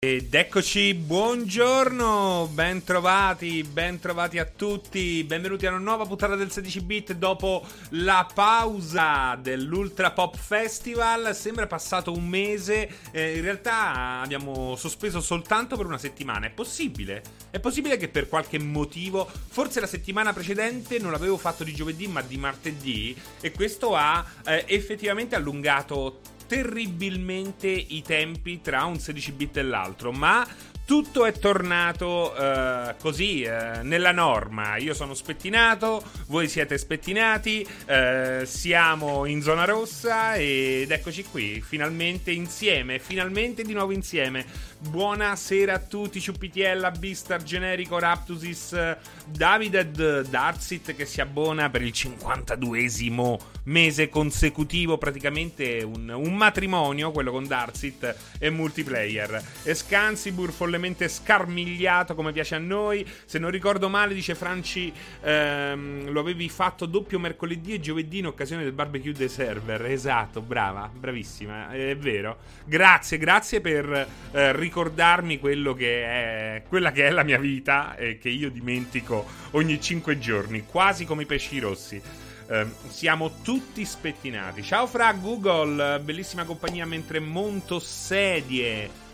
Ed eccoci, buongiorno, ben trovati, ben trovati a tutti, benvenuti a una nuova puntata del 16 bit dopo la pausa dell'Ultra Pop Festival. Sembra passato un mese, eh, in realtà abbiamo sospeso soltanto per una settimana. È possibile? È possibile che per qualche motivo, forse la settimana precedente non l'avevo fatto di giovedì ma di martedì e questo ha eh, effettivamente allungato terribilmente i tempi tra un 16 bit e l'altro, ma tutto è tornato uh, così, uh, nella norma. Io sono spettinato, voi siete spettinati, uh, siamo in zona rossa ed eccoci qui, finalmente insieme, finalmente di nuovo insieme. Buonasera a tutti, Ciupitiella, Bistar, Generico, Raptusis, David Darsit che si abbona per il 52esimo mese consecutivo, praticamente un, un matrimonio, quello con Darsit e multiplayer. Escansibur, follemente scarmigliato come piace a noi. Se non ricordo male, dice Franci, ehm, lo avevi fatto doppio mercoledì e giovedì in occasione del barbecue dei server. Esatto, brava, bravissima, è vero. Grazie, grazie per eh, ricordarmi quello che è, quella che è la mia vita e che io dimentico ogni 5 giorni, quasi come i pesci rossi. Uh, siamo tutti spettinati. Ciao fra Google, bellissima compagnia mentre monto sedie.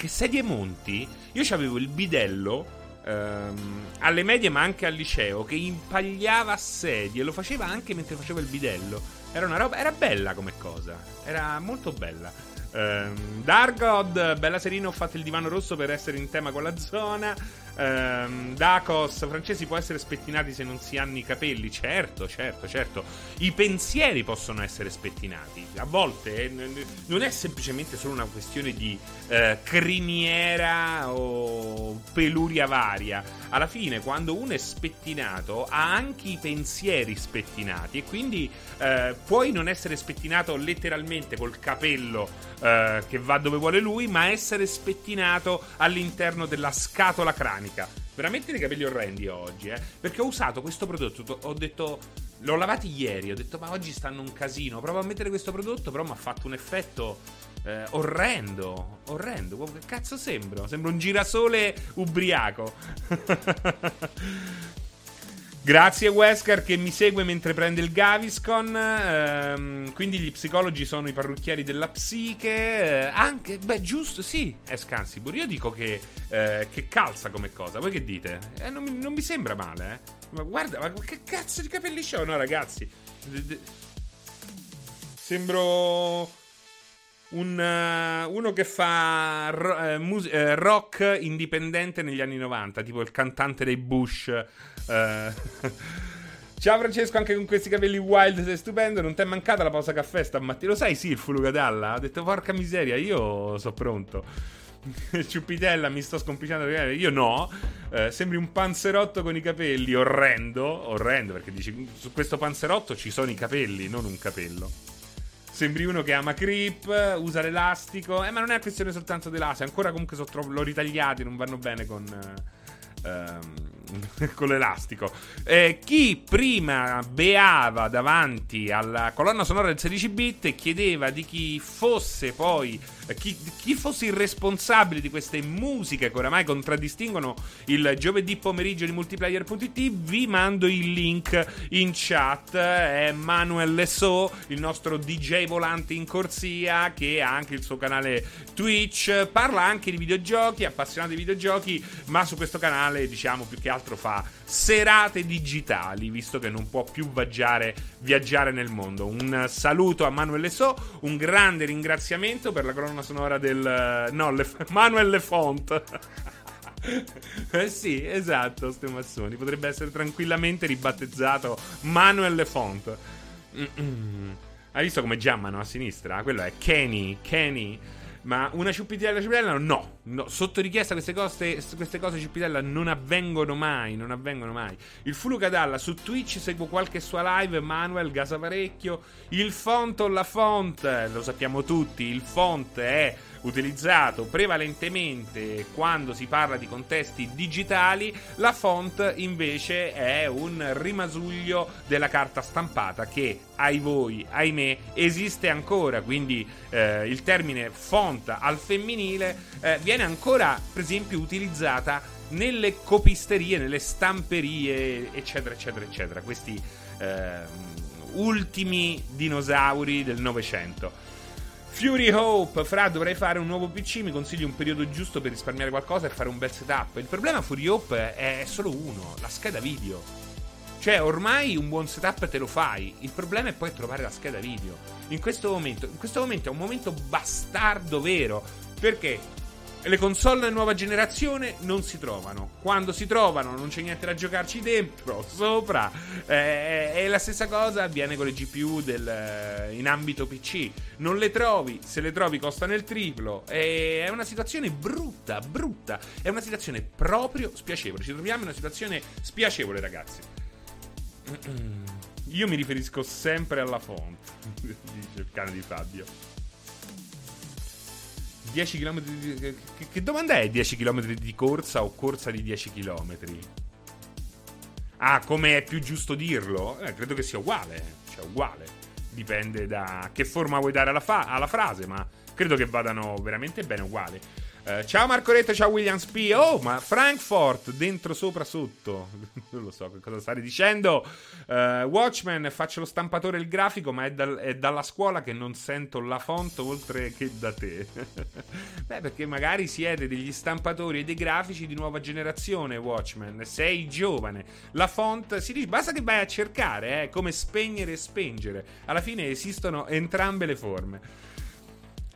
Che sedie monti? Io avevo il bidello um, alle medie ma anche al liceo che impagliava sedie, lo faceva anche mentre faceva il bidello. Era una roba, era bella come cosa, era molto bella. Um, Dargod, bella serina, ho fatto il divano rosso per essere in tema con la zona. Um, Dacos, francesi può essere spettinati se non si hanno i capelli. Certo, certo, certo. I pensieri possono essere spettinati. A volte eh, non è semplicemente solo una questione di eh, criniera o peluria varia. Alla fine, quando uno è spettinato, ha anche i pensieri spettinati. E quindi eh, puoi non essere spettinato letteralmente col capello eh, che va dove vuole lui, ma essere spettinato all'interno della scatola cranica cranica. Veramente dei capelli orrendi oggi, eh. Perché ho usato questo prodotto. Ho detto. L'ho lavati ieri. Ho detto, ma oggi stanno un casino. Provo a mettere questo prodotto, però mi ha fatto un effetto. Eh, orrendo, orrendo. Che cazzo sembro? Sembro un girasole ubriaco. Grazie Wesker che mi segue mentre prende il Gaviscon. Ehm, quindi gli psicologi sono i parrucchieri della psiche. Eh, anche, beh, giusto, sì, è Scansibur. Io dico che, eh, che, calza come cosa. Voi che dite? Eh, non, non, mi sembra male, eh. Ma guarda, ma che cazzo di capelli c'ho? No, ragazzi. Sembro un, uh, uno che fa ro- uh, mus- uh, rock indipendente negli anni 90, tipo il cantante dei Bush. Ciao Francesco, anche con questi capelli wild sei stupendo. Non ti è mancata la pausa caffè stamattina? Lo sai, sì, il Fulugadalla. Ha detto, porca miseria, io sono pronto. Ciupitella, mi sto scompicciando. Io no. Eh, sembri un panzerotto con i capelli. Orrendo. Orrendo, perché dici, su questo panzerotto ci sono i capelli, non un capello. Sembri uno che ama creep, usa l'elastico. Eh, ma non è questione soltanto dell'Asia. Ancora comunque sono troppo. L'ho ritagliati, non vanno bene con. Uh, con l'elastico. Eh, chi prima beava davanti alla colonna sonora del 16 bit e chiedeva di chi fosse poi chi, chi, fosse il responsabile di queste musiche che oramai contraddistinguono il giovedì pomeriggio di multiplayer.it, vi mando il link in chat. È Manuel Lesso, il nostro DJ volante in corsia, che ha anche il suo canale Twitch. Parla anche di videogiochi, appassionato di videogiochi, ma su questo canale, diciamo, più che altro fa serate digitali, visto che non può più viaggiare, viaggiare nel mondo. Un saluto a Manuel Lesso, un grande ringraziamento per la colonna sonora del... No, Le, Manuel Lefont. eh sì, esatto, ste massoni. Potrebbe essere tranquillamente ribattezzato Manuel Lefont. Mm-mm. Hai visto come giammano a sinistra? Quello è Kenny, Kenny. Ma una ciuppitella ciuppitella no, no. Sotto richiesta queste cose, queste cose ciuppitella non avvengono mai, non avvengono mai. Il Fulucadalla su Twitch seguo qualche sua live, Manuel gasa parecchio. Il font o la font, lo sappiamo tutti, il font è utilizzato prevalentemente quando si parla di contesti digitali, la font invece è un rimasuglio della carta stampata che ai voi, ahimè, esiste ancora, quindi eh, il termine font al femminile eh, viene ancora, per esempio, utilizzata nelle copisterie, nelle stamperie, eccetera, eccetera, eccetera. Questi eh, ultimi dinosauri del Novecento. Fury Hope, Fra, dovrei fare un nuovo PC, mi consigli un periodo giusto per risparmiare qualcosa e fare un bel setup. Il problema Fury Hope è solo uno, la scheda video. Cioè, ormai un buon setup te lo fai. Il problema è poi trovare la scheda video. In questo momento, in questo momento è un momento bastardo vero. Perché le console nuova generazione non si trovano. Quando si trovano non c'è niente da giocarci dentro, sopra. Eh, e la stessa cosa avviene con le GPU del, eh, in ambito PC. Non le trovi, se le trovi costano il triplo. è una situazione brutta, brutta. È una situazione proprio spiacevole. Ci troviamo in una situazione spiacevole, ragazzi. Io mi riferisco sempre alla font, dice il cane di Fabio. 10 km di... Che, che, domanda è 10 km di corsa o corsa di 10 km? Ah, come è più giusto dirlo? Eh, credo che sia uguale. Cioè, uguale. Dipende da che forma vuoi dare alla, fa- alla frase, ma credo che vadano veramente bene uguali. Uh, ciao Marco Retto, ciao Williams P. Oh, ma Frankfurt dentro, sopra, sotto. non lo so che cosa stai dicendo. Uh, Watchmen, faccio lo stampatore e il grafico, ma è, dal, è, dalla scuola che non sento la font oltre che da te. Beh, perché magari siete degli stampatori e dei grafici di nuova generazione, Watchmen. Sei giovane. La font si dice, basta che vai a cercare, eh, come spegnere e spengere. Alla fine esistono entrambe le forme.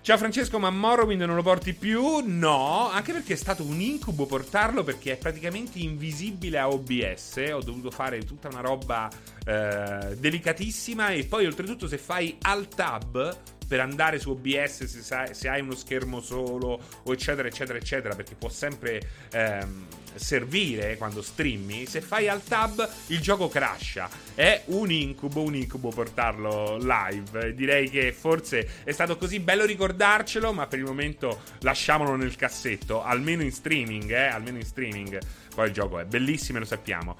Ciao Francesco, ma Morrowind non lo porti più? No, anche perché è stato un incubo portarlo perché è praticamente invisibile a OBS. Ho dovuto fare tutta una roba eh, delicatissima e poi oltretutto se fai alt tab per andare su OBS se, sai, se, hai uno schermo solo o eccetera eccetera eccetera perché può sempre ehm, servire quando streammi se fai al tab il gioco crasha è un incubo un incubo portarlo live direi che forse è stato così bello ricordarcelo ma per il momento lasciamolo nel cassetto almeno in streaming eh almeno in streaming poi il gioco è bellissimo e lo sappiamo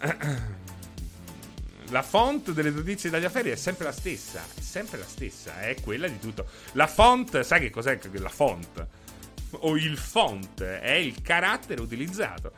la font delle notizie dagli affari è sempre la stessa. È sempre la stessa, è quella di tutto. La font, sai che cos'è la font? O il font è il carattere utilizzato.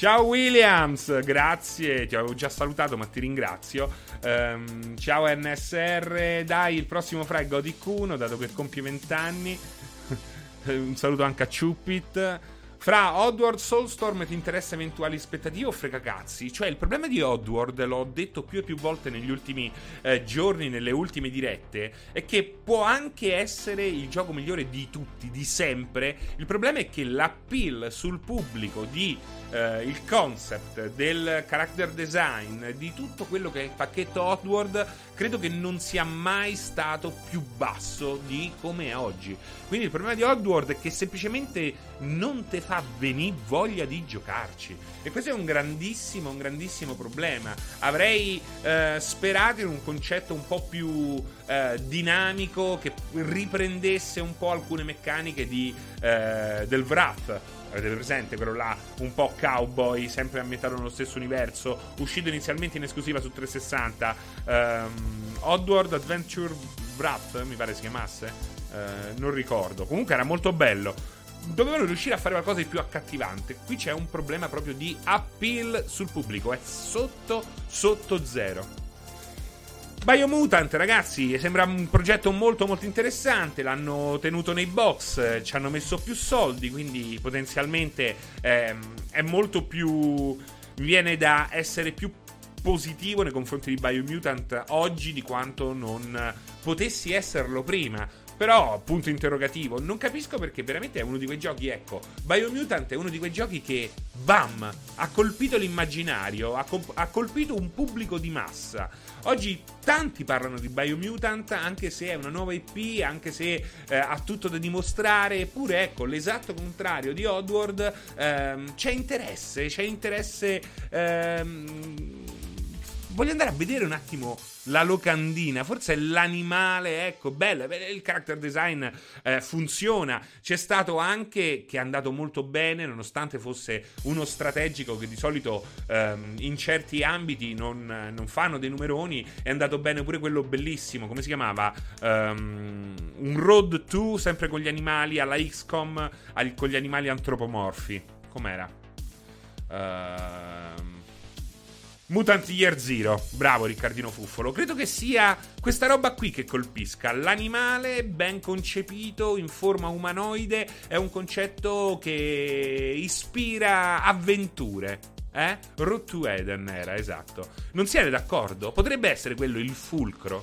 Ciao Williams, grazie, ti avevo già salutato ma ti ringrazio. Um, ciao NSR, dai, il prossimo fra è Godic 1, dato che compie 20 anni. Un saluto anche a Chupit. Fra Oddworld Soulstorm ti interessa eventuali aspettative o frega cazzi? Cioè, il problema di Oddworld, l'ho detto più e più volte negli ultimi eh, giorni, nelle ultime dirette, è che può anche essere il gioco migliore di tutti, di sempre. Il problema è che l'appeal sul pubblico di eh, il concept del character design, di tutto quello che è il pacchetto Oddworld, credo che non sia mai stato più basso di come è oggi. Quindi il problema di Oddworld è che semplicemente non ti fa venire voglia di giocarci. E questo è un grandissimo, un grandissimo problema. Avrei eh, sperato in un concetto un po' più eh, dinamico che riprendesse un po' alcune meccaniche di, eh, del Wrath Avete presente quello là un po' cowboy, sempre ambientato nello stesso universo, uscito inizialmente in esclusiva su 360. Um, ehm, Oddworld Adventure Wrath, mi pare si chiamasse. Uh, non ricordo. Comunque era molto bello. Dovevano riuscire a fare qualcosa di più accattivante. Qui c'è un problema proprio di appeal sul pubblico. È sotto, sotto zero. Biomutant, ragazzi, sembra un progetto molto molto interessante. L'hanno tenuto nei box, ci hanno messo più soldi, quindi potenzialmente ehm, è molto più. viene da essere più positivo nei confronti di Biomutant oggi di quanto non potessi esserlo prima. Però, punto interrogativo, non capisco perché veramente è uno di quei giochi, ecco, Biomutant è uno di quei giochi che, bam, ha colpito l'immaginario, ha, co- ha colpito un pubblico di massa. Oggi tanti parlano di Biomutant, anche se è una nuova IP, anche se eh, ha tutto da dimostrare, eppure ecco, l'esatto contrario di Oddworld, ehm, c'è interesse, c'è interesse... Ehm, voglio andare a vedere un attimo la locandina, forse è l'animale, ecco, bello, il character design eh, funziona. C'è stato anche che è andato molto bene, nonostante fosse uno strategico che di solito ehm, in certi ambiti non, non, fanno dei numeroni, è andato bene pure quello bellissimo, come si chiamava? Um, un Road 2 sempre con gli animali alla XCOM, al, con gli animali antropomorfi. Com'era? Uh, Mutant Year Zero, bravo Riccardino Fuffolo. Credo che sia questa roba qui che colpisca. L'animale ben concepito in forma umanoide è un concetto che ispira avventure. Eh? Road to Eden era, esatto. Non siete d'accordo? Potrebbe essere quello il fulcro.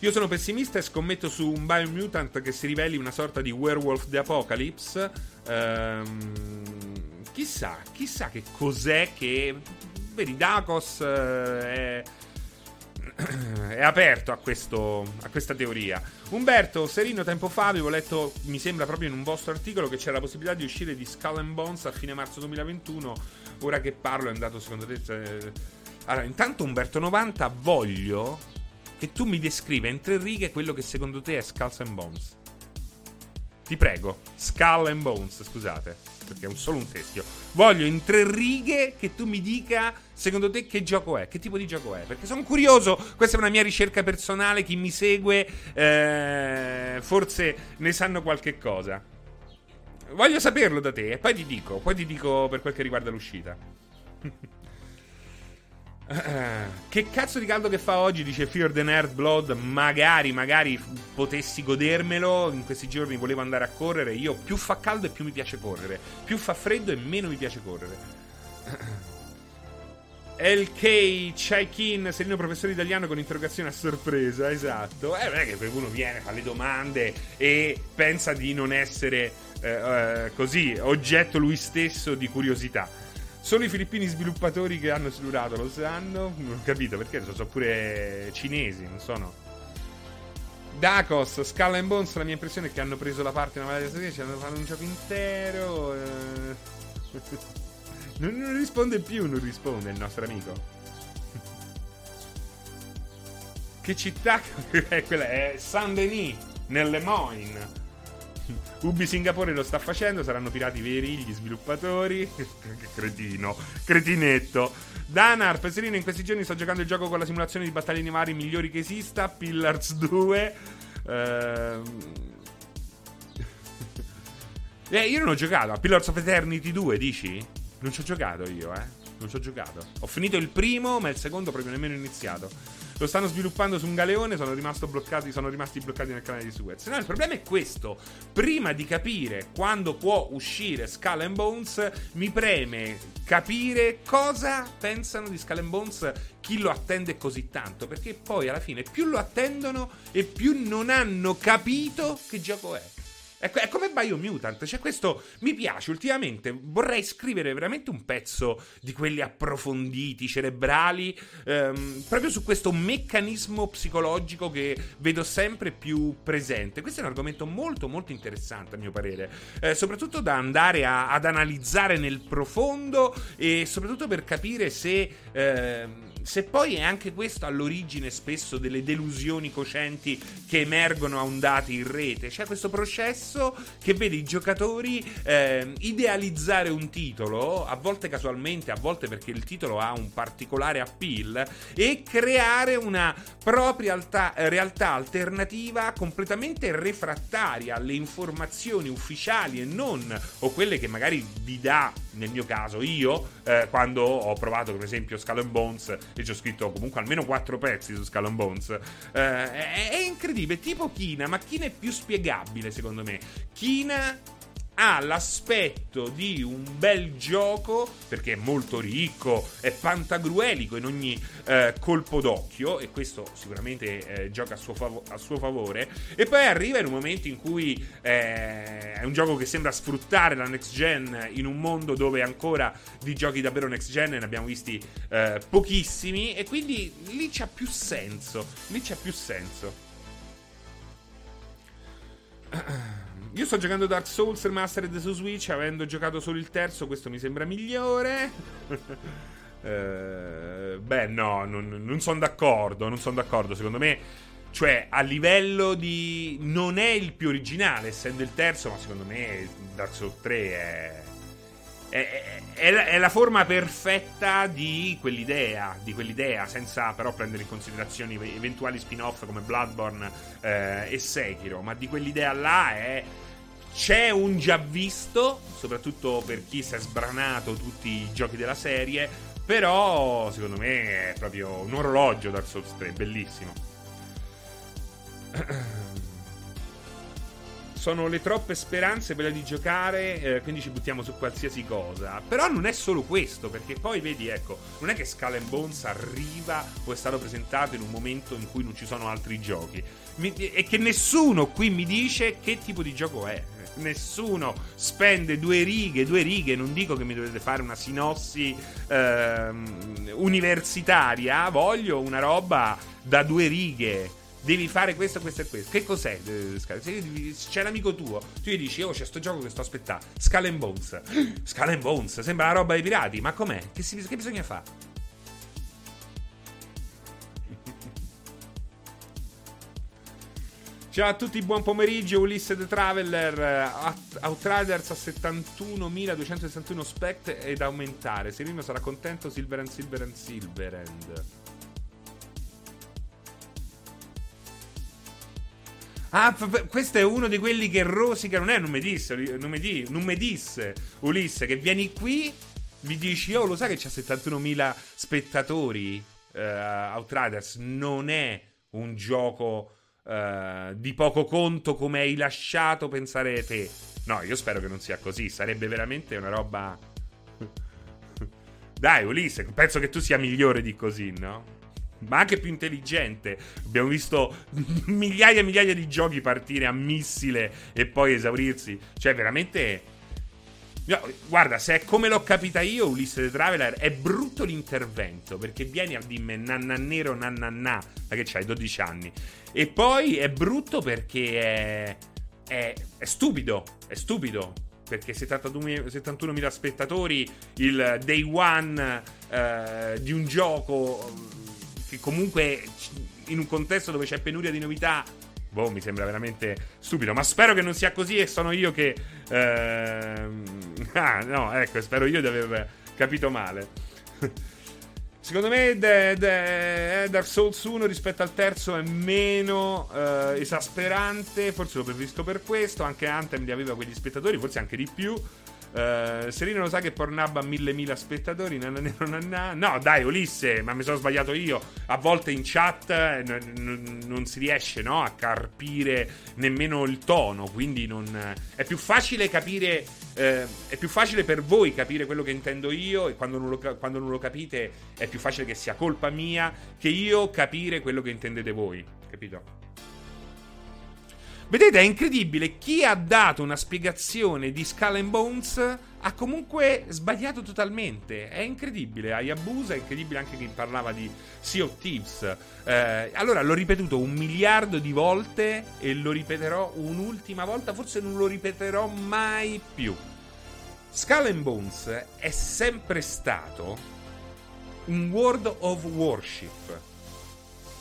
Io sono pessimista e scommetto su un Biomutant che si riveli una sorta di Werewolf the Apocalypse. Ehm chissà, chissà che cos'è che... Vedi, Dacos eh, è, è aperto a, questo, a questa teoria. Umberto, Serino, tempo fa avevo letto, mi sembra proprio in un vostro articolo, che c'era la possibilità di uscire di Skull and Bones a fine marzo 2021. Ora che parlo è andato secondo te... Allora, intanto Umberto 90, voglio che tu mi descriva in tre righe quello che secondo te è Skulls and Bones. Ti prego, Skull and Bones, scusate perché è un, solo un teschio. Voglio in tre righe che tu mi dica secondo te che gioco è, che tipo di gioco è, perché sono curioso, questa è una mia ricerca personale, chi mi segue eh, forse ne sanno qualche cosa. Voglio saperlo da te e poi ti dico, poi ti dico per quel che riguarda l'uscita. che cazzo di caldo che fa oggi? Dice Fear the Nerd Blood. Magari, magari potessi godermelo. In questi giorni volevo andare a correre. Io più fa caldo e più mi piace correre. Più fa freddo e meno mi piace correre. LK Chaikin, Serino professore italiano con interrogazione a sorpresa, esatto. Eh, non è che uno viene, fa le domande e pensa di non essere eh, eh, così, oggetto lui stesso di curiosità. Solo i filippini sviluppatori che hanno silurato lo sanno. Non ho capito perché, sono pure cinesi, non sono. Dacos, Skull and Bones, la mia impressione è che hanno preso la parte nella Valley strategica, hanno fatto un gioco intero. Eh... non, non risponde più, non risponde il nostro amico. che città è quella? È Saint-Denis, nel Le Moyne. Ubi Singapore lo sta facendo, saranno pirati veri gli sviluppatori. cretino, cretinetto. Danar, Peserino, in questi giorni sto giocando il gioco con la simulazione di battaglie navali migliori che esista, Pillars 2. Ehm... eh, io non ho giocato a Pillars of Eternity 2, dici? Non ci ho giocato io, eh. Non ci ho giocato. Ho finito il primo, ma il secondo proprio nemmeno iniziato. Lo stanno sviluppando su un galeone, sono, bloccati, sono rimasti bloccati nel canale di Suez. No, il problema è questo. Prima di capire quando può uscire Skull and Bones, mi preme capire cosa pensano di Skull and Bones chi lo attende così tanto. Perché poi alla fine più lo attendono e più non hanno capito che gioco è. È, è come Biomutant, cioè questo mi piace ultimamente, vorrei scrivere veramente un pezzo di quelli approfonditi, cerebrali, ehm, proprio su questo meccanismo psicologico che vedo sempre più presente. Questo è un argomento molto molto interessante a mio parere, eh, soprattutto da andare a, ad analizzare nel profondo e soprattutto per capire se... Eh, se poi è anche questo all'origine spesso delle delusioni coscienti che emergono a ondate in rete, c'è questo processo che vede i giocatori eh, idealizzare un titolo, a volte casualmente, a volte perché il titolo ha un particolare appeal, e creare una propria alta- realtà alternativa completamente refrattaria alle informazioni ufficiali e non, o quelle che magari vi dà, nel mio caso, io, eh, quando ho provato per esempio Skull and Bones e ci ho scritto comunque almeno quattro pezzi su Skull and Bones. Eh, è, è incredibile, tipo Kina, ma Kina è più spiegabile secondo me. Kina ha l'aspetto di un bel gioco perché è molto ricco, è pantagruelico in ogni eh, colpo d'occhio e questo sicuramente eh, gioca a suo, fav- a suo, favore e poi arriva in un momento in cui eh, è un gioco che sembra sfruttare la next gen in un mondo dove ancora di giochi davvero next gen ne abbiamo visti eh, pochissimi e quindi lì c'ha più senso, lì c'ha più senso. Io sto giocando Dark Souls Remastered su Switch, avendo giocato solo il terzo, questo mi sembra migliore. eh, beh, no, non, non sono d'accordo, non sono d'accordo. Secondo me, cioè, a livello di... Non è il più originale, essendo il terzo, ma secondo me Dark Souls 3 è è, è, è, la forma perfetta di quell'idea, di quell'idea, senza però prendere in considerazione eventuali spin-off come Bloodborne eh, e Sekiro, ma di quell'idea là è c'è un già visto, soprattutto per chi si è sbranato tutti i giochi della serie, però secondo me è proprio un orologio Dark Souls 3, bellissimo. sono le troppe speranze quelle di giocare, eh, quindi ci buttiamo su qualsiasi cosa. Però non è solo questo, perché poi vedi, ecco, non è che Skull and Bones arriva o è stato presentato in un momento in cui non ci sono altri giochi. Mi, e che nessuno qui mi dice che tipo di gioco è. Nessuno spende due righe, due righe, non dico che mi dovete fare una sinossi ehm, universitaria, voglio una roba da due righe devi fare questo, questo e questo. Che cos'è? Se c'è l'amico tuo, tu gli dici, oh, c'è sto gioco che sto aspettando. Skull and Bones. Skull and Bones, sembra la roba dei pirati, ma com'è? Che, si, che bisogna fare? Ciao a tutti, buon pomeriggio. Ulisse The Traveler. Outriders a 71.261 spect ed aumentare. Serino sarà contento. Silver and Silver and Silver and. Ah, questo è uno di quelli che rosica. Non è non mi disse, non mi, di, non mi disse Ulisse che vieni qui, mi dici, oh, lo sai che c'ha 71.000 spettatori. Uh, Outriders non è un gioco uh, di poco conto come hai lasciato pensare te. No, io spero che non sia così. Sarebbe veramente una roba. Dai, Ulisse, penso che tu sia migliore di così, no? ma anche più intelligente. Abbiamo visto migliaia e migliaia di giochi partire a missile e poi esaurirsi. Cioè, veramente. Guarda, se è come l'ho capita io, Ulisse the Traveler, è brutto l'intervento. Perché vieni a dirmi nanna nero, nanna na, ma che c'hai 12 anni. E poi è brutto perché è, è, è stupido. È stupido perché 71.000 spettatori, il day one eh, di un gioco che comunque in un contesto dove c'è penuria di novità boh, mi sembra veramente stupido. Ma spero che non sia così e sono io che. Ehm... Ah, no, ecco, spero io di aver capito male. Secondo me The, The, Dark Souls 1 rispetto al terzo è meno eh, esasperante, forse lo preferisco per questo, anche Anthem li aveva quegli spettatori, forse anche di più. Uh, Serino lo sa che Pornhub ha mille mila spettatori. Nananero, nanà. No, dai, Ulisse, ma mi sono sbagliato io. A volte in chat eh, n- n- non si riesce no, a carpire nemmeno il tono. Quindi non, è più facile capire. Eh, è più facile per voi capire quello che intendo io. E quando non, lo, quando non lo capite, è più facile che sia colpa mia che io capire quello che intendete voi. Capito? Vedete, è incredibile. Chi ha dato una spiegazione di Skull and Bones ha comunque sbagliato totalmente. È incredibile. Hayabusa è incredibile anche chi parlava di Sea of Thieves. Eh, allora, l'ho ripetuto un miliardo di volte e lo ripeterò un'ultima volta. Forse non lo ripeterò mai più. Skull and Bones è sempre stato un World of Warship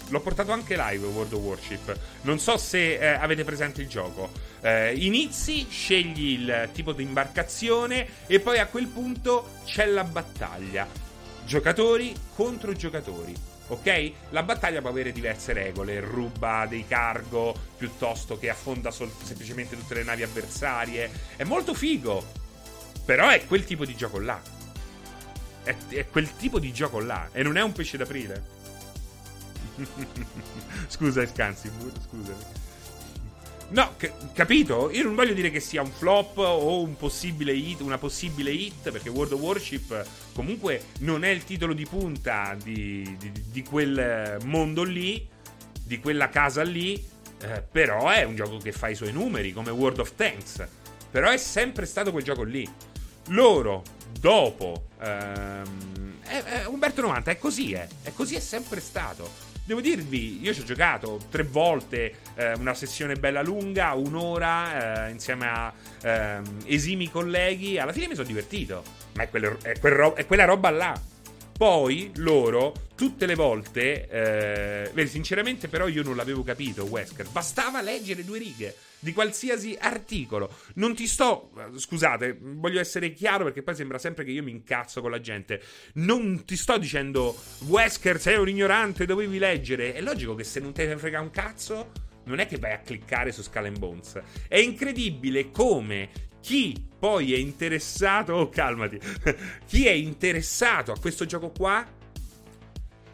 L'ho portato anche live World of Warship. Non so se eh, avete presente il gioco. Eh, inizi, scegli il tipo di imbarcazione e poi a quel punto c'è la battaglia. Giocatori contro giocatori. Ok? La battaglia può avere diverse regole, ruba dei cargo piuttosto che affonda sol- semplicemente tutte le navi avversarie. È molto figo. Però è quel tipo di gioco là. È, è quel tipo di gioco là. E non è un pesce d'aprile. Scusa, scansi, scusami. No, c- capito? Io non voglio dire che sia un flop o un possibile hit, una possibile hit, perché World of Warship comunque non è il titolo di punta di, di, di quel mondo lì, di quella casa lì, eh, però è un gioco che fa i suoi numeri, come World of Tanks. Però è sempre stato quel gioco lì. Loro, dopo... Ehm, è, è Umberto 90, è così, è. È così è sempre stato. Devo dirvi, io ci ho giocato tre volte, eh, una sessione bella lunga, un'ora, eh, insieme a eh, esimi colleghi. Alla fine mi sono divertito. Ma è, quelle, è, quel ro- è quella roba là. Poi loro, tutte le volte, eh, sinceramente però io non l'avevo capito, Wesker, bastava leggere due righe di qualsiasi articolo. Non ti sto, scusate, voglio essere chiaro perché poi sembra sempre che io mi incazzo con la gente. Non ti sto dicendo, Wesker sei un ignorante, dovevi leggere. È logico che se non te ne frega un cazzo, non è che vai a cliccare su Skull Bones. È incredibile come chi poi è interessato, oh calmati, chi è interessato a questo gioco qua,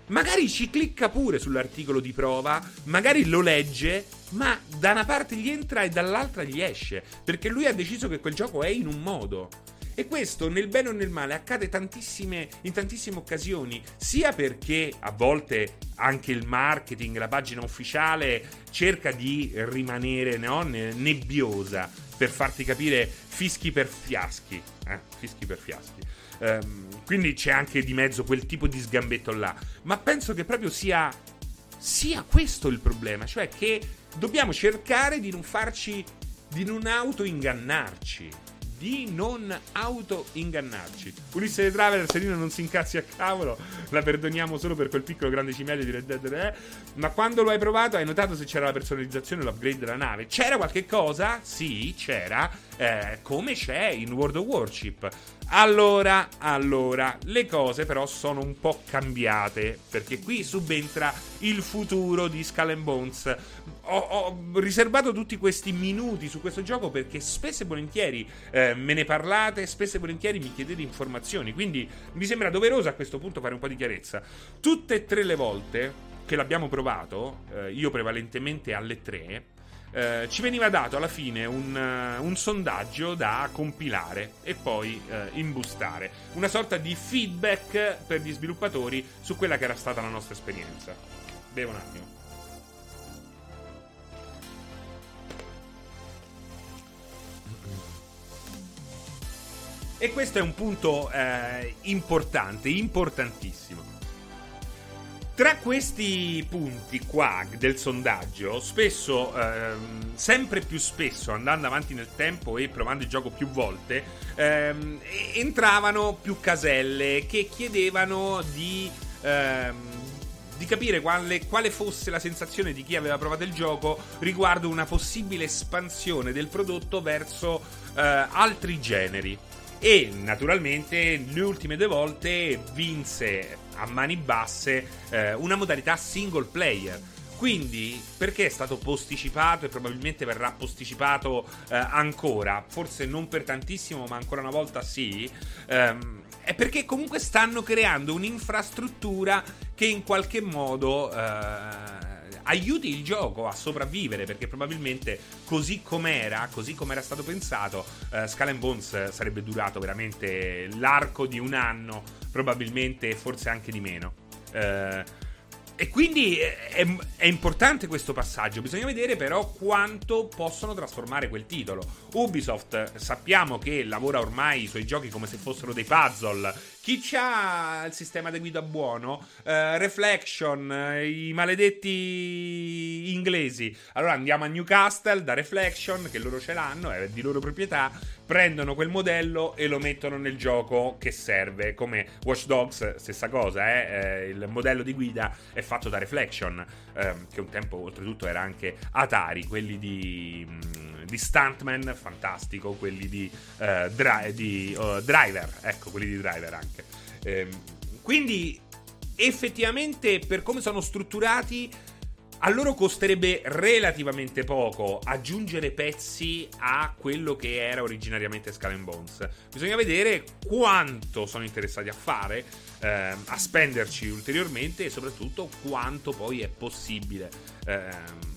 magari ci clicca pure sull'articolo di prova, magari lo legge, ma da una parte gli entra e dall'altra gli esce, perché lui ha deciso che quel gioco è in un modo. E questo, nel bene o nel male, accade in tantissime occasioni, sia perché a volte anche il marketing, la pagina ufficiale cerca di rimanere no, nebbiosa, per farti capire fischi per fiaschi. Eh? Fischi per fiaschi. Um, quindi c'è anche di mezzo quel tipo di sgambetto là. Ma penso che proprio sia, sia questo il problema. Cioè che dobbiamo cercare di non farci. di non auto-ingannarci di non auto-ingannarci. Ulisse The Traveler, Serino non si incazzi a cavolo, la perdoniamo solo per quel piccolo grande cimelio di Red Dead 3. Ma quando lo hai provato hai notato se c'era la personalizzazione o l'upgrade della nave? C'era qualche cosa? Sì, c'era. Eh, come c'è in World of Warship. Allora, allora, le cose però sono un po' cambiate, perché qui subentra il futuro di Skull Bones. Ho, ho, riservato tutti questi minuti su questo gioco perché spesso e volentieri eh, me ne parlate, spesso e volentieri mi chiedete informazioni, quindi mi sembra doveroso a questo punto fare un po' di chiarezza. Tutte e tre le volte che l'abbiamo provato, eh, io prevalentemente alle tre, eh, ci veniva dato alla fine un, uh, un, sondaggio da compilare e poi uh, imbustare. Una sorta di feedback per gli sviluppatori su quella che era stata la nostra esperienza. Bevo un attimo. E questo è un punto eh, importante, importantissimo. Tra questi punti qua del sondaggio, spesso, ehm, sempre più spesso, andando avanti nel tempo e provando il gioco più volte, ehm, entravano più caselle che chiedevano di, ehm, di capire quale, quale, fosse la sensazione di chi aveva provato il gioco riguardo una possibile espansione del prodotto verso eh, altri generi. E naturalmente le ultime due volte vinse a mani basse eh, una modalità single player. Quindi, perché è stato posticipato e probabilmente verrà posticipato eh, ancora? Forse non per tantissimo, ma ancora una volta sì. Ehm, è perché comunque stanno creando un'infrastruttura che in qualche modo eh, aiuti il gioco a sopravvivere perché probabilmente così com'era, così come era stato pensato, uh, Skull Bones sarebbe durato veramente l'arco di un anno, probabilmente forse anche di meno. Uh, e quindi è, è, importante questo passaggio. Bisogna vedere però quanto possono trasformare quel titolo. Ubisoft sappiamo che lavora ormai i suoi giochi come se fossero dei puzzle chi ha il sistema di guida buono? Uh, Reflection, uh, i maledetti inglesi. Allora andiamo a Newcastle da Reflection, che loro ce l'hanno, è di loro proprietà. Prendono quel modello e lo mettono nel gioco che serve. Come Watch Dogs, stessa cosa, eh? eh il modello di guida è fatto da Reflection, eh, che un tempo oltretutto era anche Atari, quelli di. Mm, di Stuntman, fantastico, quelli di, uh, dri- di uh, Driver, ecco, quelli di Driver anche. Ehm, quindi, effettivamente, per come sono strutturati, a loro costerebbe relativamente poco aggiungere pezzi a quello che era originariamente Skull Bones. Bisogna vedere quanto sono interessati a fare, ehm, a spenderci ulteriormente e soprattutto quanto poi è possibile. Ehm,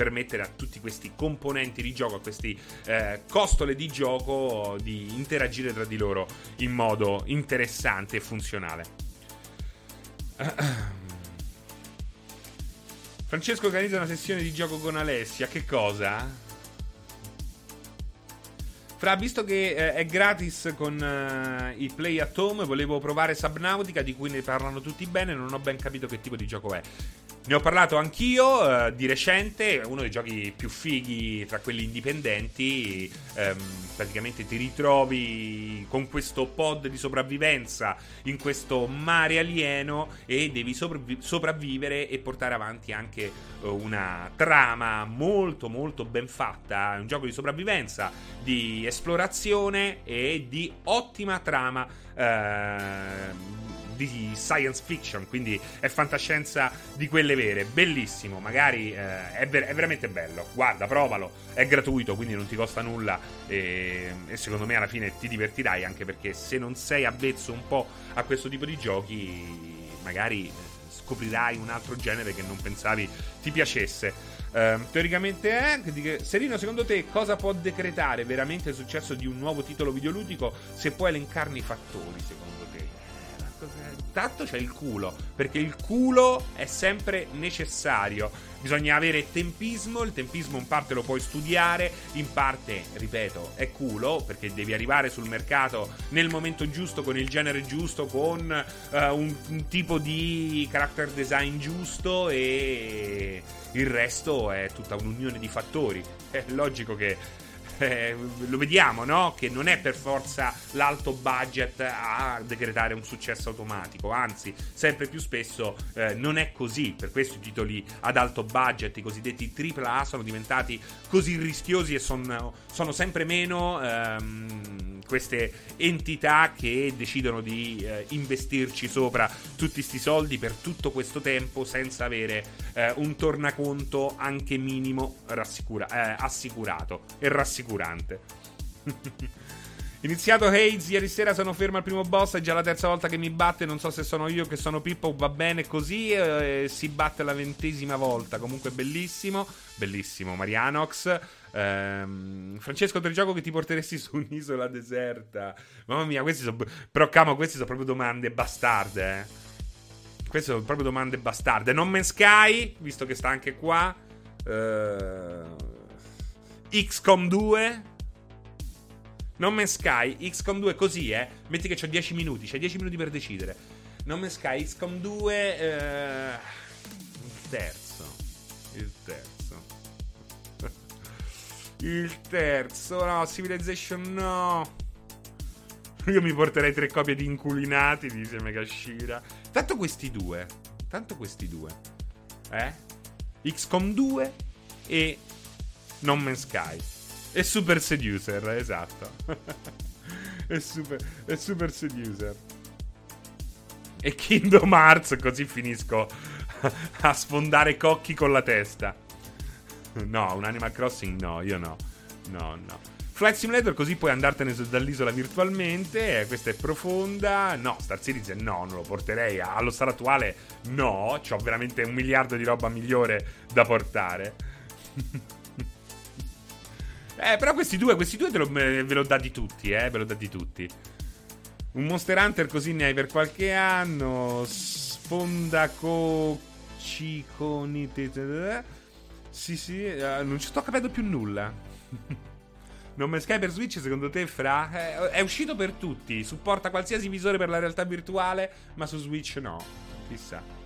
permettere a tutti questi componenti di gioco, a questi eh, costole di gioco di interagire tra di loro in modo interessante e funzionale. Francesco organizza una sessione di gioco con Alessia. Che cosa? Fra, visto che eh, è gratis con uh, i Play at Home, volevo provare Subnautica, di cui ne parlano tutti bene, non ho ben capito che tipo di gioco è. Ne ho parlato anch'io eh, di recente, uno dei giochi più fighi tra quelli indipendenti, ehm, praticamente ti ritrovi con questo pod di sopravvivenza in questo mare alieno e devi sopravvi- sopravvivere e portare avanti anche eh, una trama molto molto ben fatta, un gioco di sopravvivenza, di esplorazione e di ottima trama. Eh, di science fiction, quindi è fantascienza di quelle vere. Bellissimo, magari eh, è, ver- è, veramente bello. Guarda, provalo, è gratuito, quindi non ti costa nulla e, e, secondo me alla fine ti divertirai, anche perché se non sei avvezzo un po' a questo tipo di giochi, magari eh, scoprirai un altro genere che non pensavi ti piacesse. Uh, teoricamente è. Serino, secondo te cosa può decretare veramente il successo di un nuovo titolo videoludico se puoi elencarne i fattori, Tanto c'è il culo, perché il culo è sempre necessario. Bisogna avere tempismo, il tempismo in parte lo puoi studiare, in parte, ripeto, è culo, perché devi arrivare sul mercato nel momento giusto, con il genere giusto, con uh, un, un tipo di character design giusto e il resto è tutta un'unione di fattori. È logico che eh, lo vediamo, no? Che non è per forza l'alto budget a decretare un successo automatico, anzi, sempre più spesso eh, non è così. Per questo i titoli ad alto budget, i cosiddetti AAA, sono diventati così rischiosi e son, sono sempre meno. Ehm, queste entità che decidono di eh, investirci sopra tutti questi soldi per tutto questo tempo senza avere eh, un tornaconto anche minimo rassicura- eh, assicurato e rassicurante. Iniziato Hades, ieri sera sono fermo al primo boss, è già la terza volta che mi batte, non so se sono io che sono Pippo, va bene così, eh, si batte la ventesima volta, comunque bellissimo, bellissimo Marianox. Ehm, Francesco, gioco che ti porteresti su un'isola deserta? Mamma mia, questi sono... Però camo, queste sono proprio domande bastarde, eh. Queste sono proprio domande bastarde. Non Man's Sky, visto che sta anche qua. Uh, XCOM 2. Non Man's Sky, XCOM 2 così, eh. Metti che ho 10 minuti, c'hai 10 minuti per decidere. Non Man's Sky, XCOM 2. Uh, il terzo. Il terzo. il terzo, no. Civilization no. Io mi porterei tre copie di inculinati, dice Megashira. Tanto questi due. Tanto questi due. Eh? XCOM 2 e No Man's Sky. È Super Seducer, esatto. è, super, Super Seducer. E Kingdom Hearts, così finisco a sfondare cocchi con la testa. No, un Animal Crossing no, io no. No, no. Flight Simulator così puoi andartene dall'isola virtualmente, eh, questa è profonda. No, Star Citizen no, non lo porterei. Allo stato attuale no, ho veramente un miliardo di roba migliore da portare. Eh, però questi due, questi due lo, ve l'ho dati tutti, eh, ve l'ho dati tutti. Un Monster Hunter così ne hai per qualche anno. Sfondaco... Ciconite... Sì, sì, uh, non ci sto capendo più nulla. Non me Sky per Switch, secondo te, Fra? Eh, è uscito per tutti. Supporta qualsiasi visore per la realtà virtuale, ma su Switch no. Chissà.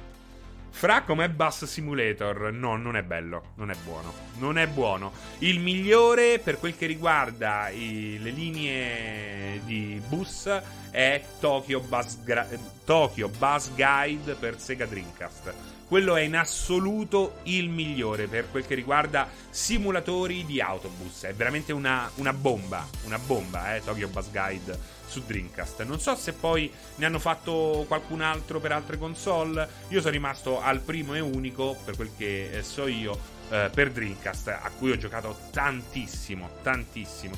Fra com'è Bus Simulator? No, non è bello, non è buono. Non è buono. Il migliore per quel che riguarda i, le linee di bus è Tokyo Bus, Gra- Tokyo Bus Guide per Sega Dreamcast. Quello è in assoluto il migliore per quel che riguarda simulatori di autobus. È veramente una, una bomba, una bomba, eh, Tokyo Bus Guide su Dreamcast. Non so se poi ne hanno fatto qualcun altro per altre console. Io sono rimasto al primo e unico, per quel che eh, so io, eh, per Dreamcast, a cui ho giocato tantissimo, tantissimo.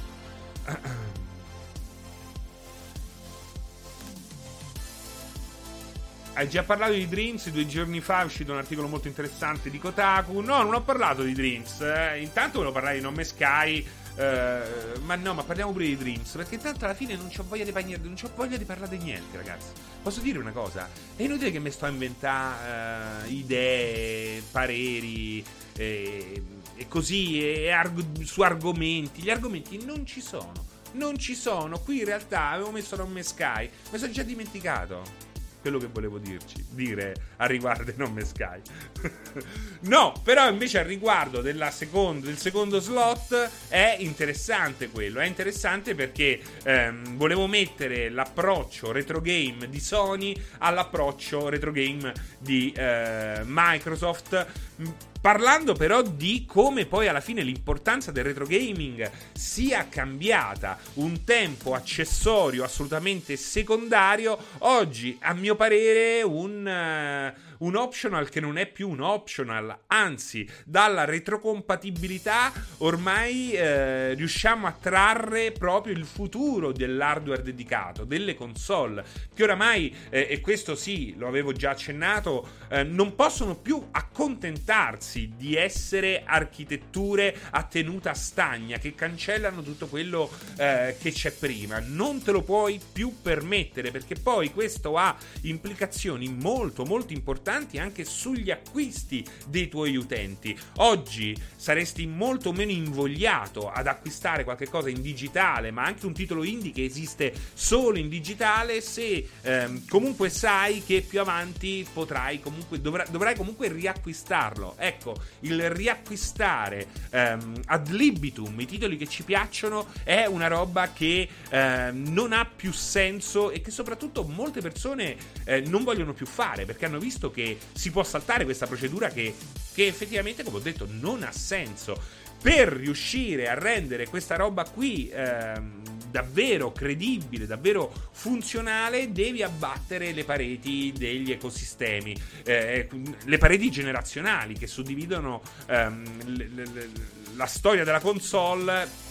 Hai già parlato di Dreams? Due giorni fa è uscito un articolo molto interessante di Kotaku. No, non ho parlato di Dreams. Eh. Intanto volevo parlare di Nome Sky Uh, ma no, ma parliamo pure di Dreams. Perché tanto alla fine non ho voglia di, pagni- non c'ho voglia di parlare di niente, ragazzi. Posso dire una cosa? È inutile che mi sto a inventare uh, idee, pareri e, e così e arg- su argomenti. Gli argomenti non ci sono. Non ci sono. Qui in realtà avevo messo Nome Sky. Mi sono già dimenticato. Quello che volevo dirci, dire a riguardo Non Me Sky. no, però invece al riguardo secondo, del secondo slot è interessante quello. È interessante perché ehm, volevo mettere l'approccio retro game di Sony all'approccio retro game di eh, Microsoft Parlando però di come poi alla fine l'importanza del retro gaming sia cambiata, un tempo accessorio assolutamente secondario, oggi a mio parere un... Uh, un optional che non è più un optional, anzi, dalla retrocompatibilità ormai eh, riusciamo a trarre proprio il futuro dell'hardware dedicato, delle console, che oramai, eh, e questo sì, lo avevo già accennato, eh, non possono più accontentarsi di essere architetture a tenuta stagna che cancellano tutto quello eh, che c'è prima. Non te lo puoi più permettere perché poi questo ha implicazioni molto molto importanti importanti anche sugli acquisti dei tuoi utenti. Oggi saresti molto meno invogliato ad acquistare qualcosa in digitale, ma anche un titolo indie che esiste solo in digitale, se ehm, comunque sai che più avanti potrai comunque, dovrai, dovrai comunque riacquistarlo. Ecco, il riacquistare ehm, ad libitum i titoli che ci piacciono è una roba che ehm, non ha più senso e che soprattutto molte persone eh, non vogliono più fare perché hanno visto che si può saltare questa procedura che, che effettivamente, come ho detto, non ha senso. Per riuscire a rendere questa roba qui ehm, davvero credibile, davvero funzionale, devi abbattere le pareti degli ecosistemi, eh, le pareti generazionali che suddividono ehm, le, le, la storia della console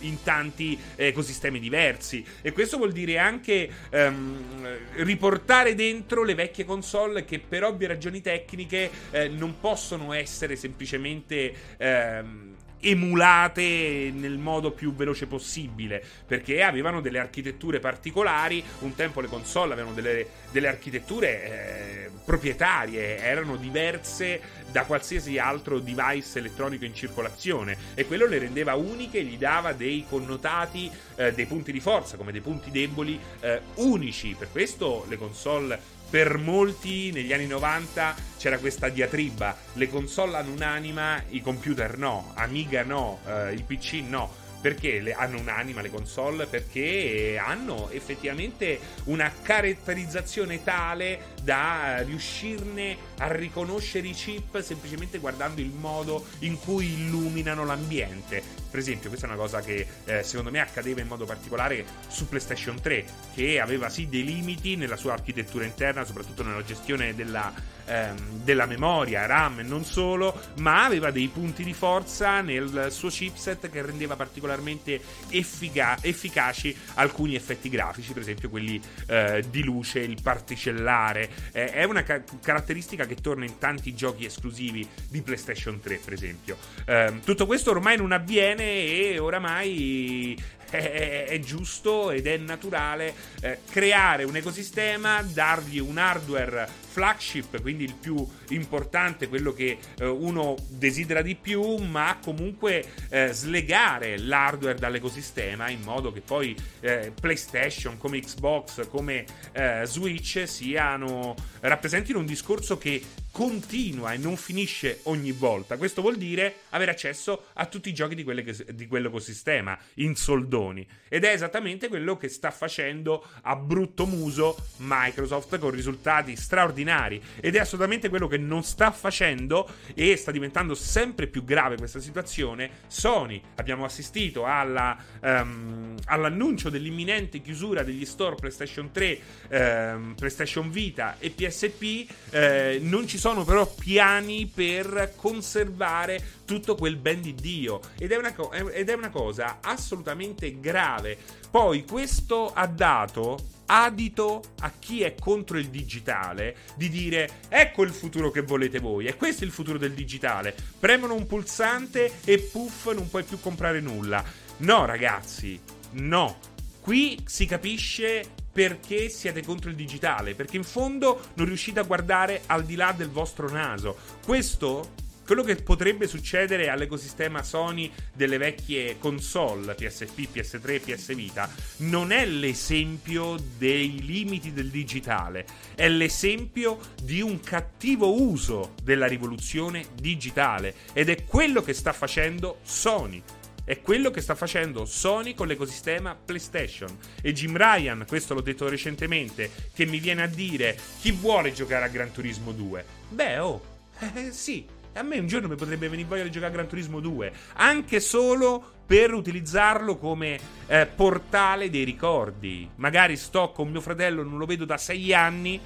in tanti ecosistemi diversi. E questo vuol dire anche um, riportare dentro le vecchie console che per ovvie ragioni tecniche eh, non possono essere semplicemente... Um, emulate nel modo più veloce possibile perché avevano delle architetture particolari un tempo le console avevano delle, delle architetture eh, proprietarie erano diverse da qualsiasi altro device elettronico in circolazione e quello le rendeva uniche gli dava dei connotati, eh, dei punti di forza come dei punti deboli eh, unici. Per questo le console per molti negli anni 90 c'era questa diatriba, le console hanno un'anima, i computer no, Amiga no, eh, il PC no. Perché le, hanno un'anima le console? Perché hanno effettivamente una caratterizzazione tale da riuscirne a riconoscere i chip semplicemente guardando il modo in cui illuminano l'ambiente. Per esempio, questa è una cosa che eh, secondo me accadeva in modo particolare su PlayStation 3, che aveva sì dei limiti nella sua architettura interna, soprattutto nella gestione della, ehm, della memoria, RAM e non solo, ma aveva dei punti di forza nel suo chipset che rendeva particolarmente effica- efficaci alcuni effetti grafici, per esempio quelli eh, di luce, il particellare. Eh, è una ca- caratteristica che torna in tanti giochi esclusivi di PlayStation 3, per esempio. Eh, tutto questo ormai non avviene e oramai è, è, giusto ed è naturale eh, creare un ecosistema, dargli un hardware flagship, quindi il più importante, quello che eh, uno desidera di più, ma comunque eh, slegare l'hardware dall'ecosistema in modo che poi eh, PlayStation, come Xbox, come eh, Switch siano rappresentino un discorso che continua e non finisce ogni volta. Questo vuol dire avere accesso a tutti i giochi di, che, di quell'ecosistema in soldoni. Ed è esattamente quello che sta facendo a brutto muso Microsoft con risultati straordinari. Ed è assolutamente quello che non sta facendo e sta diventando sempre più grave questa situazione. Sony, abbiamo assistito alla, um, all'annuncio dell'imminente chiusura degli store PlayStation 3, um, PlayStation Vita e PSP. Eh, non ci sono sono però piani per conservare tutto quel ben di Dio ed è, una co- ed è una cosa assolutamente grave. Poi questo ha dato adito a chi è contro il digitale di dire ecco il futuro che volete voi, e questo è il futuro del digitale. Premono un pulsante e puff non puoi più comprare nulla. No ragazzi, no. Qui si capisce perché siete contro il digitale, perché in fondo non riuscite a guardare al di là del vostro naso. Questo quello che potrebbe succedere all'ecosistema Sony delle vecchie console PSP, PS3, PS Vita non è l'esempio dei limiti del digitale, è l'esempio di un cattivo uso della rivoluzione digitale ed è quello che sta facendo Sony. È quello che sta facendo Sony con l'ecosistema PlayStation. E Jim Ryan, questo l'ho detto recentemente, che mi viene a dire chi vuole giocare a Gran Turismo 2? Beh, oh, eh, sì, a me un giorno mi potrebbe venire voglia di giocare a Gran Turismo 2, anche solo per utilizzarlo come eh, portale dei ricordi. Magari sto con mio fratello, non lo vedo da sei anni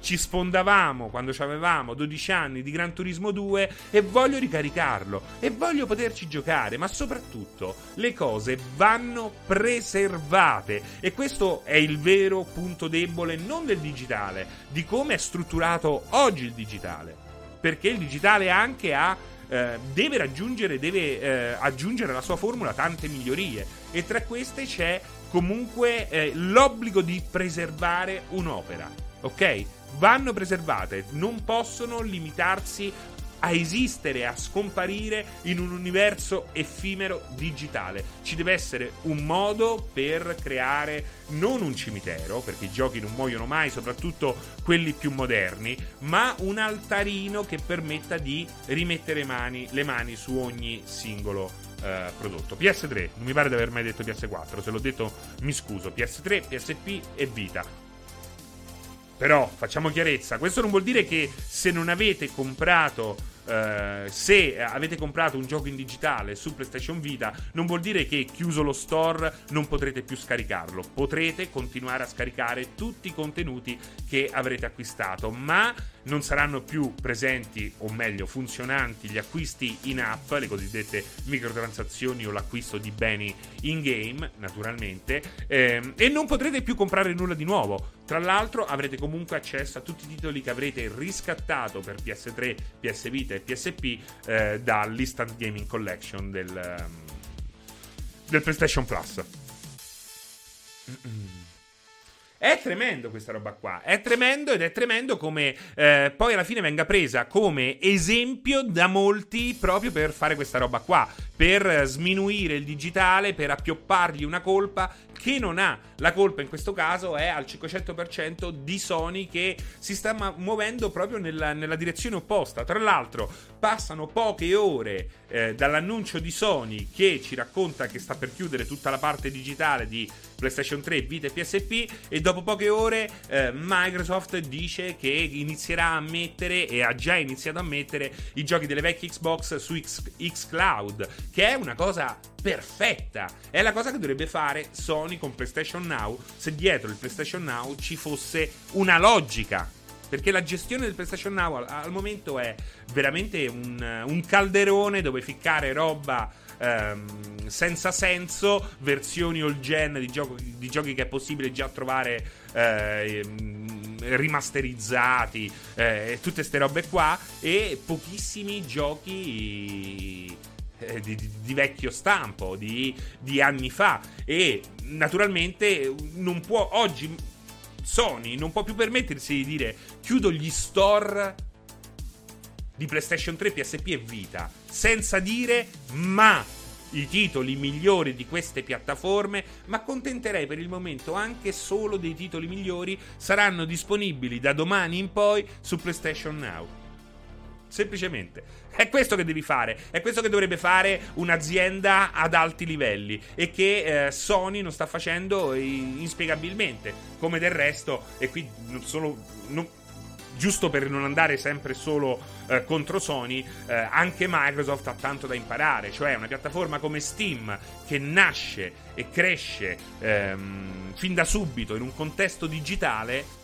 ci sfondavamo quando avevamo 12 anni di Gran Turismo 2 e voglio ricaricarlo e voglio poterci giocare, ma soprattutto le cose vanno preservate. E questo è il vero punto debole non del digitale, di come è strutturato oggi il digitale, perché il digitale anche ha eh, deve raggiungere, deve eh, aggiungere alla sua formula tante migliorie. E tra queste c'è comunque eh, l'obbligo di preservare un'opera, ok? Vanno preservate, non possono limitarsi a esistere, a scomparire in un universo effimero digitale. Ci deve essere un modo per creare non un cimitero, perché i giochi non muoiono mai, soprattutto quelli più moderni, ma un altarino che permetta di rimettere mani, le mani su ogni singolo eh, prodotto. PS3, non mi pare di aver mai detto PS4, se l'ho detto mi scuso, PS3, PSP e Vita però facciamo chiarezza, questo non vuol dire che se non avete comprato Uh, se avete comprato un gioco in digitale su PlayStation Vita, non vuol dire che chiuso lo store non potrete più scaricarlo. Potrete continuare a scaricare tutti i contenuti che avrete acquistato, ma non saranno più presenti, o meglio, funzionanti gli acquisti in app, le cosiddette microtransazioni o l'acquisto di beni in game, naturalmente, ehm, e non potrete più comprare nulla di nuovo. Tra l'altro avrete comunque accesso a tutti i titoli che avrete riscattato per PS3, PS Vita e PSP eh, dall'Instant Gaming Collection del, um, del PlayStation Plus. Mm-mm. È tremendo questa roba qua, è tremendo ed è tremendo come eh, poi alla fine venga presa come esempio da molti proprio per fare questa roba qua, per sminuire il digitale, per appioppargli una colpa che non ha. La colpa in questo caso è al 500% di Sony che si sta muovendo proprio nella, nella, direzione opposta. Tra l'altro, passano poche ore eh, dall'annuncio di Sony che ci racconta che sta per chiudere tutta la parte digitale di PlayStation 3, Vita e PSP e dopo poche ore eh, Microsoft dice che inizierà a mettere e ha già iniziato a mettere i giochi delle vecchie Xbox su X, X Cloud, che è una cosa perfetta. È la cosa che dovrebbe fare Sony con PlayStation Now se dietro il PlayStation Now ci fosse una logica. Perché la gestione del PlayStation Now al, al momento è veramente un, un, calderone dove ficcare roba ehm, senza senso, versioni all gen di, gioco, di, giochi che è possibile già trovare eh, rimasterizzati, eh, tutte queste robe qua, e pochissimi giochi eh, di, di, vecchio stampo, di, di, anni fa. E naturalmente non può oggi Sony non può più permettersi di dire chiudo gli store di PlayStation 3, PSP e Vita senza dire ma i titoli migliori di queste piattaforme, ma accontenterei per il momento anche solo dei titoli migliori saranno disponibili da domani in poi su PlayStation Now. Semplicemente. È questo che devi fare, è questo che dovrebbe fare un'azienda ad alti livelli e che eh, Sony non sta facendo inspiegabilmente, come del resto, e qui non solo... Non, giusto per non andare sempre solo eh, contro Sony, eh, anche Microsoft ha tanto da imparare, cioè una piattaforma come Steam che nasce e cresce ehm, fin da subito in un contesto digitale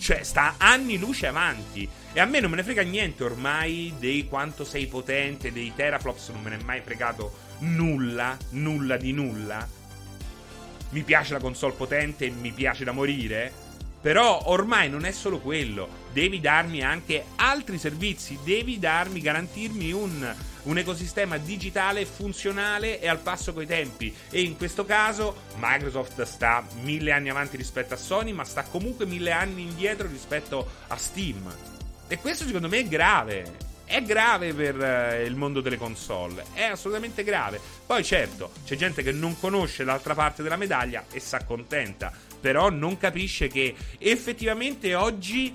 cioè, sta anni luce avanti. E a me non me ne frega niente ormai di quanto sei potente, dei teraflops non me ne è mai fregato nulla, nulla di nulla. Mi piace la console potente mi piace da morire. Però ormai non è solo quello, devi darmi anche altri servizi, devi darmi, garantirmi un, un, ecosistema digitale funzionale e al passo coi tempi. E in questo caso Microsoft sta mille anni avanti rispetto a Sony, ma sta comunque mille anni indietro rispetto a Steam. E questo secondo me è grave. è grave per eh, il mondo delle console. È assolutamente grave. Poi, certo, c'è gente che non conosce l'altra parte della medaglia e si accontenta. Però non capisce che effettivamente oggi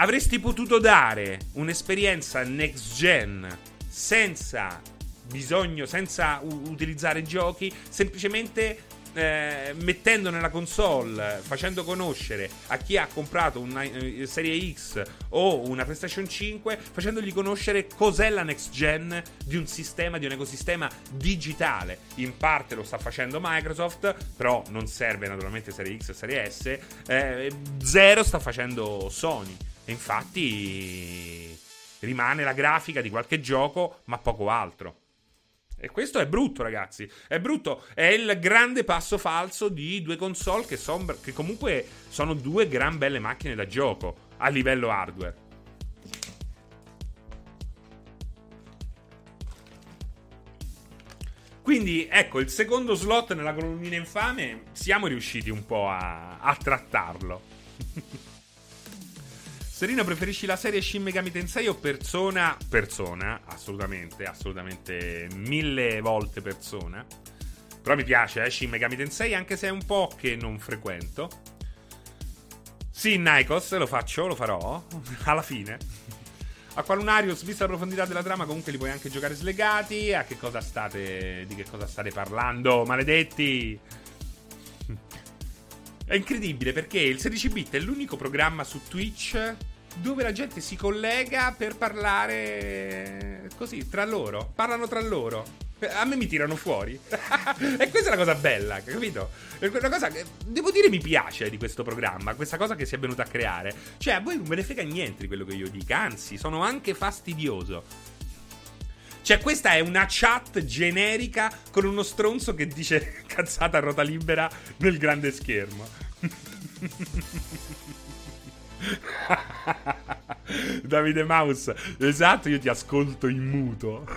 avresti potuto dare un'esperienza next gen senza bisogno, senza u- utilizzare giochi, semplicemente eh, mettendo nella console, facendo conoscere a chi ha comprato una uh, serie X o una PlayStation 5, facendogli conoscere cos'è la next gen di un sistema, di un ecosistema digitale. In parte lo sta facendo Microsoft, però non serve naturalmente serie X e serie S. Eh, zero sta facendo Sony. E infatti rimane la grafica di qualche gioco, ma poco altro. E questo è brutto, ragazzi. È brutto. È il grande passo falso di due console che, son, che comunque sono due gran belle macchine da gioco a livello hardware. Quindi ecco, il secondo slot nella colonnina infame siamo riusciti un po' a, a trattarlo. Serino, preferisci la serie Shin Megami Tensei o Persona? Persona, assolutamente, assolutamente mille volte Persona. Però mi piace, eh, Shin Megami Tensei, anche se è un po' che non frequento. Sì, Nikos, lo faccio, lo farò, alla fine. A Qualunarius, vista la profondità della trama, comunque li puoi anche giocare slegati. A che cosa state, di che cosa state parlando, maledetti? È incredibile perché il 16-bit è l'unico programma su Twitch dove la gente si collega per parlare così tra loro. Parlano tra loro. A me mi tirano fuori. e questa è la cosa bella, capito? Una cosa che devo dire mi piace di questo programma, questa cosa che si è venuta a creare. Cioè, a voi non me ne frega niente di quello che io dica, anzi, sono anche fastidioso. Cioè, questa è una chat generica con uno stronzo che dice cazzata a ruota libera nel grande schermo. Davide Maus, esatto, io ti ascolto in muto.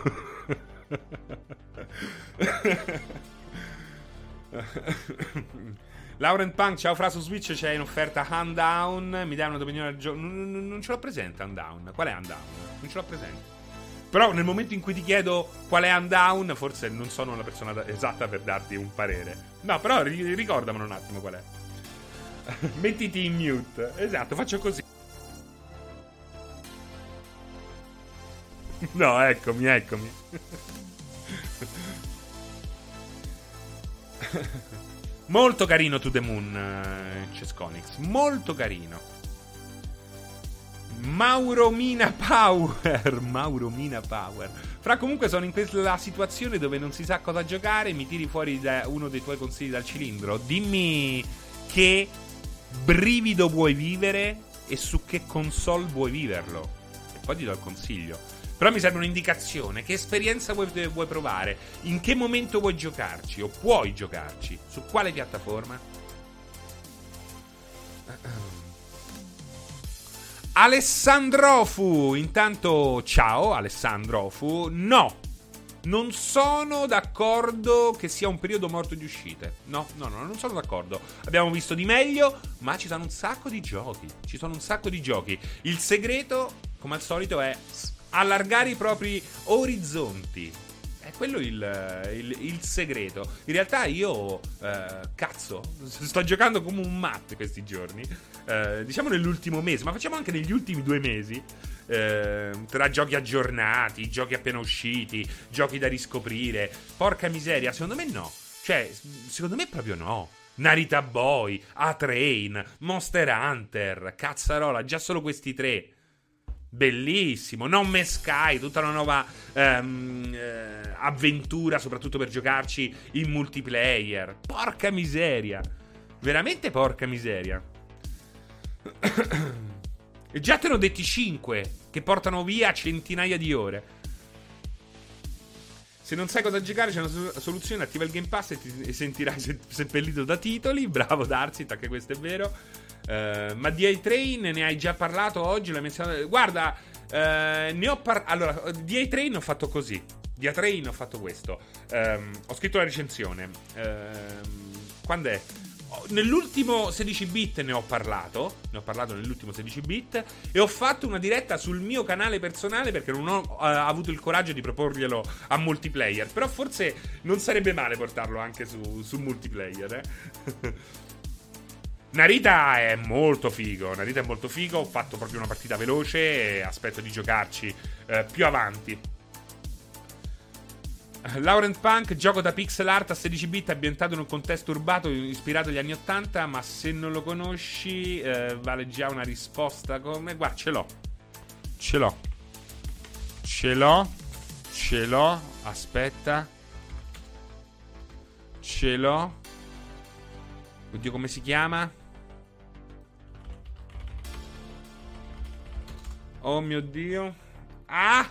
Laurent Punk, ciao Fra su Switch, c'è in offerta Undown. Mi dai un'opinione al gioco? Non, ce l'ho presente Undown. Qual è Undown? Non ce l'ho presente. Però nel momento in cui ti chiedo qual è Undown, forse non sono la persona esatta per darti un parere. No, però ricordamelo un attimo qual è. Mettiti in mute. Esatto, faccio così. No, eccomi, eccomi. Molto carino To The Moon, uh, Cesconix. Molto carino. Mauro Mina Power. Mauro Mina Power. Fra comunque sono in quella situazione dove non si sa cosa giocare. Mi tiri fuori uno dei tuoi consigli dal cilindro. Dimmi che brivido vuoi vivere e su che console vuoi viverlo. E poi ti do il consiglio. Però mi serve un'indicazione. Che esperienza vuoi, vuoi provare? In che momento vuoi giocarci? O puoi giocarci? Su quale piattaforma? Alessandrofu. Intanto, ciao Alessandrofu. No, non sono d'accordo che sia un periodo morto di uscite. No, no, no, non sono d'accordo. Abbiamo visto di meglio, ma ci sono un sacco di giochi. Ci sono un sacco di giochi. Il segreto, come al solito, è allargare i propri orizzonti. Quello il, il, il segreto. In realtà io, eh, cazzo, sto giocando come un matto questi giorni. Eh, diciamo nell'ultimo mese, ma facciamo anche negli ultimi due mesi eh, tra giochi aggiornati, giochi appena usciti, giochi da riscoprire. Porca miseria, secondo me no. Cioè, secondo me proprio no. Narita Boy, A-Train, Monster Hunter, cazzarola, già solo questi tre. Bellissimo, Non Me Sky, tutta una nuova um, uh, avventura, soprattutto per giocarci in multiplayer. Porca miseria, veramente porca miseria. E già te ne ho detti 5 che portano via centinaia di ore. Se non sai cosa giocare, c'è una soluzione: attiva il Game Pass e ti sentirai seppellito da titoli. Bravo, Darsit, anche questo è vero. Uh, ma di A-Train ne hai già parlato oggi? L'hai menzionato? Guarda, uh, ne ho parlato. Allora, di A-Train ho fatto così. Di A-Train ho fatto questo. Um, ho scritto la recensione. Um, quando è? nell'ultimo 16 bit ne ho parlato. Ne ho parlato nell'ultimo 16 bit. E ho fatto una diretta sul mio canale personale perché non ho uh, avuto il coraggio di proporglielo a multiplayer. Però forse non sarebbe male portarlo anche su, su multiplayer. Eh? Narita è molto figo. Narita è molto figo. Ho fatto proprio una partita veloce e aspetto di giocarci uh, più avanti. Laurent Punk, gioco da pixel art a 16 bit ambientato in un contesto urbato ispirato agli anni 80, ma se non lo conosci eh, vale già una risposta come... Guarda, ce l'ho. Ce l'ho. Ce l'ho. Ce l'ho. Aspetta. Ce l'ho. Oddio, come si chiama? Oh mio Dio. Ah!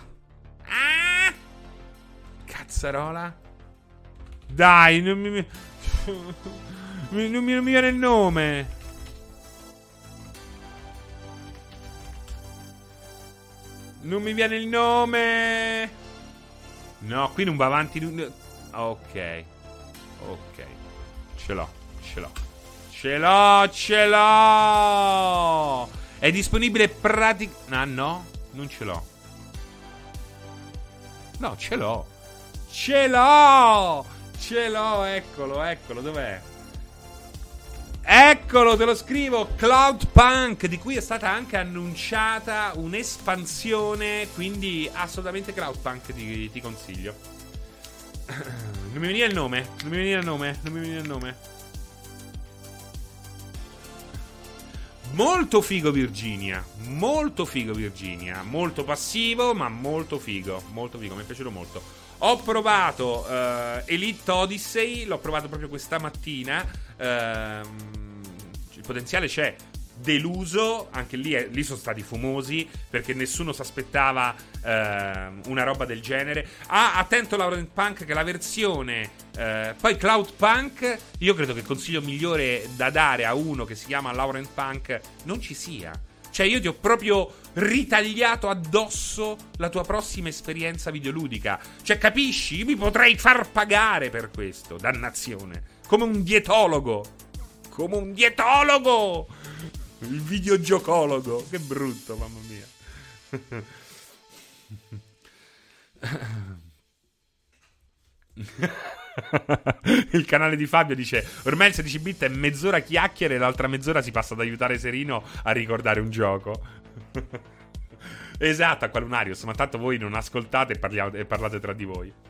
Ah! Cazzarola. Dai, non mi. non, mi non mi viene il nome. Non mi viene il nome. No, qui non va avanti. Ok. Ok. Ce l'ho, ce l'ho. Ce l'ho, ce l'ho. È disponibile praticamente. Ah, no, non ce l'ho. No, ce l'ho. Ce l'ho! Ce l'ho, eccolo, eccolo, dov'è? Eccolo, te lo scrivo, Cloud Punk, di cui è stata anche annunciata un'espansione, quindi assolutamente Cloud Punk ti, ti consiglio. Non mi veniva il nome, non mi veniva il nome, non mi veniva il nome. Molto figo Virginia, molto figo Virginia, molto passivo ma molto figo, molto figo, mi è piaciuto molto. Ho provato uh, Elite Odyssey, l'ho provato proprio questa mattina. Uh, il potenziale c'è. Deluso, anche lì, lì sono stati fumosi perché nessuno si aspettava uh, una roba del genere. Ah, attento Laurent Punk che la versione uh, poi Cloud Punk, io credo che il consiglio migliore da dare a uno che si chiama Laurent Punk non ci sia. Cioè, io ti ho proprio ritagliato addosso la tua prossima esperienza videoludica. Cioè, capisci? Io mi potrei far pagare per questo. Dannazione. Come un dietologo. Come un dietologo. Il videogiocologo. Che brutto, mamma mia. il canale di Fabio dice: Ormai il 16 bit è mezz'ora chiacchiere e l'altra mezz'ora si passa ad aiutare Serino a ricordare un gioco. esatto, a Qualunarius, ma tanto voi non ascoltate e, parliate, e parlate tra di voi.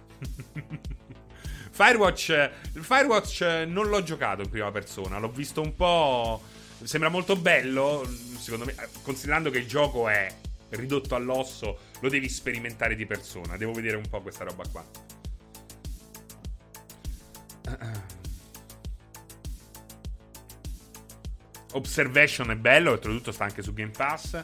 Firewatch, Firewatch non l'ho giocato in prima persona, l'ho visto un po'. Sembra molto bello, secondo me, considerando che il gioco è ridotto all'osso, lo devi sperimentare di persona. Devo vedere un po' questa roba qua. Observation è bello, oltretutto sta anche su Game Pass.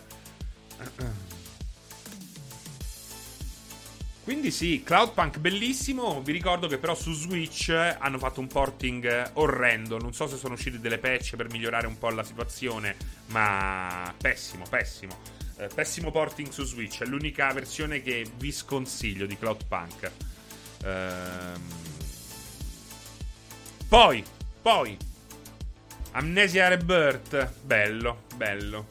Quindi sì, Cloudpunk bellissimo. Vi ricordo che però su Switch hanno fatto un porting orrendo. Non so se sono uscite delle patch per migliorare un po' la situazione, ma pessimo, pessimo. Eh, pessimo porting su Switch. È l'unica versione che vi sconsiglio di Cloudpunk. Ehm poi, poi. Amnesia Rebirth. Bello, bello.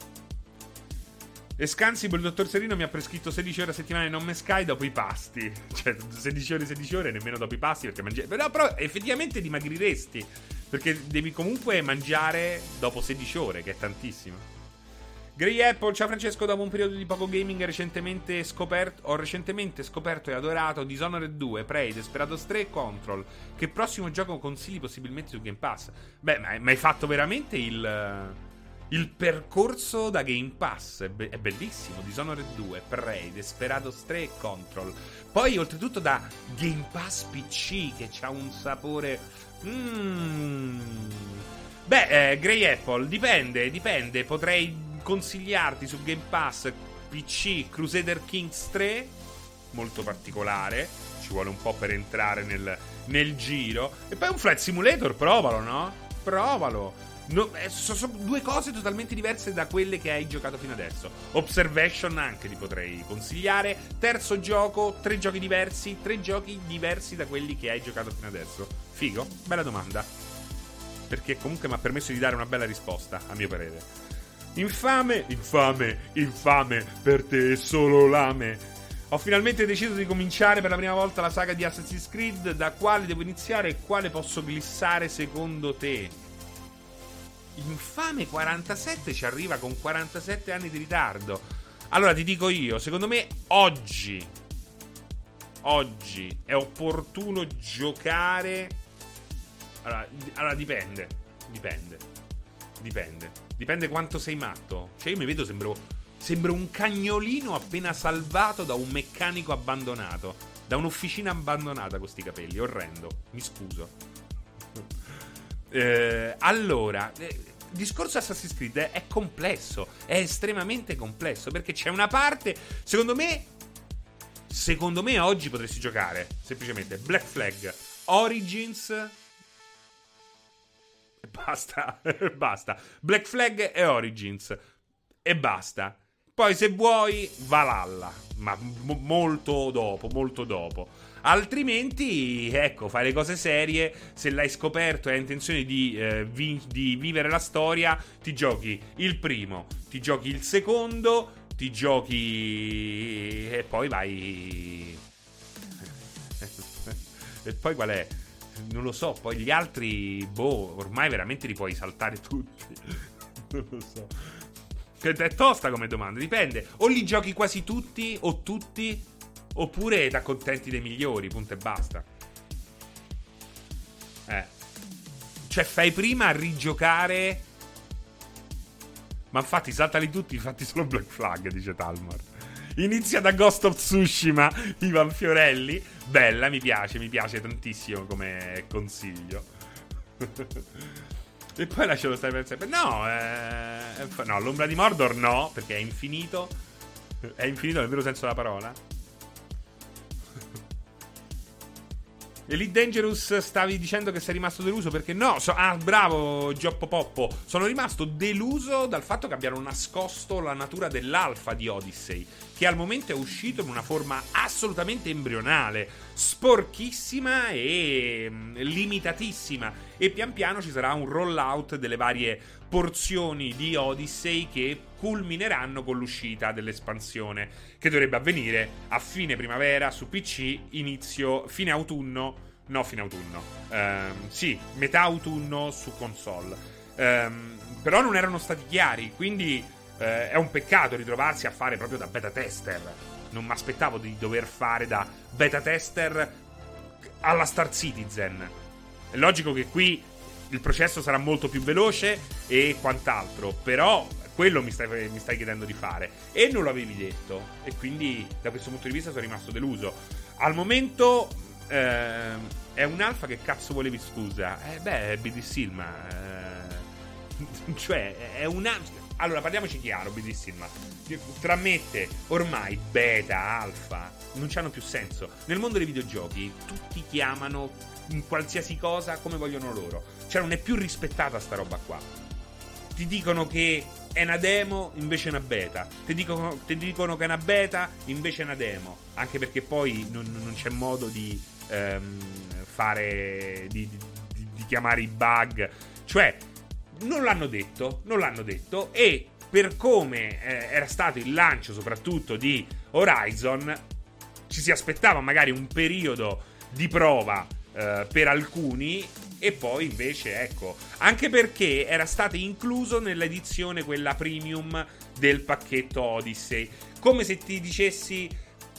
Escansible, il dottor Serino mi ha prescritto 16 ore a settimana di non me sky dopo i pasti. Cioè, 16 ore, 16 ore, nemmeno dopo i pasti perché mangi... Però, però effettivamente dimagriresti. Perché devi comunque mangiare dopo 16 ore, che è tantissimo. Grey Apple, ciao Francesco, dopo un periodo di poco gaming recentemente scoperto, ho recentemente scoperto e adorato Dishonored 2, Prey, Desperados 3 e Control. Che prossimo gioco consigli possibilmente su Game Pass? Beh, ma hai fatto veramente il, il percorso da Game Pass, è, be- è bellissimo. Dishonored 2, Prey, Desperados 3 e Control. Poi oltretutto da Game Pass PC che ha un sapore... Mmm... Beh, eh, Grey Apple, dipende, dipende, potrei consigliarti su Game Pass PC Crusader Kings 3, molto particolare, ci vuole un po' per entrare nel, nel giro. E poi un Flight Simulator, provalo, no? Provalo. No, eh, sono, sono due cose totalmente diverse da quelle che hai giocato fino adesso. Observation anche ti potrei consigliare. Terzo gioco, tre giochi diversi, tre giochi diversi da quelli che hai giocato fino adesso. Figo? Bella domanda. perché comunque mi ha permesso di dare una bella risposta, a mio parere. Infame, infame, infame, per te è solo lame. Ho finalmente deciso di cominciare per la prima volta la saga di Assassin's Creed. Da quale devo iniziare e quale posso glissare secondo te? Infame 47 ci arriva con 47 anni di ritardo. Allora ti dico io, secondo me oggi, oggi è opportuno giocare. Allora, allora dipende, dipende, dipende, dipende quanto sei matto. Cioè io mi vedo sembro Sembra un cagnolino appena salvato da un meccanico abbandonato. Da un'officina abbandonata con questi capelli. Orrendo. Mi scuso. Eh, allora, eh, il discorso Assassin's Creed è complesso. È estremamente complesso. Perché c'è una parte. Secondo me. Secondo me oggi potresti giocare. Semplicemente Black Flag Origins. E basta. basta. Black Flag e Origins. E basta. Poi se vuoi, Valhalla, ma m- molto dopo, molto dopo. Altrimenti, ecco, fai le cose serie. Se l'hai scoperto e hai intenzione di, eh, vi- di vivere la storia, ti giochi il primo, ti giochi il secondo, ti giochi. e poi vai. e poi qual è? Non lo so, poi gli altri, boh, ormai veramente li puoi saltare tutti. non lo so. È tosta come domanda, dipende. O li giochi quasi tutti, o tutti, oppure ti accontenti dei migliori, punto e basta. Eh. Cioè, fai prima a rigiocare. Ma infatti, saltali tutti, infatti solo Black Flag, dice Talmor. Inizia da Ghost of Tsushima, Ivan Fiorelli. Bella, mi piace, mi piace tantissimo come consiglio. E poi lascialo stare per sempre. No, eh, no, l'ombra di Mordor no, perché è infinito. È infinito nel vero senso della parola. Elite Dangerous stavi dicendo che sei rimasto deluso? Perché no, so, ah bravo Gioppo Poppo, sono rimasto deluso dal fatto che abbiano nascosto la natura dell'alfa di Odyssey, che al momento è uscito in una forma assolutamente embrionale, sporchissima e mm, limitatissima e pian piano ci sarà un rollout delle varie porzioni di Odyssey che culmineranno con l'uscita dell'espansione che dovrebbe avvenire a fine primavera su PC, inizio fine autunno, no fine autunno, ehm, sì, metà autunno su console. Ehm, però non erano stati chiari, quindi eh, è un peccato ritrovarsi a fare proprio da beta tester. Non mi aspettavo di dover fare da beta tester alla Star Citizen. È logico che qui il processo sarà molto più veloce e quant'altro, però quello mi stai, mi stai, chiedendo di fare e non l'avevi detto e quindi da questo punto di vista sono rimasto deluso. Al momento eh, è un alfa che cazzo volevi scusa? Eh beh, è BD ma eh, cioè è un alfa allora, parliamoci chiaro, BD Silma. Tramette ormai beta, alfa, non hanno più senso. Nel mondo dei videogiochi tutti chiamano qualsiasi cosa come vogliono loro. Cioè non è più rispettata sta roba qua. Ti dicono che è una demo, invece è una beta. Ti dicono, ti dicono che è una beta, invece è una demo. Anche perché poi non, non c'è modo di ehm, fare. Di, di, di chiamare i bug. Cioè, non l'hanno detto, non l'hanno detto. E per come eh, era stato il lancio, soprattutto di Horizon, ci si aspettava magari un periodo di prova eh, per alcuni e poi invece ecco anche perché era stato incluso nell'edizione quella premium del pacchetto Odyssey. Come se ti dicessi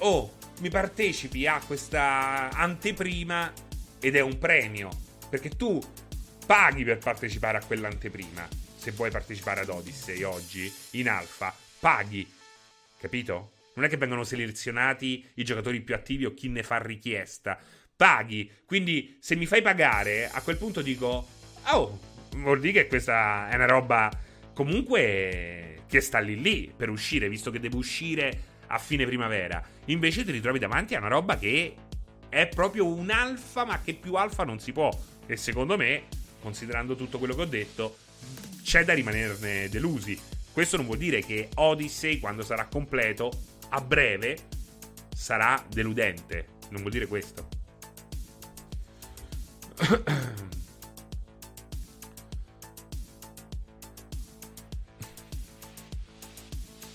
oh mi partecipi a questa anteprima ed è un premio perché tu paghi per partecipare a quell'anteprima. Se vuoi partecipare ad Odyssey oggi in alfa paghi capito? non è che vengono selezionati i giocatori più attivi o chi ne fa richiesta paghi. Quindi se mi fai pagare, a quel punto dico, oh, vuol dire che questa è una roba comunque che sta lì lì per uscire, visto che deve uscire a fine primavera. Invece ti ritrovi davanti a una roba che è proprio un alfa, ma che più alfa non si può. E secondo me, considerando tutto quello che ho detto, c'è da rimanerne delusi. Questo non vuol dire che Odyssey, quando sarà completo, a breve, sarà deludente. Non vuol dire questo.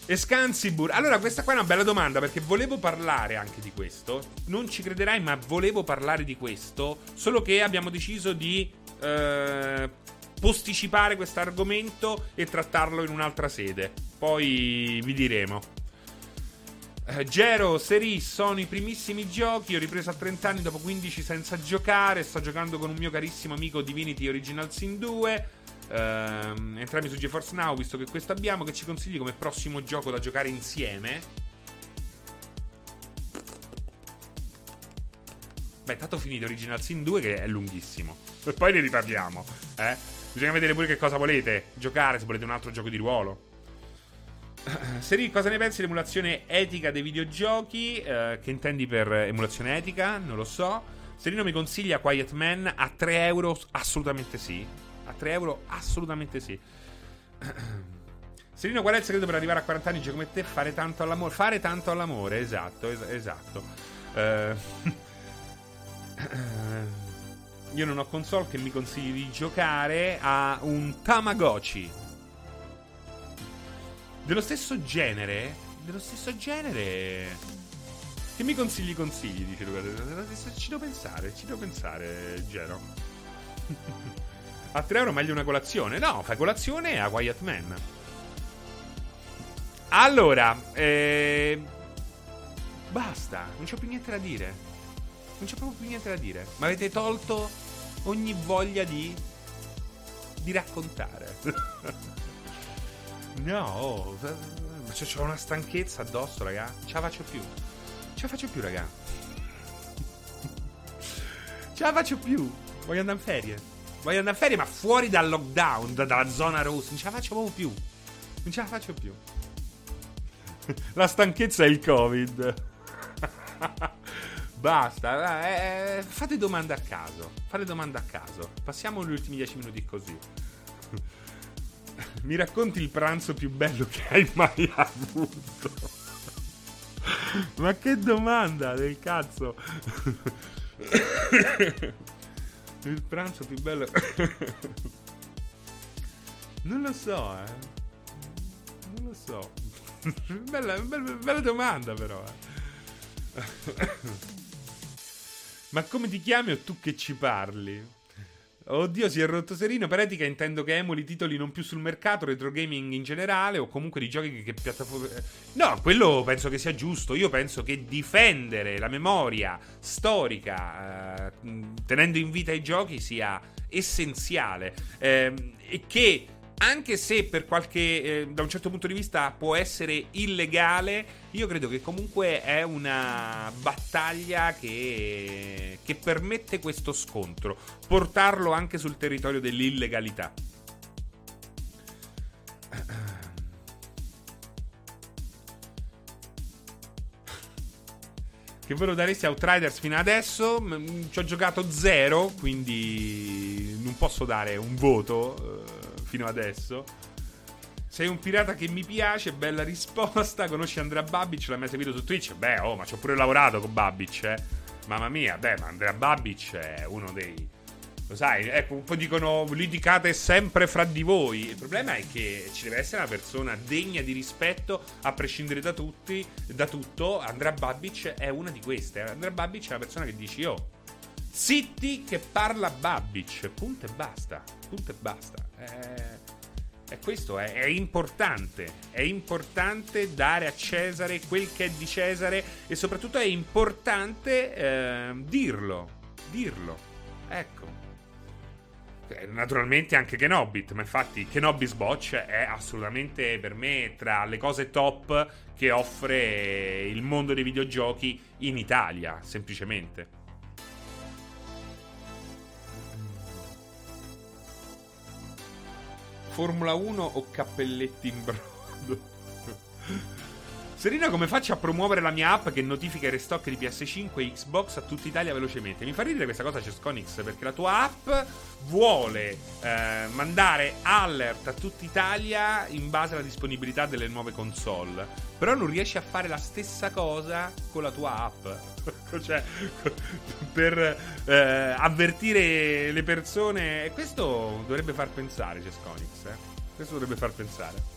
Escansibur. Allora, questa qua è una bella domanda perché volevo parlare anche di questo. Non ci crederai, ma volevo parlare di questo. Solo che abbiamo deciso di eh, posticipare questo argomento e trattarlo in un'altra sede. Poi vi diremo. Uh, Gero, Seri sono i primissimi giochi. Ho ripreso a 30 anni dopo 15 senza giocare. Sto giocando con un mio carissimo amico Divinity Original Sin 2. Uh, entrambi su GeForce Now, visto che questo abbiamo. Che ci consigli come prossimo gioco da giocare insieme? Beh, tanto finito Original Sin 2 che è lunghissimo. E poi ne riparliamo. Eh? Bisogna vedere pure che cosa volete giocare, se volete un altro gioco di ruolo. Seri, cosa ne pensi dell'emulazione etica dei videogiochi? Uh, che intendi per emulazione etica? Non lo so. Serino mi consiglia Quiet Man a 3 euro? Assolutamente sì. A 3 euro? Assolutamente sì. Serino, qual è il segreto per arrivare a 40 anni come te? Fare tanto all'amore. Fare tanto all'amore, esatto, es- esatto. Uh, io non ho console che mi consigli di giocare a un Tamagotchi. Dello stesso genere. Dello stesso genere. Che mi consigli consigli, dice Luca. Ci devo pensare, ci devo pensare, Gero. a 3 euro meglio una colazione. No, fai colazione a Quiet Man. Allora, eh, basta, non c'ho più niente da dire. Non c'ho proprio più niente da dire. Ma avete tolto ogni voglia di di raccontare. No, c'ho una stanchezza addosso, raga. Ce la faccio più. Ce la faccio più, raga. Ce la faccio più. Voglio andare in ferie. Voglio andare in ferie, ma fuori dal lockdown, da, dalla zona rossa. Non ce la faccio proprio più. Non ce la faccio più. La stanchezza è il Covid. Basta. Eh, fate domande a caso. Fate domande a caso. Passiamo gli ultimi dieci minuti così. Mi racconti il pranzo più bello che hai mai avuto? Ma che domanda del cazzo! il pranzo più bello. non lo so, eh. Non lo so. bella, bella, bella domanda, però. Eh. Ma come ti chiami o tu che ci parli? Oddio, si è rotto serino. Per etica intendo che emuli titoli non più sul mercato, retro gaming in generale, o comunque di giochi che, piattaforme. No, quello penso che sia giusto. Io penso che difendere la memoria storica, eh, tenendo in vita i giochi, sia essenziale. Eh, e che anche se per qualche eh, da un certo punto di vista può essere illegale, io credo che comunque è una battaglia che, che permette questo scontro, portarlo anche sul territorio dell'illegalità. Che ve lo daresti a Outriders fino adesso? Ci ho giocato zero, quindi non posso dare un voto eh, fino adesso. Sei un pirata che mi piace, bella risposta. Conosci Andrea Babic? L'ha mai seguito su Twitch? Beh, oh, ma ci ho pure lavorato con Babic, eh. Mamma mia, beh, ma Andrea Babic è uno dei. Lo sai, ecco, un po' dicono litigate sempre fra di voi. Il problema è che ci deve essere una persona degna di rispetto, a prescindere da tutti, da tutto. Andrea Babic è una di queste. Andrea Babic è una persona che dici, oh, zitti che parla Babic. Punto e basta. Punto e basta. Eh, è questo, è, è, importante. È importante dare a Cesare quel che è di Cesare e soprattutto è importante eh, dirlo. Dirlo. Ecco. Eh, naturalmente anche Kenobit, ma infatti Kenobis Botch è assolutamente per me tra le cose top che offre il mondo dei videogiochi in Italia, semplicemente. Formula 1 o cappelletti in brodo? Serena, come faccio a promuovere la mia app che notifica i restock di PS5 e Xbox a tutta Italia velocemente? Mi fa ridere questa cosa, Cesconix, perché la tua app vuole eh, mandare alert a tutta Italia in base alla disponibilità delle nuove console. Però non riesci a fare la stessa cosa con la tua app. cioè, per eh, avvertire le persone. Questo dovrebbe far pensare, Cesconix. Eh? Questo dovrebbe far pensare.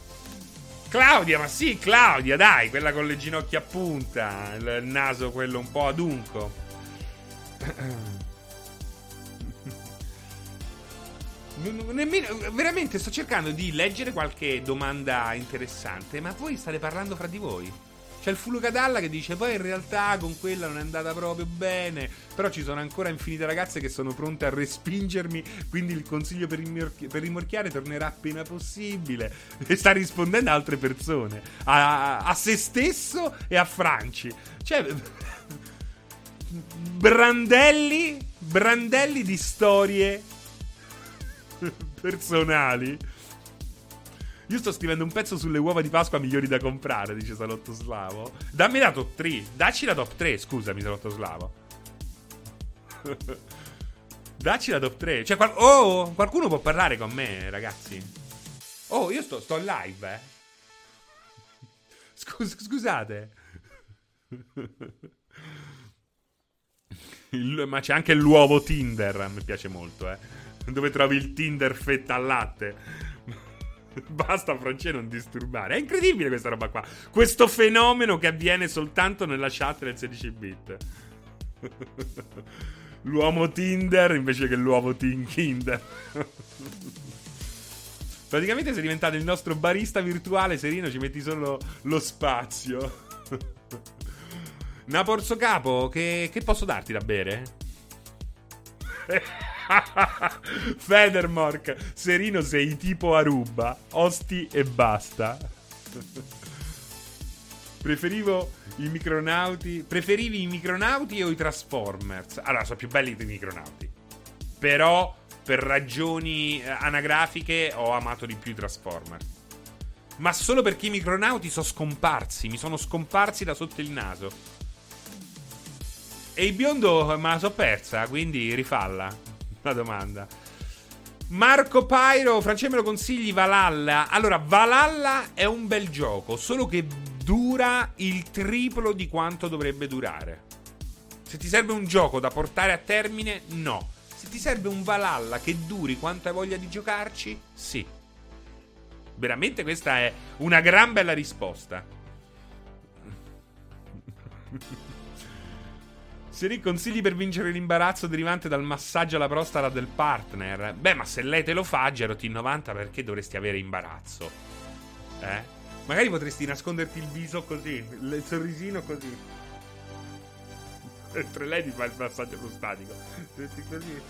Claudia, ma sì, Claudia, dai, quella con le ginocchia a punta, il naso quello un po' adunco. Nemmeno, veramente sto cercando di leggere qualche domanda interessante, ma voi state parlando fra di voi. C'è il Fulu Cadalla che dice: Poi in realtà con quella non è andata proprio bene. Però ci sono ancora infinite ragazze che sono pronte a respingermi. Quindi il consiglio per, rimorchi- per rimorchiare tornerà appena possibile. E sta rispondendo a altre persone, a, a se stesso e a Franci. Cioè, brandelli, brandelli di storie personali. Io sto scrivendo un pezzo sulle uova di Pasqua migliori da comprare, dice Salotto Slavo. Dammi la top 3. Dacci la top 3, scusami, Salotto Slavo. Dacci la top 3. Cioè, qual- oh, qualcuno può parlare con me, ragazzi. Oh, io sto, sto live, eh. Scus- scusate. Il- ma c'è anche l'uovo Tinder, mi piace molto, eh. Dove trovi il Tinder fetta al latte. Basta, Francesco, non disturbare. È incredibile questa roba qua. Questo fenomeno che avviene soltanto nella chat del 16 bit. L'uomo Tinder invece che l'uovo Teen Kinder. Praticamente sei diventato il nostro barista virtuale, Serino, ci metti solo lo spazio. Naporzo capo, che, che posso darti da bere? Federmork, Serino sei tipo Aruba, osti e basta. Preferivo i micronauti. Preferivi i micronauti o i Transformers? Allora, sono più belli i micronauti. Però, per ragioni eh, anagrafiche, ho amato di più i Transformers. Ma solo perché i micronauti sono scomparsi. Mi sono scomparsi da sotto il naso. E il biondo me la so persa, quindi rifalla la domanda. Marco Pyro, Francesco me lo consigli Valhalla? Allora, Valhalla è un bel gioco, solo che dura il triplo di quanto dovrebbe durare. Se ti serve un gioco da portare a termine, no. Se ti serve un Valhalla che duri quanto hai voglia di giocarci, sì. Veramente questa è una gran bella risposta. Seri consigli per vincere l'imbarazzo derivante dal massaggio alla prostata del partner. Beh, ma se lei te lo fa, Geroti 90, perché dovresti avere imbarazzo? Eh? Magari potresti nasconderti il viso così, il sorrisino così. Mentre lei ti fa il massaggio prostatico. Metti così.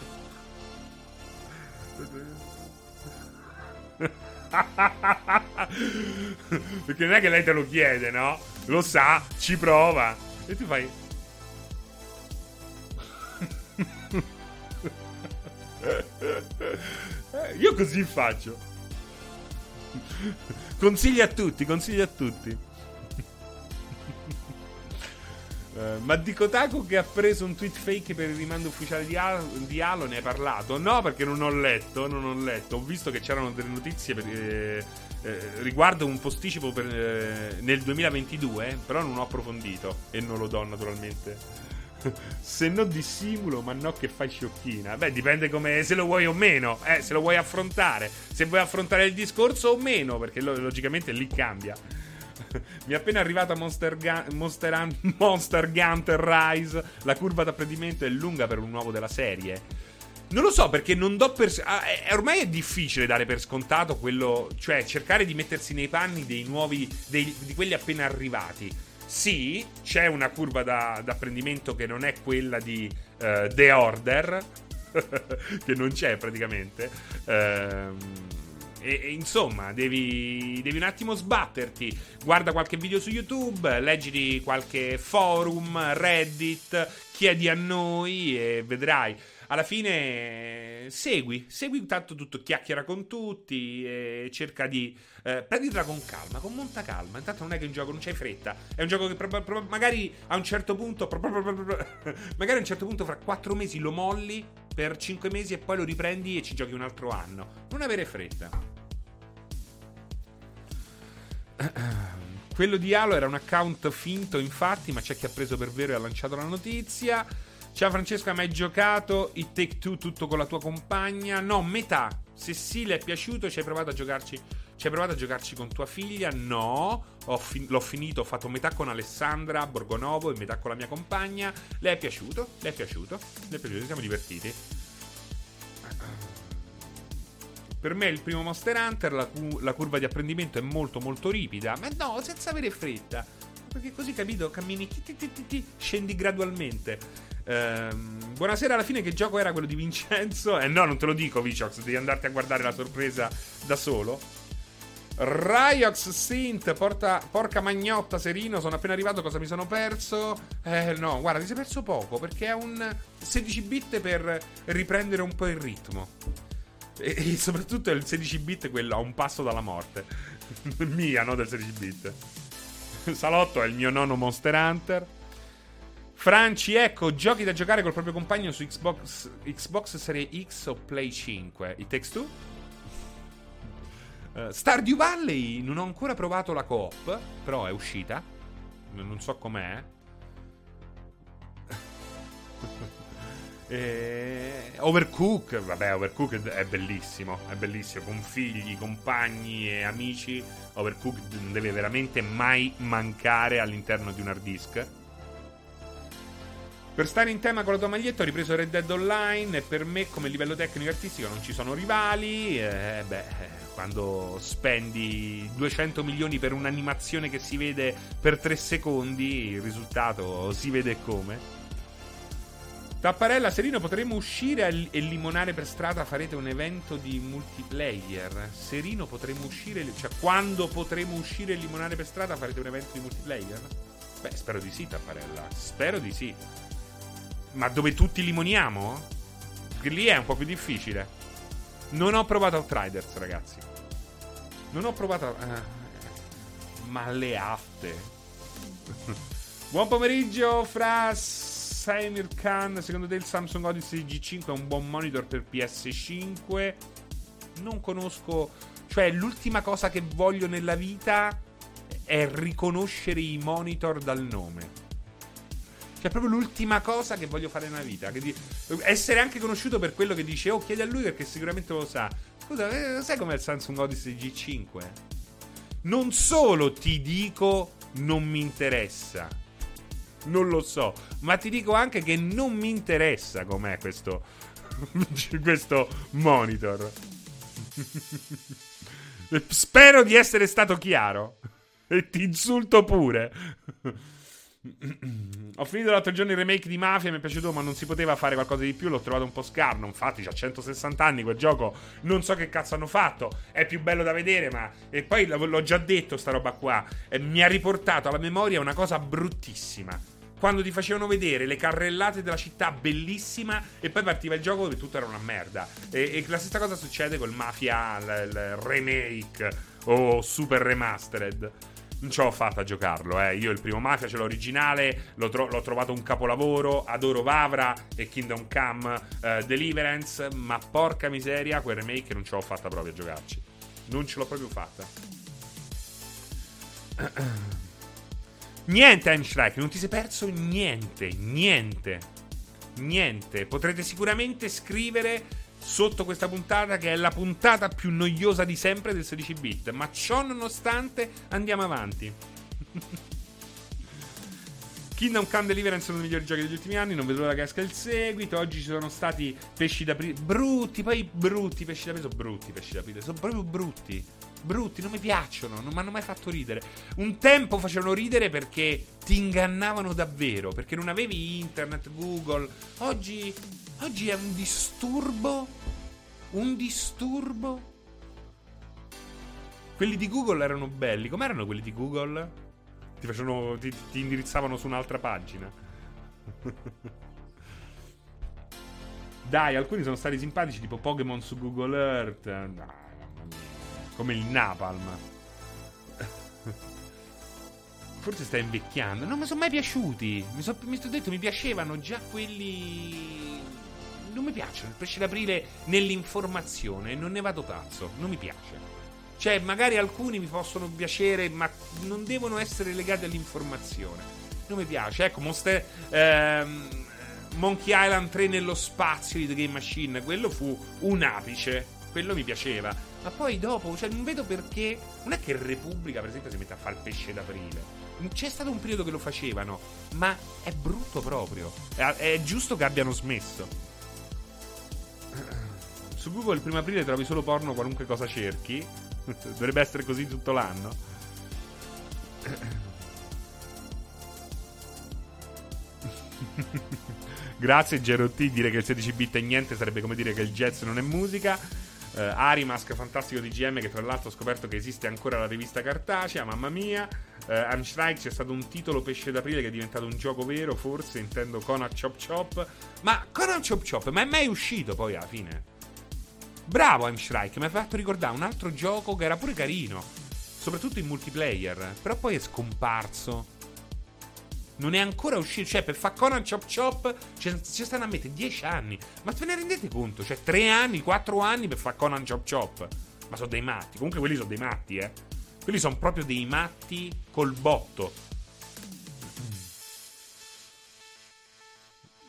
Perché non è che lei te lo chiede, no? Lo sa, ci prova. E tu fai. Io così faccio. Consigli a tutti, consigli a tutti. Uh, ma di Kotaku che ha preso un tweet fake per il rimando ufficiale di, Al- di Halo ne hai parlato? No, perché non ho letto, non ho letto. Ho visto che c'erano delle notizie per, eh, eh, riguardo un posticipo per, eh, nel 2022, però non ho approfondito e non lo do naturalmente. se no dissimulo, ma no che fai sciocchina. Beh, dipende come se lo vuoi o meno, eh, se lo vuoi affrontare. Se vuoi affrontare il discorso o meno, perché lo- logicamente lì cambia. Mi è appena arrivata Monster, Gun- Monster, Un- Monster Gunter Rise. La curva d'apprendimento è lunga per un nuovo della serie. Non lo so perché non do per. ah, è- ormai è difficile dare per scontato quello. Cioè, cercare di mettersi nei panni dei nuovi. dei- di quelli appena arrivati. Sì, c'è una curva da- d'apprendimento che non è quella di eh, The Order. che non c'è praticamente. Ehm. E, e insomma, devi, devi un attimo sbatterti. Guarda qualche video su YouTube, leggiti qualche forum, Reddit, chiedi a noi e vedrai. Alla fine segui, segui tanto tutto, chiacchiera con tutti e cerca di eh, prenditela con calma, con molta calma. Intanto non è che è un gioco, non c'hai fretta. È un gioco che prob- prob- magari a un certo punto, prob- magari a un certo punto fra 4 mesi lo molli per 5 mesi e poi lo riprendi e ci giochi un altro anno. Non avere fretta. Quello di Halo era un account finto, infatti, ma c'è chi ha preso per vero e ha lanciato la notizia. Ciao Francesco, hai mai giocato It Take Two tutto con la tua compagna? No, metà. Se sì, le è piaciuto, ci hai provato a giocarci Ci hai provato a giocarci con tua figlia? No. Fin- l'ho finito, ho fatto metà con Alessandra Borgonovo e metà con la mia compagna. Le è piaciuto? Le è piaciuto? Le è piaciuto, ci siamo divertiti. Per me il primo Monster Hunter, la, cu- la, curva di apprendimento è molto molto ripida, ma no, senza avere fretta. Perché così, capito, cammini, scendi gradualmente. Ehm, buonasera, alla fine che gioco era quello di Vincenzo? Eh no, non te lo dico, Vicox, devi andarti a guardare la sorpresa da solo. Ryox Synth, porta, porca magnotta Serino, sono appena arrivato, cosa mi sono perso? Eh no, guarda, ti sei perso poco perché è un 16 bit per riprendere un po' il ritmo. E, e soprattutto il 16 bit quello a un passo dalla morte. Mia, no del 16 bit. Salotto è il mio nono Monster Hunter. Franci, ecco, giochi da giocare col proprio compagno su Xbox, Xbox Serie X o Play 5. It Takes Two? Uh, Stardew Valley, non ho ancora provato la coop, però è uscita. Non so com'è. Eh, Overcook, vabbè, Overcook è bellissimo, è bellissimo, con figli, compagni e amici. Overcook non deve veramente mai mancare all'interno di un hard disk. Per stare in tema con la tua maglietta ho ripreso Red Dead Online e per me come livello tecnico e artistico non ci sono rivali. Eh, beh, quando spendi 200 milioni per un'animazione che si vede per 3 secondi, il risultato si vede come. Tapparella, Serino, potremmo uscire e limonare per strada? Farete un evento di multiplayer? Serino, potremmo uscire. Cioè, quando potremo uscire e limonare per strada? Farete un evento di multiplayer? Beh, spero di sì, Tapparella. Spero di sì. Ma dove tutti limoniamo? Perché lì è un po' più difficile. Non ho provato Outriders, ragazzi. Non ho provato. Uh, ma le afte. Buon pomeriggio, Fras. Samir Khan, secondo te il Samsung Odyssey G5 è un buon monitor per PS5? Non conosco, cioè l'ultima cosa che voglio nella vita è riconoscere i monitor dal nome. Cioè, proprio l'ultima cosa che voglio fare nella vita. Di- essere anche conosciuto per quello che dice, oh, chiedi a lui perché sicuramente lo sa. Scusa, eh, sai com'è il Samsung Odyssey G5? Non solo ti dico, non mi interessa non lo so. Ma ti dico anche che non mi interessa com'è questo, questo monitor. Spero di essere stato chiaro. E ti insulto pure. Ho finito l'altro giorno il remake di Mafia, mi è piaciuto, ma non si poteva fare qualcosa di più. L'ho trovato un po' scarno. Infatti, c'ha 160 anni quel gioco. Non so che cazzo hanno fatto. È più bello da vedere, ma. E poi l'ho già detto, sta roba qua. E mi ha riportato alla memoria una cosa bruttissima quando ti facevano vedere le carrellate della città bellissima e poi partiva il gioco dove tutto era una merda. E, e la stessa cosa succede col Mafia, il, il remake o Super Remastered. Non ce l'ho fatta a giocarlo, eh. Io il primo Mafia ce l'ho originale, l'ho, tro- l'ho trovato un capolavoro, adoro Vavra e Kingdom Come uh, Deliverance, ma porca miseria, quel remake non ce l'ho fatta proprio a giocarci. Non ce l'ho proprio fatta. Niente, Einschreck, non ti sei perso niente, niente, niente. Potrete sicuramente scrivere sotto questa puntata che è la puntata più noiosa di sempre del 16 bit, ma ciò nonostante andiamo avanti. Kingdom Come Deliverance sono i migliori giochi degli ultimi anni. Non vedo l'ora che esca il seguito. Oggi ci sono stati pesci d'aprile. Brutti, poi brutti. Pesci d'aprile sono brutti. Pesci d'aprile sono proprio brutti brutti, non mi piacciono, non mi hanno mai fatto ridere. Un tempo facevano ridere perché ti ingannavano davvero, perché non avevi internet, Google. Oggi, oggi è un disturbo, un disturbo. Quelli di Google erano belli, com'erano quelli di Google? Ti, facevano, ti, ti indirizzavano su un'altra pagina. Dai, alcuni sono stati simpatici, tipo Pokémon su Google Earth. No. Come il napalm. Forse sta invecchiando. Non mi sono mai piaciuti. Mi so detto, mi piacevano già quelli. Non mi piacciono. Il pesce d'aprile nell'informazione. Non ne vado pazzo. Non mi piace. Cioè, magari alcuni mi possono piacere, ma non devono essere legati all'informazione. Non mi piace. Ecco, Monster. Ehm, Monkey Island 3 nello spazio di The Game Machine. Quello fu un apice quello mi piaceva. Ma poi dopo, cioè, non vedo perché. Non è che Repubblica, per esempio, si mette a fare il pesce d'aprile. C'è stato un periodo che lo facevano, ma è brutto proprio. È, è giusto che abbiano smesso. Su Google il primo aprile trovi solo porno qualunque cosa cerchi. Dovrebbe essere così tutto l'anno. Grazie Gerotti, dire che il 16 bit è niente sarebbe come dire che il jazz non è musica. Uh, Arimask, fantastico di GM, che tra l'altro ho scoperto che esiste ancora la rivista cartacea, mamma mia. Uh, Amstrike c'è stato un titolo pesce d'aprile che è diventato un gioco vero, forse intendo Conan Chop Chop. Ma Conan Chop Chop, ma è mai uscito poi alla fine? Bravo Amstrike, mi ha fatto ricordare un altro gioco che era pure carino, soprattutto in multiplayer, però poi è scomparso. Non è ancora uscito, cioè per fare Conan Chop Chop ci, ci stanno a mettere 10 anni. Ma ve ne rendete conto? Cioè 3 anni, 4 anni per fare Conan Chop Chop. Ma sono dei matti, comunque quelli sono dei matti, eh. Quelli sono proprio dei matti col botto.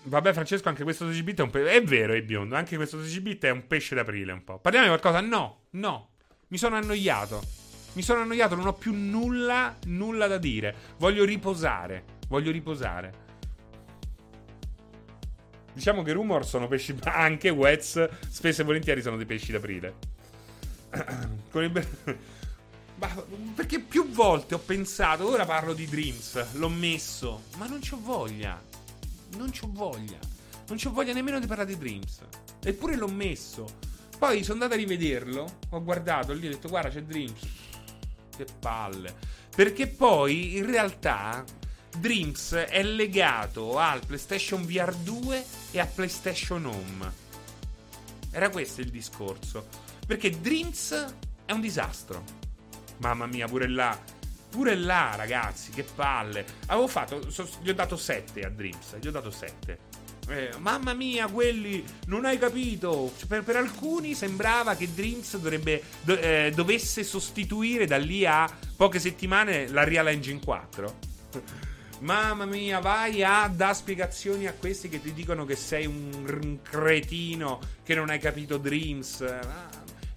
Vabbè, Francesco, anche questo 12 bit è un pesce. È vero, è biondo. Anche questo 12 bit è un pesce d'aprile un po'. Parliamo di qualcosa? No, no. Mi sono annoiato. Mi sono annoiato, non ho più nulla, nulla da dire. Voglio riposare. Voglio riposare. Diciamo che rumor sono pesci. Anche Wets, spesso e volentieri, sono dei pesci d'aprile. Con il. Ma perché più volte ho pensato, ora parlo di Dreams, l'ho messo, ma non c'ho voglia. Non c'ho voglia. Non c'ho voglia nemmeno di parlare di Dreams. Eppure l'ho messo. Poi sono andato a rivederlo, ho guardato lì ho detto guarda c'è Dreams. Che palle. Perché poi in realtà Dreams è legato al PlayStation VR 2 e a PlayStation Home. Era questo il discorso. Perché Dreams è un disastro. Mamma mia, pure là. Pure là, ragazzi, che palle. Avevo fatto. So, gli ho dato 7 a Dreams. Gli ho dato 7. Eh, mamma mia, quelli non hai capito. Cioè, per, per, alcuni sembrava che Dreams dovrebbe, do, eh, dovesse sostituire da lì a poche settimane la Real Engine 4. Mamma mia, vai a dare spiegazioni a questi che ti dicono che sei un, cretino, che non hai capito Dreams.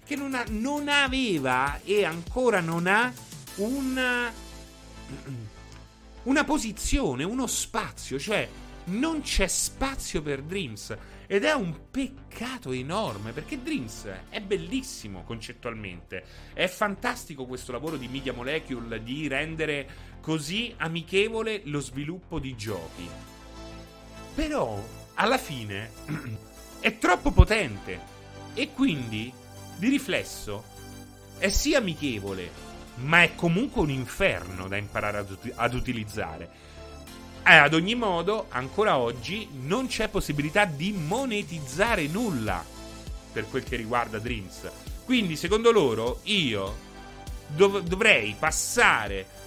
Che non, ha, non aveva e ancora non ha una, una posizione, uno spazio. Cioè, non c'è spazio per Dreams. Ed è un peccato enorme perché Dreams è bellissimo concettualmente. È fantastico questo lavoro di Media Molecule di rendere così amichevole lo sviluppo di giochi. Però, alla fine, è troppo potente e quindi, di riflesso, è sì amichevole, ma è comunque un inferno da imparare ad, ut- ad utilizzare. E ad ogni modo, ancora oggi non c'è possibilità di monetizzare nulla per quel che riguarda Dreams. Quindi, secondo loro, io dov- dovrei passare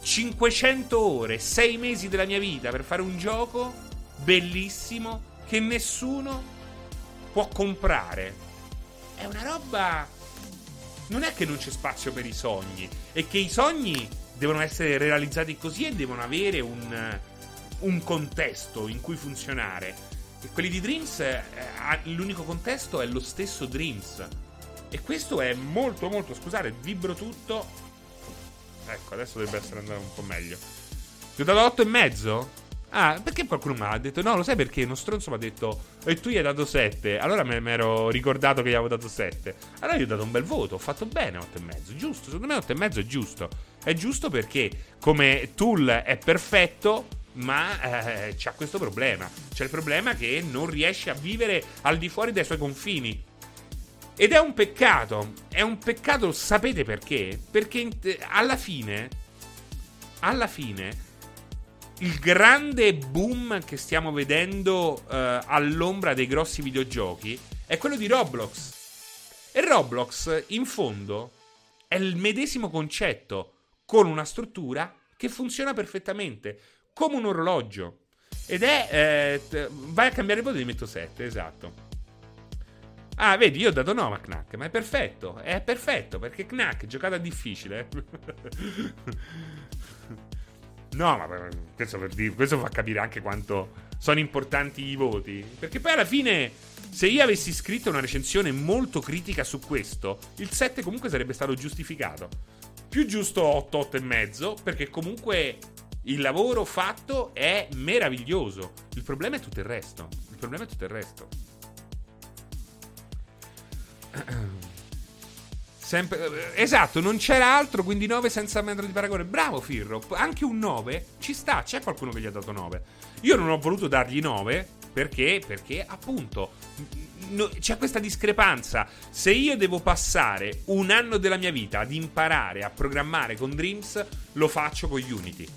500 ore, 6 mesi della mia vita per fare un gioco bellissimo che nessuno può comprare. È una roba. Non è che non c'è spazio per i sogni, è che i sogni devono essere realizzati così e devono avere un, un contesto in cui funzionare. E quelli di Dreams, eh, l'unico contesto è lo stesso Dreams. E questo è molto, molto. Scusate, vibro tutto Ecco, adesso dovrebbe essere andato un po' meglio. Ti ho dato 8 e mezzo? Ah, perché qualcuno mi ha detto? No, lo sai perché? Uno stronzo mi ha detto. E tu gli hai dato 7. Allora mi ero ricordato che gli avevo dato 7. Allora gli ho dato un bel voto. Ho fatto bene 8 e mezzo. Giusto. Secondo me 8 e mezzo è giusto. È giusto perché come tool è perfetto. Ma eh, c'ha questo problema. C'è il problema che non riesce a vivere al di fuori dai suoi confini. Ed è un peccato. È un peccato, sapete perché? Perché alla fine. Alla fine. Il grande boom che stiamo vedendo uh, all'ombra dei grossi videogiochi è quello di Roblox. E Roblox, in fondo, è il medesimo concetto, con una struttura che funziona perfettamente, come un orologio. Ed è... Eh, vai a cambiare voto e metto 7, esatto. Ah, vedi, io ho dato no a Knack, ma è perfetto. È perfetto perché Knack giocata difficile. no, ma questo, questo, fa capire anche quanto sono importanti i voti. Perché poi alla fine, se io avessi scritto una recensione molto critica su questo, il 7 comunque sarebbe stato giustificato. Più giusto 8, 8 e mezzo, perché comunque il lavoro fatto è meraviglioso. Il problema è tutto il resto. Il problema è tutto il resto. Sempre, esatto, non c'era altro, quindi 9 senza metro di paragone. Bravo Firro, anche un 9 ci sta, c'è qualcuno che gli ha dato 9. Io non ho voluto dargli 9 perché, perché appunto no, c'è questa discrepanza. Se io devo passare un anno della mia vita ad imparare a programmare con Dreams, lo faccio con Unity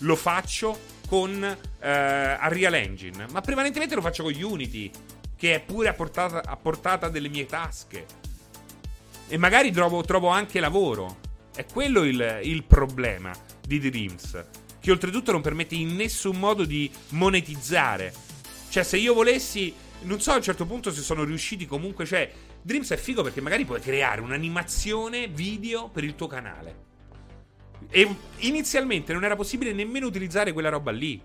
lo faccio con eh, Unreal Engine, ma prevalentemente lo faccio con Unity, che è pure a portata, a portata delle mie tasche. E magari trovo, trovo anche lavoro. È quello il, il problema di Dreams, che oltretutto non permette in nessun modo di monetizzare. Cioè, se io volessi, non so a un certo punto se sono riusciti comunque, cioè, Dreams è figo perché magari puoi creare un'animazione video per il tuo canale. E inizialmente non era possibile nemmeno utilizzare quella roba lì.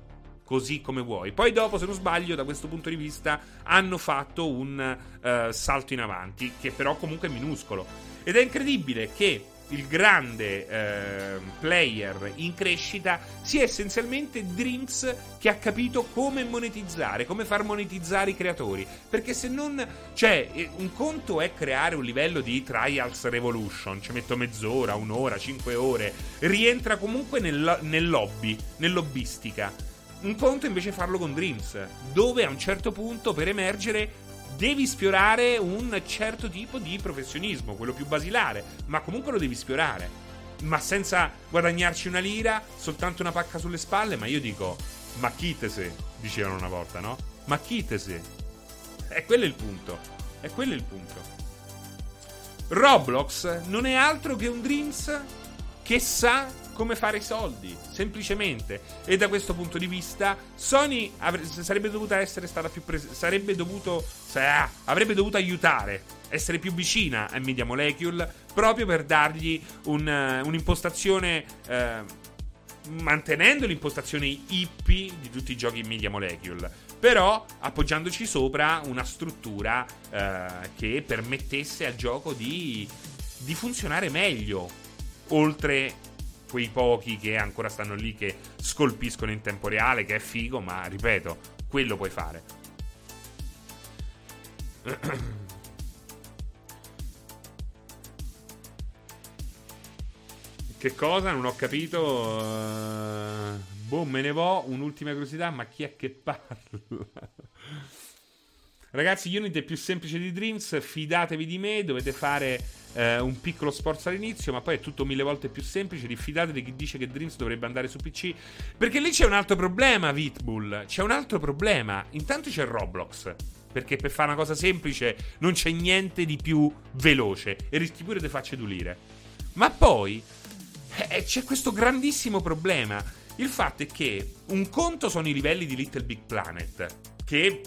Così come vuoi. Poi, dopo, se non sbaglio, da questo punto di vista, hanno fatto un uh, salto in avanti, che però comunque è minuscolo. Ed è incredibile che il grande eh, player in crescita sia essenzialmente Dreams che ha capito come monetizzare, come far monetizzare i creatori. Perché se non. Cioè, eh, un conto è creare un livello di Trials Revolution, ci metto mezz'ora, un'ora, cinque ore. Rientra comunque nel, nel lobby, nell'hobbistica. Un conto invece è farlo con Dreams, dove a un certo punto per emergere devi sfiorare un certo tipo di professionismo, quello più basilare, ma comunque lo devi sfiorare. Ma senza guadagnarci una lira, soltanto una pacca sulle spalle, ma io dico, ma chitese, dicevano una volta, no? Ma chitese. E quello è il punto. E quello è il punto. Roblox non è altro che un Dreams che sa come fare i soldi, semplicemente. E da questo punto di vista, Sony avre- sarebbe dovuta essere stata più presente. Sarebbe dovuto. Sa- avrebbe dovuto aiutare, essere più vicina a Media Molecule, proprio per dargli un, un'impostazione. Uh, mantenendo l'impostazione IP di tutti i giochi in Media Molecule, però appoggiandoci sopra una struttura uh, che permettesse al gioco di, di funzionare meglio, oltre quei pochi che ancora stanno lì che scolpiscono in tempo reale, che è figo, ma ripeto, quello puoi fare. Che cosa? Non ho capito. Uh, boh, me ne vo. Un'ultima curiosità, ma chi è che parla? Ragazzi, Unity è più semplice di Dreams, fidatevi di me, dovete fare eh, un piccolo sforzo all'inizio, ma poi è tutto mille volte più semplice. Diffidate di chi dice che Dreams dovrebbe andare su PC. Perché lì c'è un altro problema, Vitbull. C'è un altro problema. Intanto c'è Roblox. Perché per fare una cosa semplice non c'è niente di più veloce. E rischi pure di farci dulire. Ma poi eh, c'è questo grandissimo problema. Il fatto è che un conto sono i livelli di Little Big Planet. Che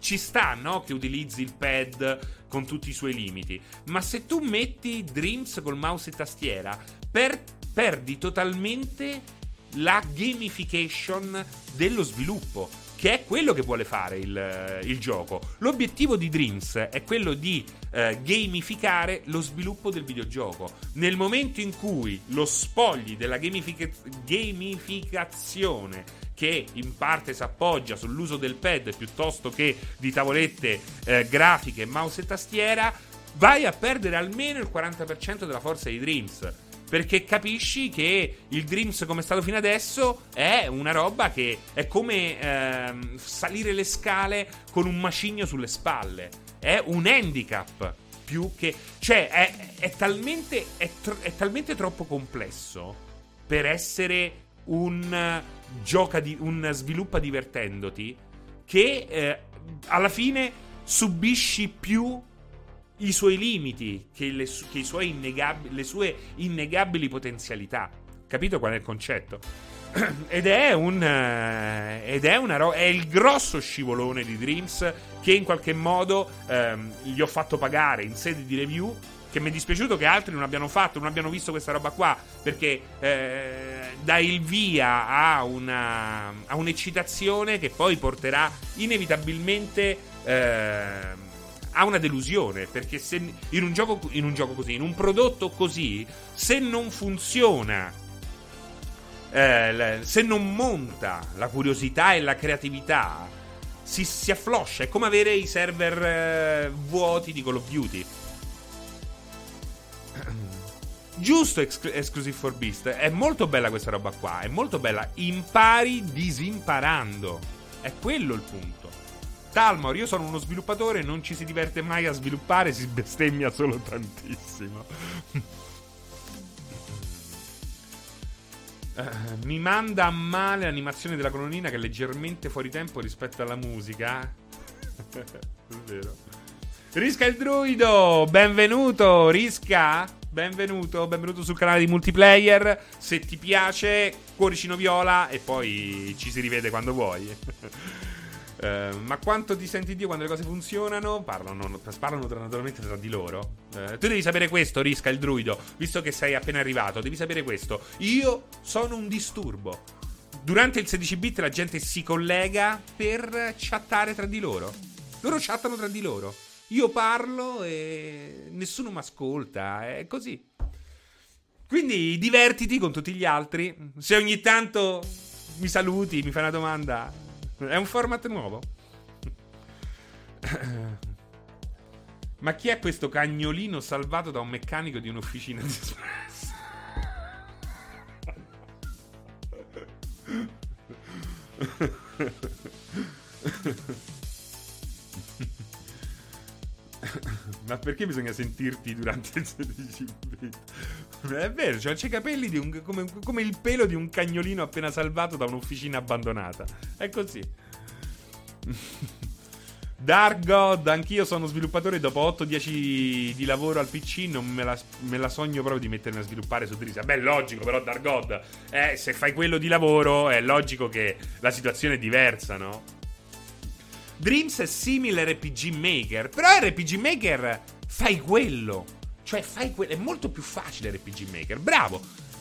ci sta, no? Che utilizzi il pad con tutti i suoi limiti. Ma se tu metti Dreams col mouse e tastiera, per, perdi totalmente la gamification dello sviluppo. Che è quello che vuole fare il, il gioco. L'obiettivo di Dreams è quello di eh, gamificare lo sviluppo del videogioco. Nel momento in cui lo spogli della gamific- gamificazione che in parte si appoggia sull'uso del pad piuttosto che di tavolette eh, grafiche, mouse e tastiera, vai a perdere almeno il 40% della forza di Dreams. Perché capisci che il Dreams, come è stato fino adesso, è una roba che è come ehm, salire le scale con un macigno sulle spalle. È un handicap più che. Cioè, è, è, talmente, è, tr- è talmente troppo complesso per essere un gioca di, un sviluppa divertendoti che eh, alla fine subisci più i suoi limiti che, le, che i innegabili, le sue innegabili potenzialità. Capito qual è il concetto? ed è un uh, ed è una ro- è il grosso scivolone di Dreams che in qualche modo um, gli ho fatto pagare in sede di review che mi è dispiaciuto che altri non abbiano fatto, non abbiano visto questa roba qua, perché eh, dà il via a, una, a un'eccitazione che poi porterà inevitabilmente eh, a una delusione, perché se in un, gioco, in un gioco così, in un prodotto così, se non funziona eh, se non monta la curiosità e la creatività, si, si affloscia. È come avere i server eh, vuoti di Call of Duty. Giusto ex- Exclusive for Beast. È molto bella questa roba qua. È molto bella. Impari disimparando. È quello il punto. Talmor, io sono uno sviluppatore, non ci si diverte mai a sviluppare, si bestemmia solo tantissimo. Uh, mi manda a male l'animazione della colonnina che è leggermente fuori tempo rispetto alla musica. è vero. Risca il druido, benvenuto Risca, benvenuto, benvenuto sul canale di multiplayer. Se ti piace, cuoricino viola e poi ci si rivede quando vuoi. Uh, ma quanto ti senti Dio quando le cose funzionano? Parlano, parlano naturalmente tra di loro. Uh, tu devi sapere questo, Risca, il druido. Visto che sei appena arrivato, devi sapere questo. Io sono un disturbo. Durante il 16 bit la gente si collega per chattare tra di loro. Loro chattano tra di loro. Io parlo e nessuno mi ascolta. È così. Quindi divertiti con tutti gli altri. Se ogni tanto mi saluti, mi fai una domanda, è un format nuovo. Ma chi è questo cagnolino salvato da un meccanico di un'officina di espresso? Ma perché bisogna sentirti durante il 16 bit? È vero, cioè c'è i capelli un, come, come, il pelo di un cagnolino appena salvato da un'officina abbandonata. È così. Dark God, anch'io sono sviluppatore dopo 8-10 di lavoro al PC non me la, me la, sogno proprio di mettermi a sviluppare su Drisa. Beh, logico però Dark God, eh, se fai quello di lavoro è logico che la situazione è diversa, no? Dreams è simile RPG Maker, però RPG Maker fai quello. Cioè, fai quello. È molto più facile RPG Maker. Bravo.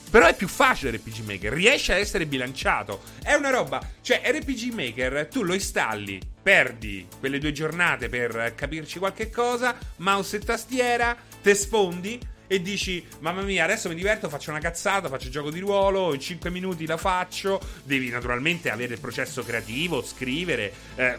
Però è più facile RPG Maker, riesce a essere bilanciato. È una roba, cioè RPG Maker tu lo installi, perdi quelle due giornate per capirci qualche cosa, mouse e tastiera, te sfondi e dici mamma mia adesso mi diverto faccio una cazzata faccio gioco di ruolo in 5 minuti la faccio devi naturalmente avere il processo creativo scrivere eh,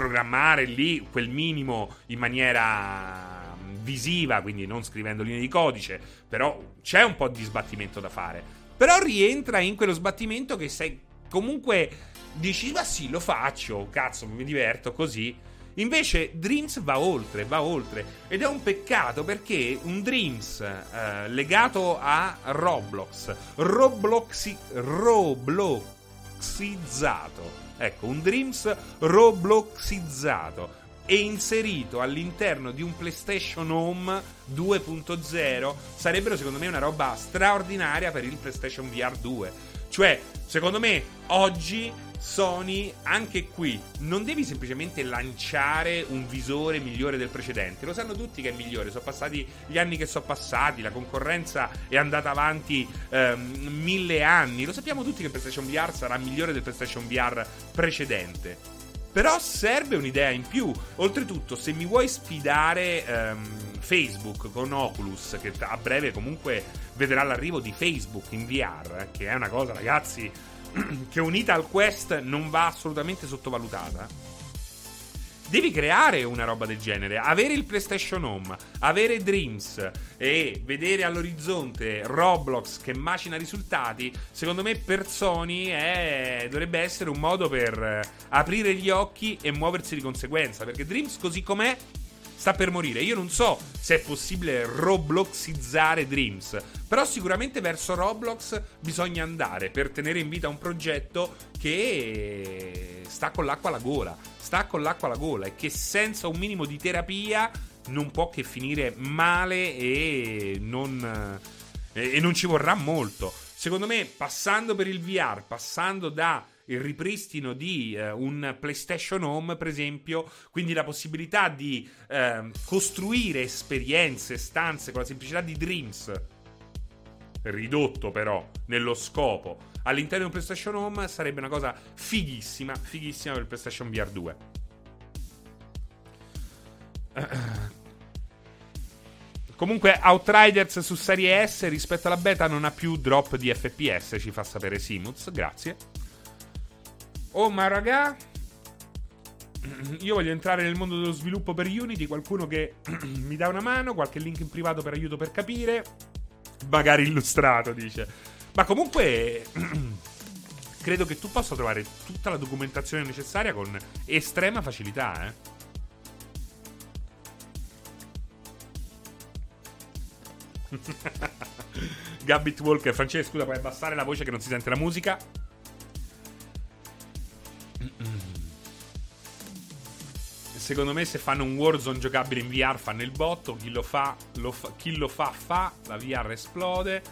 programmare lì quel minimo in maniera visiva quindi non scrivendo linee di codice però c'è un po' di sbattimento da fare però rientra in quello sbattimento che sei comunque dici ma sì lo faccio cazzo mi diverto così Invece Dreams va oltre, va oltre. Ed è un peccato perché un Dreams eh, legato a Roblox, Robloxi, Robloxizzato. Ecco, un Dreams Robloxizzato e inserito all'interno di un PlayStation Home 2.0 sarebbero secondo me una roba straordinaria per il PlayStation VR 2. Cioè, secondo me oggi Sony, anche qui, non devi semplicemente lanciare un visore migliore del precedente. Lo sanno tutti che è migliore. Sono passati gli anni che sono passati, la concorrenza è andata avanti ehm, mille anni. Lo sappiamo tutti che PlayStation VR sarà migliore del PlayStation VR precedente. Però serve un'idea in più. Oltretutto, se mi vuoi sfidare ehm, Facebook con Oculus, che a breve comunque vedrà l'arrivo di Facebook in VR, che è una cosa, ragazzi che unita al Quest non va assolutamente sottovalutata. Devi creare una roba del genere, avere il PlayStation Home, avere Dreams e vedere all'orizzonte Roblox che macina risultati, secondo me per Sony è... dovrebbe essere un modo per aprire gli occhi e muoversi di conseguenza, perché Dreams così com'è sta per morire. Io non so se è possibile robloxizzare Dreams, però sicuramente verso Roblox bisogna andare per tenere in vita un progetto che sta con l'acqua alla gola, sta con l'acqua alla gola e che senza un minimo di terapia non può che finire male e non, e non ci vorrà molto. Secondo me, passando per il VR, passando da il ripristino di eh, un PlayStation Home, per esempio, quindi la possibilità di eh, costruire esperienze, stanze con la semplicità di Dreams, ridotto però nello scopo all'interno di un PlayStation Home sarebbe una cosa fighissima, fighissima per il PlayStation VR 2. Comunque, Outriders su serie S rispetto alla beta non ha più drop di FPS, ci fa sapere Simuz. Grazie. Oh, ma raga. Io voglio entrare nel mondo dello sviluppo per Unity. Qualcuno che mi dà una mano, qualche link in privato per aiuto per capire. Magari illustrato, dice. Ma comunque. credo che tu possa trovare tutta la documentazione necessaria con estrema facilità, eh. Gabbit Walker, Francesco, scusa, puoi abbassare la voce che non si sente la musica? Secondo me se fanno un Warzone giocabile in VR fanno il botto, chi lo fa, lo fa, chi lo fa, fa, la VR esplode.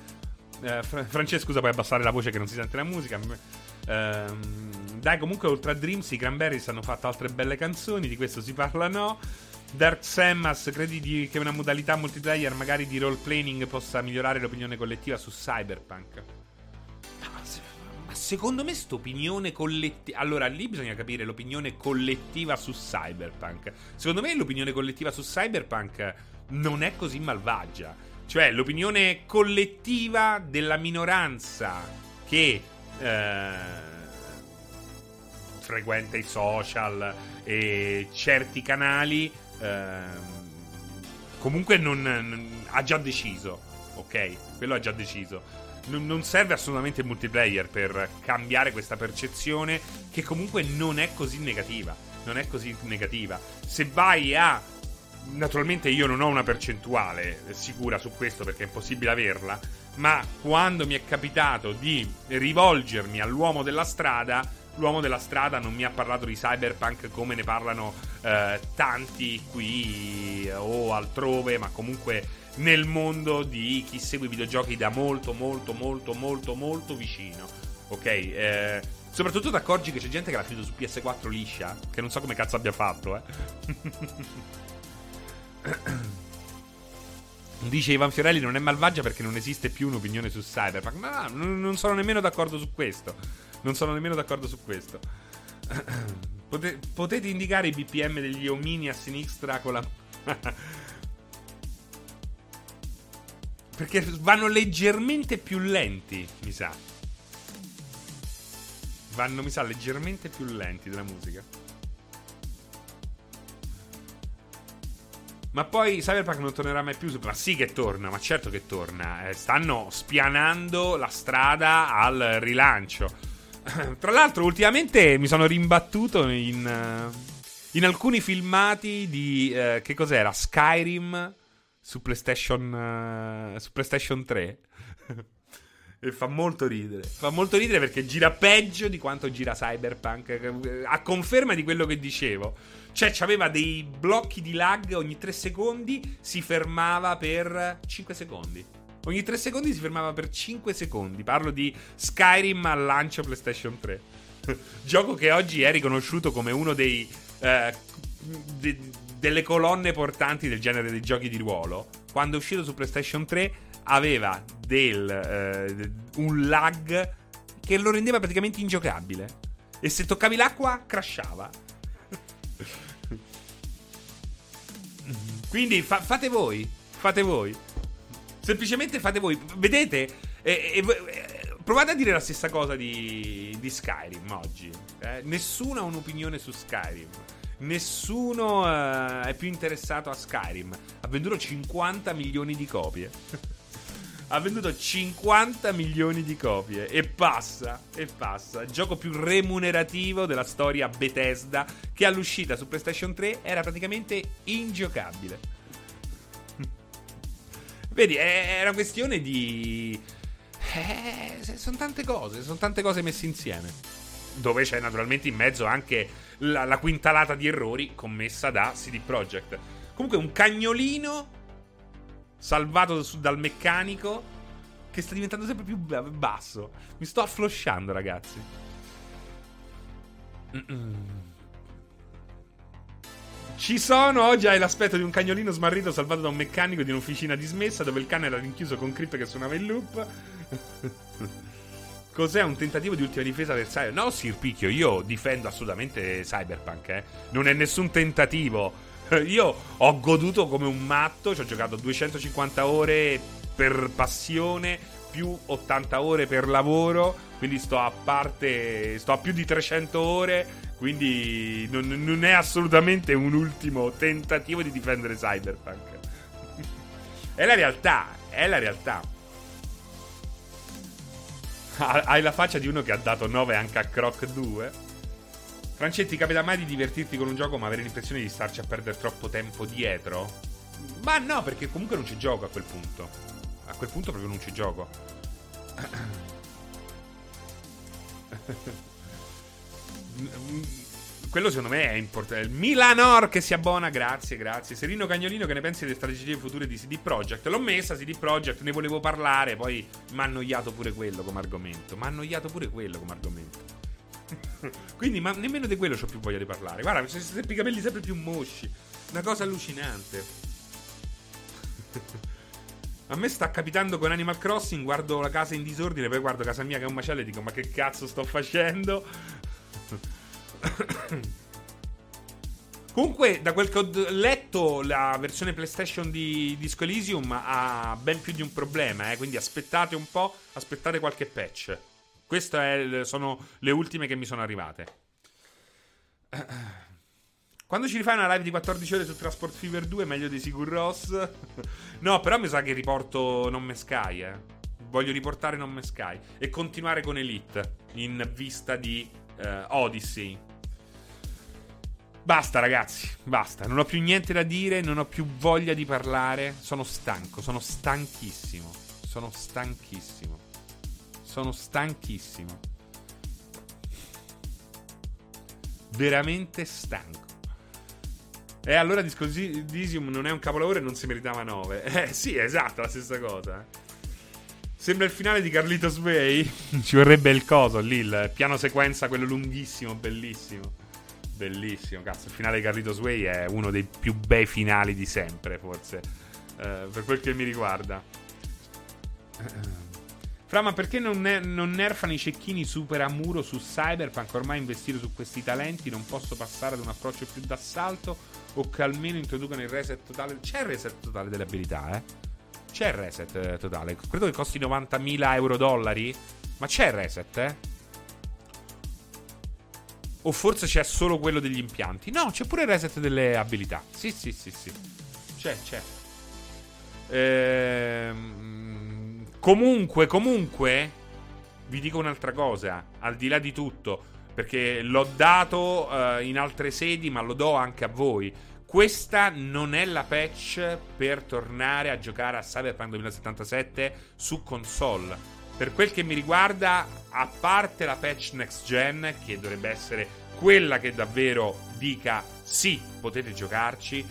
Eh, Francesco, scusa, puoi abbassare la voce che non si sente la musica? Eh, dai, comunque oltre a Dreams i Cranberries hanno fatto altre belle canzoni, di questo si parla no. Dark Sammas, credi di, che una modalità multiplayer magari di role playing possa migliorare l'opinione collettiva su Cyberpunk? Secondo me opinione collettiva. Allora, lì bisogna capire l'opinione collettiva su Cyberpunk. Secondo me l'opinione collettiva su Cyberpunk non è così malvagia. Cioè, l'opinione collettiva della minoranza che eh, frequenta i social e certi canali Ehm, comunque non, non, ha già deciso, ok? Quello ha già deciso. Non, non serve assolutamente il multiplayer per cambiare questa percezione che comunque non è così negativa. Non è così negativa. Se vai a naturalmente io non ho una percentuale sicura su questo perché è impossibile averla, ma quando mi è capitato di rivolgermi all'uomo della strada, l'uomo della strada non mi ha parlato di cyberpunk come ne parlano eh, tanti qui o altrove, ma comunque nel mondo di chi segue i videogiochi da molto, molto, molto, molto, molto vicino. Ok? Eh, soprattutto ti accorgi che c'è gente che l'ha finito su PS4 liscia, che non so come cazzo abbia fatto, eh. Dice Ivan Fiorelli non è malvagia perché non esiste più un'opinione su Cyberpunk. Ma no, non sono nemmeno d'accordo su questo. Non sono nemmeno d'accordo su questo. Pote- potete indicare i BPM degli omini a sinistra con la. Perché vanno leggermente più lenti, mi sa. Vanno, mi sa, leggermente più lenti della musica. Ma poi Cyberpunk non tornerà mai più. Ma sì che torna, ma certo che torna. Eh, stanno spianando la strada al rilancio. Tra l'altro, ultimamente mi sono rimbattuto in, uh, in alcuni filmati di. Uh, che cos'era? Skyrim su PlayStation, uh, su PlayStation 3. e fa molto ridere. Fa molto ridere perché gira peggio di quanto gira Cyberpunk. A conferma di quello che dicevo. Cioè, aveva dei blocchi di lag ogni 3 secondi, si fermava per 5 secondi. Ogni 3 secondi si fermava per 5 secondi. Parlo di Skyrim al lancio PlayStation 3. Gioco che oggi è riconosciuto come uno dei. Eh, de, delle colonne portanti del genere dei giochi di ruolo. Quando è uscito su PlayStation 3 aveva del, eh, un lag che lo rendeva praticamente ingiocabile. E se toccavi l'acqua, crashava. Quindi fa- fate voi. Fate voi. Semplicemente fate voi. Vedete? E, e, e, provate a dire la stessa cosa di, di Skyrim oggi. Eh? Nessuno ha un'opinione su Skyrim. Nessuno uh, è più interessato a Skyrim. Ha venduto 50 milioni di copie. ha venduto 50 milioni di copie. E passa, e passa. Il gioco più remunerativo della storia Bethesda. Che all'uscita su PlayStation 3 era praticamente ingiocabile. Vedi, è, una questione di. Eh, sono tante cose, sono tante cose messe insieme. Dove c'è naturalmente in mezzo anche la, la quintalata di errori commessa da CD Projekt. Comunque, un cagnolino salvato dal meccanico che sta diventando sempre più basso. Mi sto afflosciando, ragazzi. Ci sono, oggi hai l'aspetto di un cagnolino smarrito salvato da un meccanico di un'officina dismessa dove il cane era rinchiuso con creep che suonava in loop. Cos'è un tentativo di ultima difesa del Cyberpunk? No, Sir Picchio, io difendo assolutamente Cyberpunk, eh. Non è nessun tentativo. Io ho goduto come un matto, ci ho giocato 250 ore per passione, più 80 ore per lavoro, quindi sto a parte, sto a più di 300 ore, quindi non, non è assolutamente un ultimo tentativo di difendere Cyberpunk. è la realtà, è la realtà. Hai la faccia di uno che ha dato 9 anche a Croc 2. Francetti, capita mai di divertirti con un gioco ma avere l'impressione di starci a perdere troppo tempo dietro? Ma no, perché comunque non ci gioco a quel punto. A quel punto proprio non ci gioco. Quello secondo me è importante. Milanor che si abbona, grazie, grazie. Serino Cagnolino, che ne pensi delle strategie future di CD Projekt? L'ho messa CD Projekt, ne volevo parlare, poi mi ha annoiato pure quello come argomento. Mi ha annoiato pure quello come argomento. Quindi, ma nemmeno di quello ho più voglia di parlare. Guarda, mi sono i capelli sempre più mosci. Una cosa allucinante. A me sta capitando con Animal Crossing, guardo la casa in disordine, poi guardo casa mia che è un macello e dico ma che cazzo sto facendo? Comunque, da quel che ho letto, la versione PlayStation di Disco Elysium ha ben più di un problema, eh, quindi aspettate un po', aspettate qualche patch. Queste sono le ultime che mi sono arrivate. Quando ci rifai una live di 14 ore su Transport Fever 2, meglio di Sigur Ross? no, però mi sa che riporto Non Me Sky, eh. Voglio riportare Non Me Sky e continuare con Elite in vista di uh, Odyssey. Basta ragazzi, basta. Non ho più niente da dire, non ho più voglia di parlare. Sono stanco, sono stanchissimo. Sono stanchissimo. Sono stanchissimo. Veramente stanco. E allora Discodisium non è un capolavoro e non si meritava 9. Eh sì, esatto, la stessa cosa. Sembra il finale di Carlitos Way. Ci vorrebbe il coso lì, il piano sequenza, quello lunghissimo, bellissimo. Bellissimo, cazzo. Il finale di Carlitos Way è uno dei più bei finali di sempre, forse. Eh, per quel che mi riguarda. Fra, ma perché non, non, nerfano i cecchini super a muro su Cyberpunk? Ormai investire su questi talenti non posso passare ad un approccio più d'assalto o che almeno introducano il reset totale. C'è il reset totale delle abilità, eh? C'è il reset eh, totale. Credo che costi 90.000 euro dollari. Ma c'è il reset, eh? O forse c'è solo quello degli impianti? No, c'è pure il reset delle abilità. Sì, sì, sì, sì. C'è, c'è. Ehm Comunque, comunque, vi dico un'altra cosa, al di là di tutto, perché l'ho dato uh, in altre sedi, ma lo do anche a voi. Questa non è la patch per tornare a giocare a Cyberpunk 2077 su console. Per quel che mi riguarda, a parte la patch next gen, che dovrebbe essere quella che davvero dica sì, potete giocarci.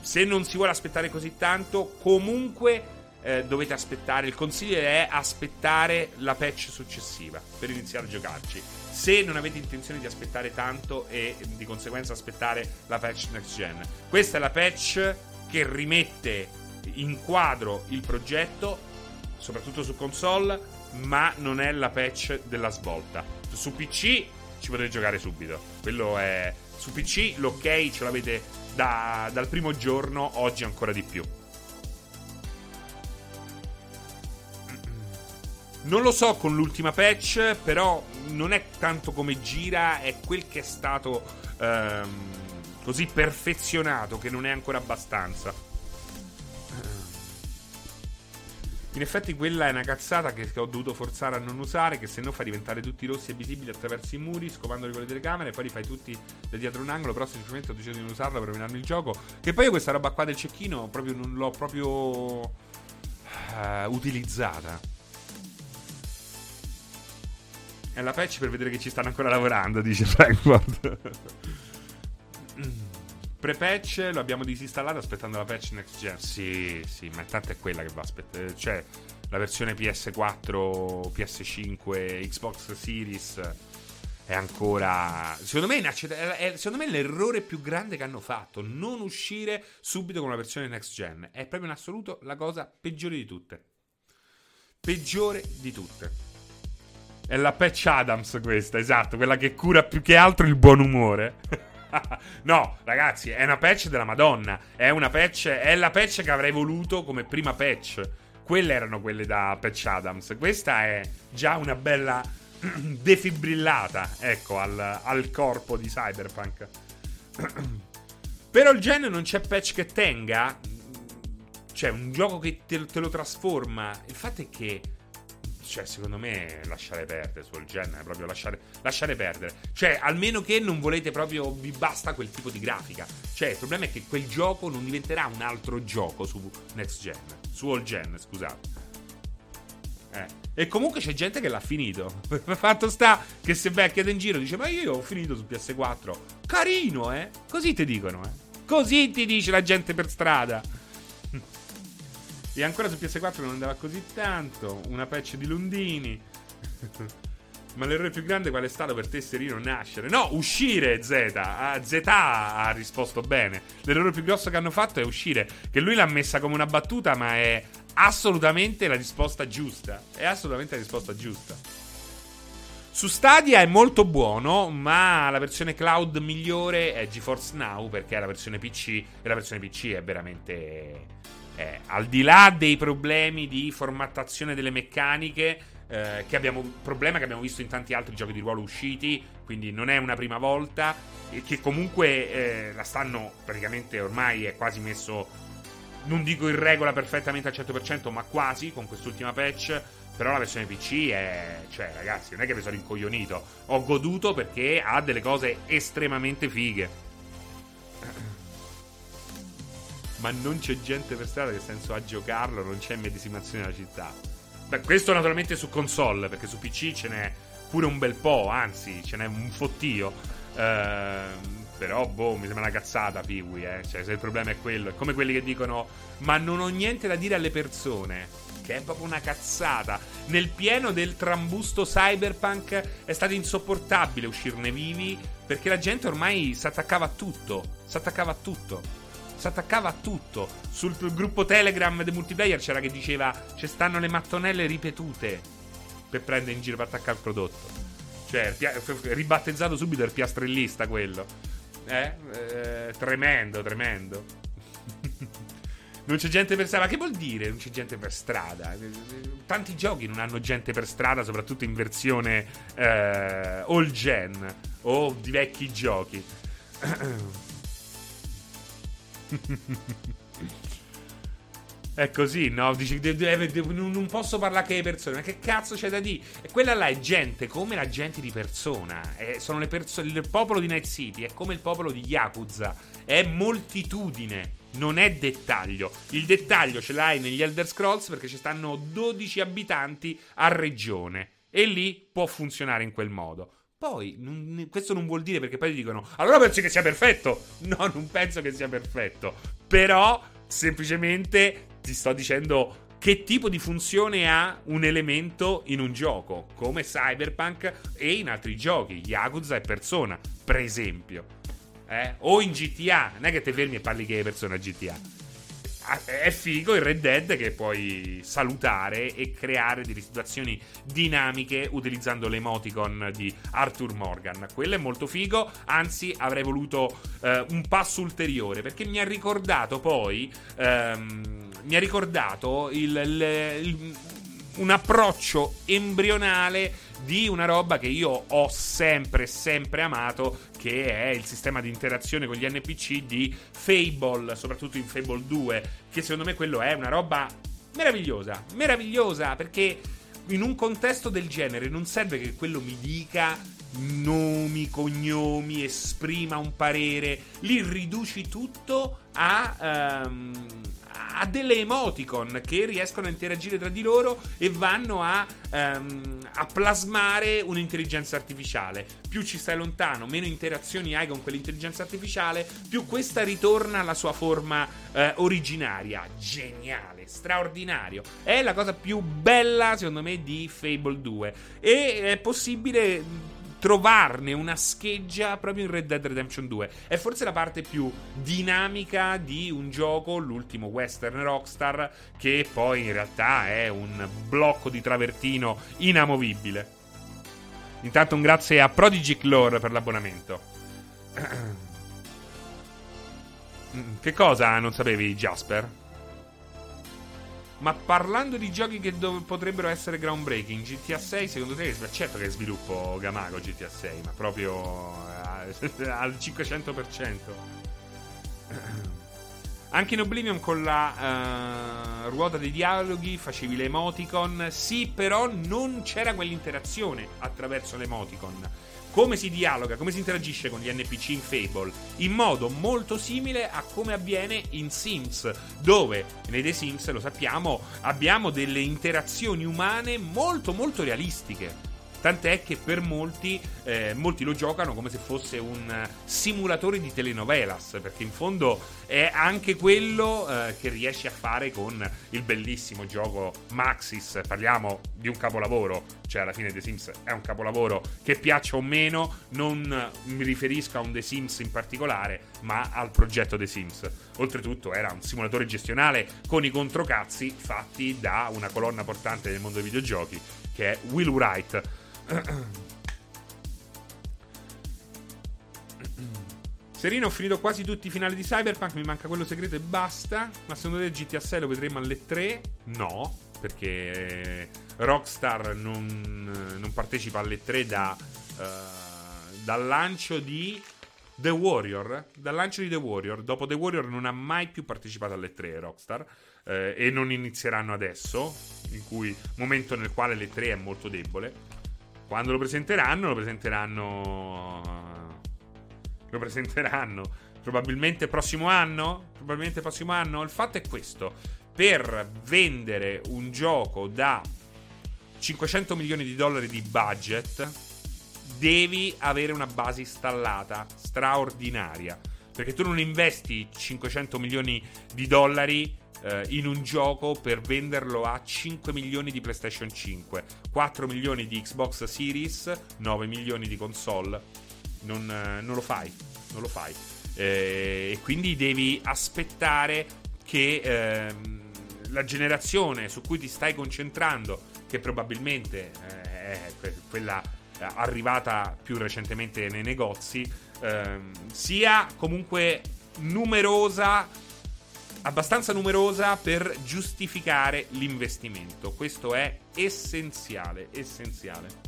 Se non si vuole aspettare così tanto, comunque eh, dovete aspettare. Il consiglio è aspettare la patch successiva per iniziare a giocarci. Se non avete intenzione di aspettare tanto e di conseguenza aspettare la patch next gen, questa è la patch che rimette in quadro il progetto, soprattutto su console, ma non è la patch della svolta. Su PC ci potete giocare subito. Quello è. Su PC l'ok ce l'avete da, dal primo giorno, oggi ancora di più. Non lo so con l'ultima patch, però non è tanto come gira, è quel che è stato ehm, così perfezionato che non è ancora abbastanza. In effetti quella è una cazzata che, ho dovuto forzare a non usare, che se no fa diventare tutti rossi e visibili attraverso i muri, scovandoli con le telecamere, poi li fai tutti da dietro un angolo, però semplicemente ho deciso di non usarla per rovinarmi il gioco. Che poi io questa roba qua del cecchino proprio non l'ho proprio uh, utilizzata. È la patch per vedere che ci stanno ancora lavorando, dice Frankfurt. Pre-patch lo abbiamo disinstallato aspettando la patch next gen. Sì, sì, ma intanto è quella che va aspettare. Cioè, la versione PS4, PS5, Xbox Series è ancora. Secondo me, è, secondo me, l'errore più grande che hanno fatto. Non uscire subito con una versione next gen. È proprio in assoluto la cosa peggiore di tutte. Peggiore di tutte. È la Patch Adams questa, esatto, quella che cura più che altro il buon umore. no, ragazzi, è una patch della Madonna. È una patch. È la patch che avrei voluto come prima patch. Quelle erano quelle da Patch Adams. Questa è già una bella defibrillata, ecco, al, al corpo di Cyberpunk. Però il gen non c'è patch che tenga. Cioè, un gioco che te, te, lo trasforma. Il fatto è che. Cioè, secondo me, lasciare perdere sul gen. È proprio lasciare, lasciare perdere. Cioè, almeno che non volete proprio. Vi basta quel tipo di grafica. Cioè, il problema è che quel gioco non diventerà un altro gioco su next gen. Su all gen, scusate. Eh. E comunque c'è gente che l'ha finito. Fatto sta che se vecchiate in giro dice: Ma io ho finito su PS4. Carino, eh? Così ti dicono, eh? Così ti dice la gente per strada. E ancora su PS4 non andava così tanto. Una patch di Lundini. Ma l'errore più grande qual è stato per te, Serino, nascere? No, uscire Z. Ah, Z ha risposto bene. L'errore più grosso che hanno fatto è uscire. Che lui l'ha messa come una battuta, ma è assolutamente la risposta giusta. È assolutamente la risposta giusta. Su Stadia è molto buono, ma la versione cloud migliore è GeForce Now perché la versione PC e la versione PC è veramente eh, al di là dei problemi di formattazione delle meccaniche eh, che abbiamo problema che abbiamo visto in tanti altri giochi di ruolo usciti, quindi non è una prima volta e che comunque eh, la stanno praticamente ormai è quasi messo non dico in regola perfettamente al 100%, ma quasi con quest'ultima patch. Però la versione PC è. Cioè, ragazzi, non è che mi sono rincoglionito. Ho goduto perché ha delle cose estremamente fighe. Ma non c'è gente per strada che senso ha giocarlo, non c'è medesimazione nella città. Beh, questo naturalmente su console, perché su PC ce n'è pure un bel po', anzi, ce n'è un fottio. Ehm però, boh, mi sembra una cazzata, Piwi, eh. Cioè, se il problema è quello. È come quelli che dicono, ma non ho niente da dire alle persone. Che è proprio una cazzata. Nel pieno del trambusto cyberpunk è stato insopportabile uscirne vivi. Perché la gente ormai si attaccava a tutto. Si attaccava a tutto. Si attaccava a tutto. Sul gruppo Telegram del multiplayer c'era che diceva: ci stanno le mattonelle ripetute. Per prendere in giro per attaccare il prodotto. Cioè, ribattezzato subito il piastrellista quello. Eh, eh, tremendo, tremendo. non c'è gente per strada. Ma che vuol dire non c'è gente per strada? Tanti giochi non hanno gente per strada, soprattutto in versione eh, all gen o di vecchi giochi. È così, no? Dici, de- de- de- non posso parlare che le persone. Ma che cazzo c'è da dire? E quella là è gente come la gente di persona. È, sono le persone. Il popolo di Night City è come il popolo di Yakuza. È moltitudine. Non è dettaglio. Il dettaglio ce l'hai negli Elder Scrolls perché ci stanno 12 abitanti a regione. E lì può funzionare in quel modo. Poi, non, questo non vuol dire perché poi dicono: Allora pensi che sia perfetto? No, non penso che sia perfetto. Però, semplicemente ti sto dicendo che tipo di funzione ha un elemento in un gioco, come Cyberpunk e in altri giochi, Yakuza e Persona, per esempio. Eh? O in GTA, non è che ti fermi e parli che persona GTA. Ah, è figo il Red Dead che puoi salutare e creare delle situazioni dinamiche utilizzando l'emoticon di Arthur Morgan. Quello è molto figo, anzi avrei voluto eh, un passo ulteriore perché mi ha ricordato poi... Ehm, mi ha ricordato il, il, il, un approccio embrionale di una roba che io ho sempre, sempre amato, che è il sistema di interazione con gli NPC di Fable, soprattutto in Fable 2, che secondo me quello è una roba meravigliosa, meravigliosa, perché in un contesto del genere non serve che quello mi dica nomi, cognomi, esprima un parere, lì riduci tutto a... Um, ha delle emoticon che riescono a interagire tra di loro e vanno a, um, a plasmare un'intelligenza artificiale. Più ci stai lontano, meno interazioni hai con quell'intelligenza artificiale, più questa ritorna alla sua forma uh, originaria. Geniale, straordinario. È la cosa più bella, secondo me, di Fable 2. E è possibile trovarne una scheggia proprio in Red Dead Redemption 2. È forse la parte più dinamica di un gioco, l'ultimo western Rockstar, che poi in realtà è un blocco di travertino inamovibile. Intanto un grazie a Prodigy Clore per l'abbonamento. che cosa non sapevi, Jasper? Ma parlando di giochi che dov- potrebbero essere groundbreaking, GTA 6 secondo te, certo che sviluppo Gamago GTA 6, ma proprio eh, al 500%. Anche in Oblivion con la uh, ruota dei dialoghi facevi le emoticon, sì, però non c'era quell'interazione attraverso le emoticon come si dialoga, come si interagisce con gli NPC in Fable, in modo molto simile a come avviene in Sims, dove nei The Sims, lo sappiamo, abbiamo delle interazioni umane molto molto realistiche. Tant'è che per molti, eh, molti lo giocano come se fosse un simulatore di telenovelas, perché in fondo è anche quello eh, che riesci a fare con il bellissimo gioco Maxis. Parliamo di un capolavoro, cioè alla fine The Sims è un capolavoro che piaccia o meno, non mi riferisco a un The Sims in particolare, ma al progetto The Sims. Oltretutto era un simulatore gestionale con i controcazzi fatti da una colonna portante del mondo dei videogiochi, che è Will Wright Serino, ho finito quasi tutti i finali di Cyberpunk, mi manca quello segreto e basta. Ma secondo te GTA 6 lo vedremo alle 3? No, perché Rockstar non, non partecipa alle 3 da, uh, dal lancio di The Warrior. Dal lancio di The Warrior. Dopo The Warrior non ha mai più partecipato alle 3 Rockstar. Eh, e non inizieranno adesso, in cui, momento nel quale le 3 è molto debole. Quando lo presenteranno, lo presenteranno. Lo presenteranno. Probabilmente prossimo anno? Probabilmente prossimo anno? Il fatto è questo. Per vendere un gioco da 500 milioni di dollari di budget, devi avere una base installata straordinaria. Perché tu non investi 500 milioni di dollari eh, in un gioco per venderlo a 5 milioni di PlayStation 5, 4 milioni di Xbox Series, 9 milioni di console. Non, eh, non lo fai, non lo fai. Eh, e quindi devi aspettare che ehm, la generazione su cui ti stai concentrando, che probabilmente eh, è quella arrivata più recentemente nei negozi, ehm, sia comunque numerosa abbastanza numerosa per giustificare l'investimento. Questo è essenziale, essenziale.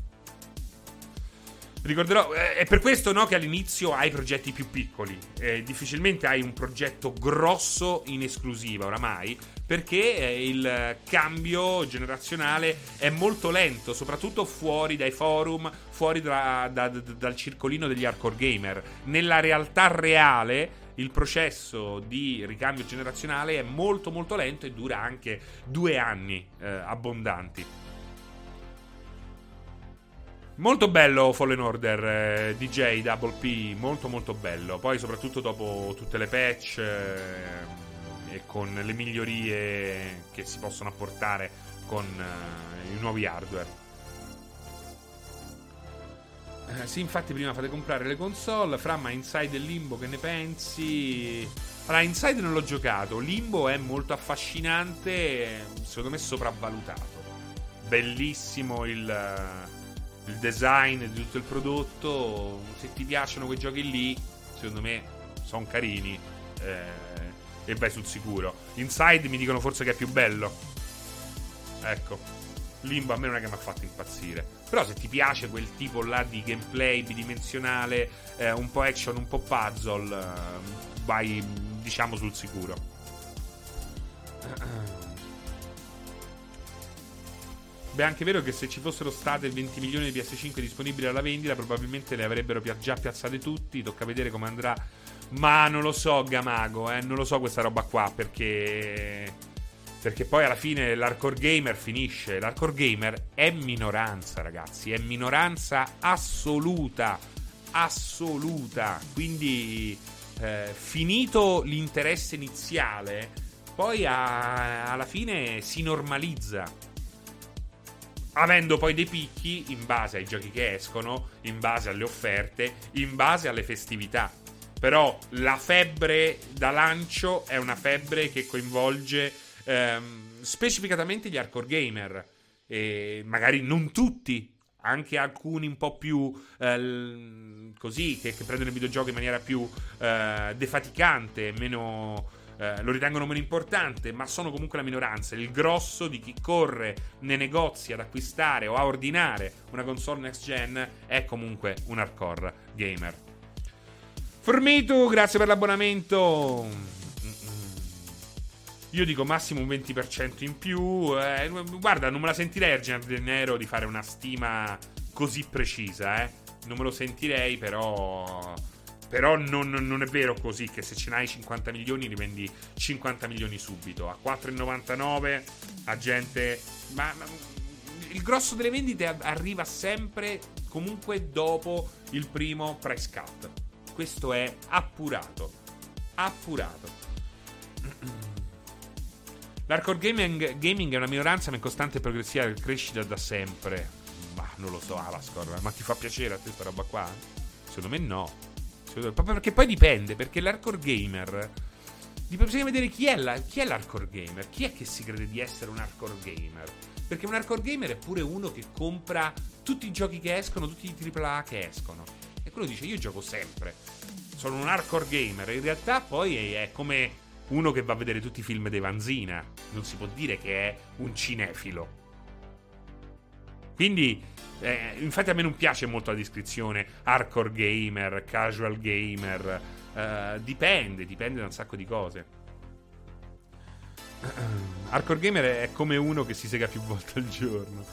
Ricorderò, eh, è per questo no, che all'inizio hai progetti più piccoli. Eh, difficilmente hai un progetto grosso in esclusiva oramai, perché eh, il cambio generazionale è molto lento, soprattutto fuori dai forum, fuori da, da, da, dal circolino degli hardcore gamer. Nella realtà reale il processo di ricambio generazionale è molto molto lento e dura anche due anni eh, abbondanti. Molto bello Fallen Order eh, DJ Double P, molto molto bello. Poi soprattutto dopo tutte le patch eh, e con le migliorie che si possono apportare con eh, i nuovi hardware. Eh, sì, infatti prima fate comprare le console. Framma Inside e Limbo, che ne pensi? Allora, Inside non l'ho giocato. Limbo è molto affascinante, secondo me sopravvalutato. Bellissimo il, il design di tutto il prodotto. Se ti piacciono quei giochi lì, secondo me sono carini. Eh, e vai sul sicuro. Inside mi dicono forse che è più bello. Ecco. Limbo a me non è che mi ha fatto impazzire. Però se ti piace quel tipo là di gameplay bidimensionale, eh, un po' action, un po' puzzle, eh, vai diciamo sul sicuro. Beh, anche vero che se ci fossero state 20 milioni di PS5 disponibili alla vendita, probabilmente le avrebbero già piazzate tutti. Tocca vedere come andrà. Ma non lo so, Gamago, eh, non lo so questa roba qua, perché perché poi alla fine l'hardcore gamer finisce. L'hardcore gamer è minoranza, ragazzi. È minoranza assoluta. Assoluta. Quindi, eh, finito l'interesse iniziale, poi a, alla fine si normalizza. avendo poi dei picchi in base ai giochi che escono, in base alle offerte, in base alle festività. Però la febbre da lancio è una febbre che coinvolge ehm, specificatamente gli hardcore gamer. E magari non tutti, anche alcuni un po' più eh, così, che, che, prendono il videogioco in maniera più eh, defaticante, meno eh, lo ritengono meno importante, ma sono comunque la minoranza. Il grosso di chi corre nei negozi ad acquistare o a ordinare una console next gen è comunque un hardcore gamer. Formitu, grazie per l'abbonamento. Io dico massimo un 20% in più. Eh, guarda, non me la sentirei Argent Nero di fare una stima così precisa, eh. Non me lo sentirei, però però non, non, è vero così che se ce n'hai 50 milioni li vendi 50 milioni subito. A 4,99 a gente... Ma, ma, il grosso delle vendite arriva sempre comunque dopo il primo price cut. Questo è appurato. Appurato. L'hardcore gaming, gaming, è una minoranza ma in costante e crescita da sempre. Ma non lo so, Alascor. Ma ti fa piacere a te questa roba qua? Secondo me no. Proprio perché poi dipende, perché l'hardcore gamer. Bisogna vedere chi è, la, chi è l'hardcore gamer. Chi è che si crede di essere un hardcore gamer? Perché un hardcore gamer è pure uno che compra tutti i giochi che escono, tutti i AAA che escono. E quello dice: Io gioco sempre. Sono un hardcore gamer. In realtà, poi è, è come uno che va a vedere tutti i film dei Vanzina. Non si può dire che è un cinefilo. Quindi eh, infatti a me non piace molto la descrizione hardcore gamer, casual gamer. Eh, dipende, dipende da un sacco di cose. Hardcore gamer è come uno che si sega più volte al giorno.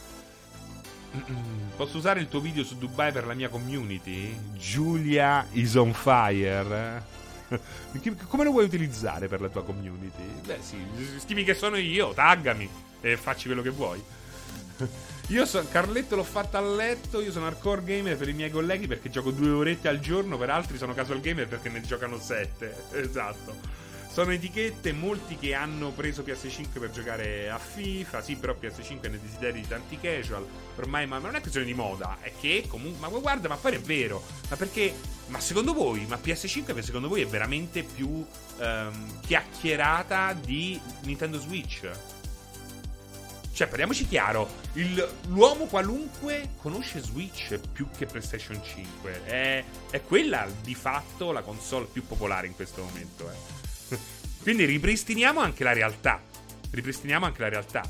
Posso usare il tuo video su Dubai per la mia community? Giulia is on fire. Come lo vuoi utilizzare per la tua community? Beh, sì, scrivi che sono io, taggami e facci quello che vuoi. Io so, Carletto l'ho fatta a letto. Io sono hardcore gamer per i miei colleghi perché gioco due orette al giorno. Per altri sono casual gamer perché ne giocano sette. Esatto. Sono etichette, molti che hanno preso PS5 per giocare a FIFA. Sì, però PS5 è nei desideri di tanti casual. Ormai, ma non è questione di moda, è che comunque. Ma guarda, ma poi è vero. Ma perché? Ma secondo voi, ma PS5 secondo voi è veramente più um, chiacchierata di Nintendo Switch? Cioè, parliamoci chiaro, il, l'uomo qualunque conosce Switch più che PlayStation 5. È, è, quella di fatto la console più popolare in questo momento. Eh. Quindi ripristiniamo anche la realtà. Ripristiniamo anche la realtà.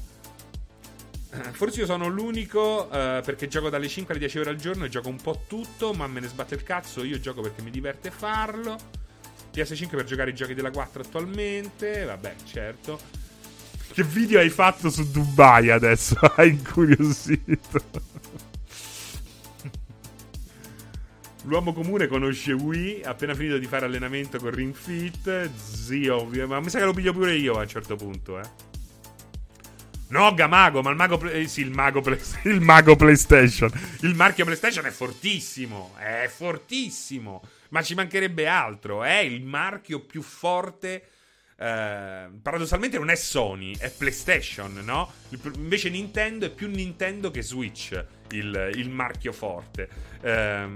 Forse io sono l'unico uh, perché gioco dalle 5 alle 10 ore al giorno e gioco un po' tutto, ma me ne sbatte il cazzo. Io gioco perché mi diverte farlo. PS5 per giocare i giochi della 4 attualmente. Vabbè, certo. Che video hai fatto su Dubai adesso? Hai incuriosito. L'uomo comune conosce Wii, appena finito di fare allenamento con Ring Fit. Zio, ma mi sa che lo piglio pure io a un certo punto, eh. No, Gamago, ma il mago, eh, sì, il mago, play, il mago PlayStation. Il marchio PlayStation è fortissimo, è fortissimo. Ma ci mancherebbe altro, è il marchio più forte eh, paradossalmente non è Sony, è PlayStation, no? Invece Nintendo è più Nintendo che Switch il, il marchio forte. Eh,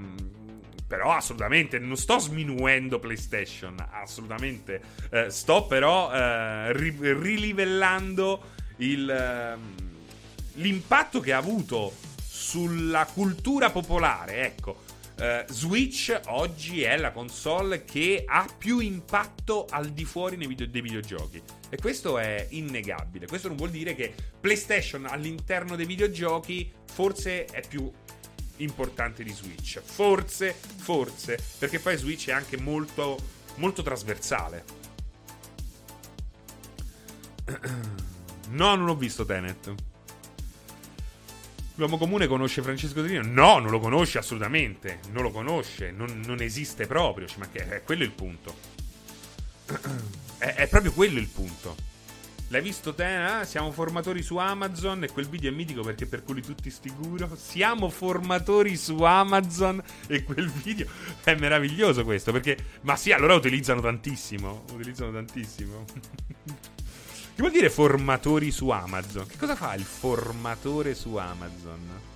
però assolutamente non sto sminuendo PlayStation, assolutamente. Eh, sto però eh, ri- rilivellando il, ehm, l'impatto che ha avuto sulla cultura popolare, ecco. Uh, Switch oggi è la console che ha più impatto al di fuori video- dei videogiochi. E questo è innegabile. Questo non vuol dire che PlayStation all'interno dei videogiochi forse è più importante di Switch. Forse, forse, perché poi Switch è anche molto, molto trasversale. No, non ho visto Tenet. L'uomo comune conosce Francesco Trino? No, non lo conosce assolutamente. Non lo conosce, non, non esiste proprio. Ma che è quello il punto. È, è, proprio quello il punto. L'hai visto te? Eh? Siamo formatori su Amazon e quel video è mitico perché per cui tutti sicuro. Siamo formatori su Amazon e quel video è meraviglioso questo perché... Ma sì, allora utilizzano tantissimo. Utilizzano tantissimo. Che vuol dire formatori su Amazon? Che cosa fa il formatore su Amazon?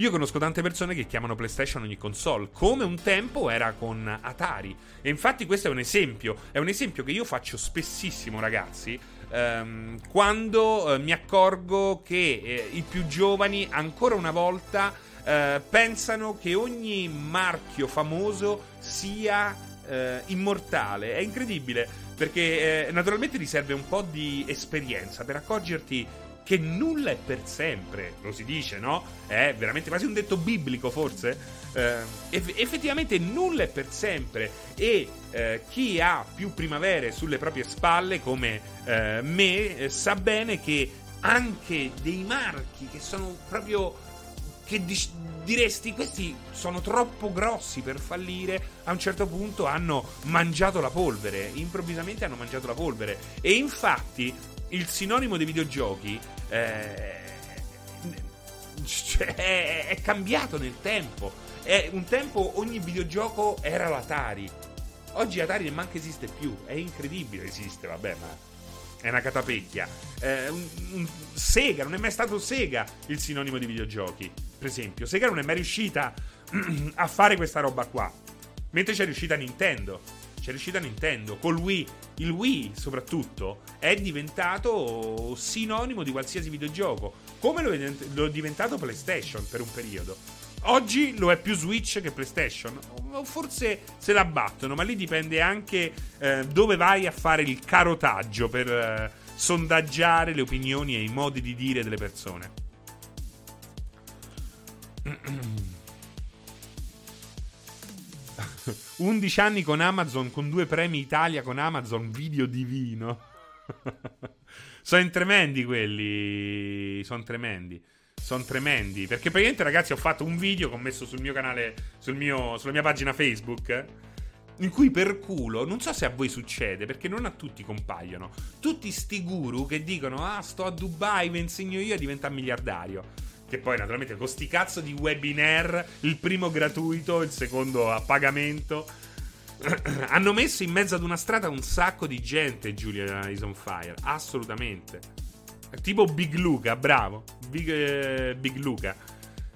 Io conosco tante persone che chiamano PlayStation ogni console, come un tempo era con Atari. E infatti questo è un esempio, è un esempio che io faccio spessissimo, ragazzi. Ehm, quando eh, mi accorgo che eh, i più giovani ancora una volta eh, pensano che ogni marchio famoso sia eh, immortale. È incredibile perché eh, naturalmente ti serve un po' di esperienza per accorgerti che nulla è per sempre, lo si dice, no? È veramente quasi un detto biblico, forse. Eh, eff- effettivamente nulla è per sempre e eh, chi ha più primavere sulle proprie spalle, come eh, me, eh, sa bene che anche dei marchi che sono proprio che di- diresti questi sono troppo grossi per fallire, a un certo punto hanno mangiato la polvere, improvvisamente hanno mangiato la polvere e infatti il sinonimo dei videogiochi eh, cioè, è, cambiato nel tempo. È, un tempo ogni videogioco era l'Atari. Oggi Atari neanche esiste più. È incredibile, esiste, vabbè, ma è una catapecchia. Eh, un, un, Sega, non è mai stato Sega il sinonimo di videogiochi. Per esempio, Sega non è mai riuscita a fare questa roba qua. Mentre c'è riuscita Nintendo c'è riuscita Nintendo. Col Wii, il Wii soprattutto, è diventato sinonimo di qualsiasi videogioco. Come lo è, diventato PlayStation per un periodo. Oggi lo è più Switch che PlayStation. Forse se la battono, ma lì dipende anche eh, dove vai a fare il carotaggio per eh, sondaggiare le opinioni e i modi di dire delle persone. 11 anni con Amazon, con due premi Italia con Amazon, video divino. sono tremendi quelli. Sono tremendi. Sono tremendi. Perché praticamente, ragazzi, ho fatto un video che ho messo sul mio canale, sul mio, sulla mia pagina Facebook. In cui per culo, non so se a voi succede, perché non a tutti compaiono. Tutti sti guru che dicono: Ah, sto a Dubai, vi insegno io a diventare miliardario. Che poi, naturalmente, con sti cazzo di webinar, il primo gratuito, il secondo a pagamento. Hanno messo in mezzo ad una strada un sacco di gente, Julia is on fire. Assolutamente. Tipo Big Luca, bravo. Big, eh, Big Luca.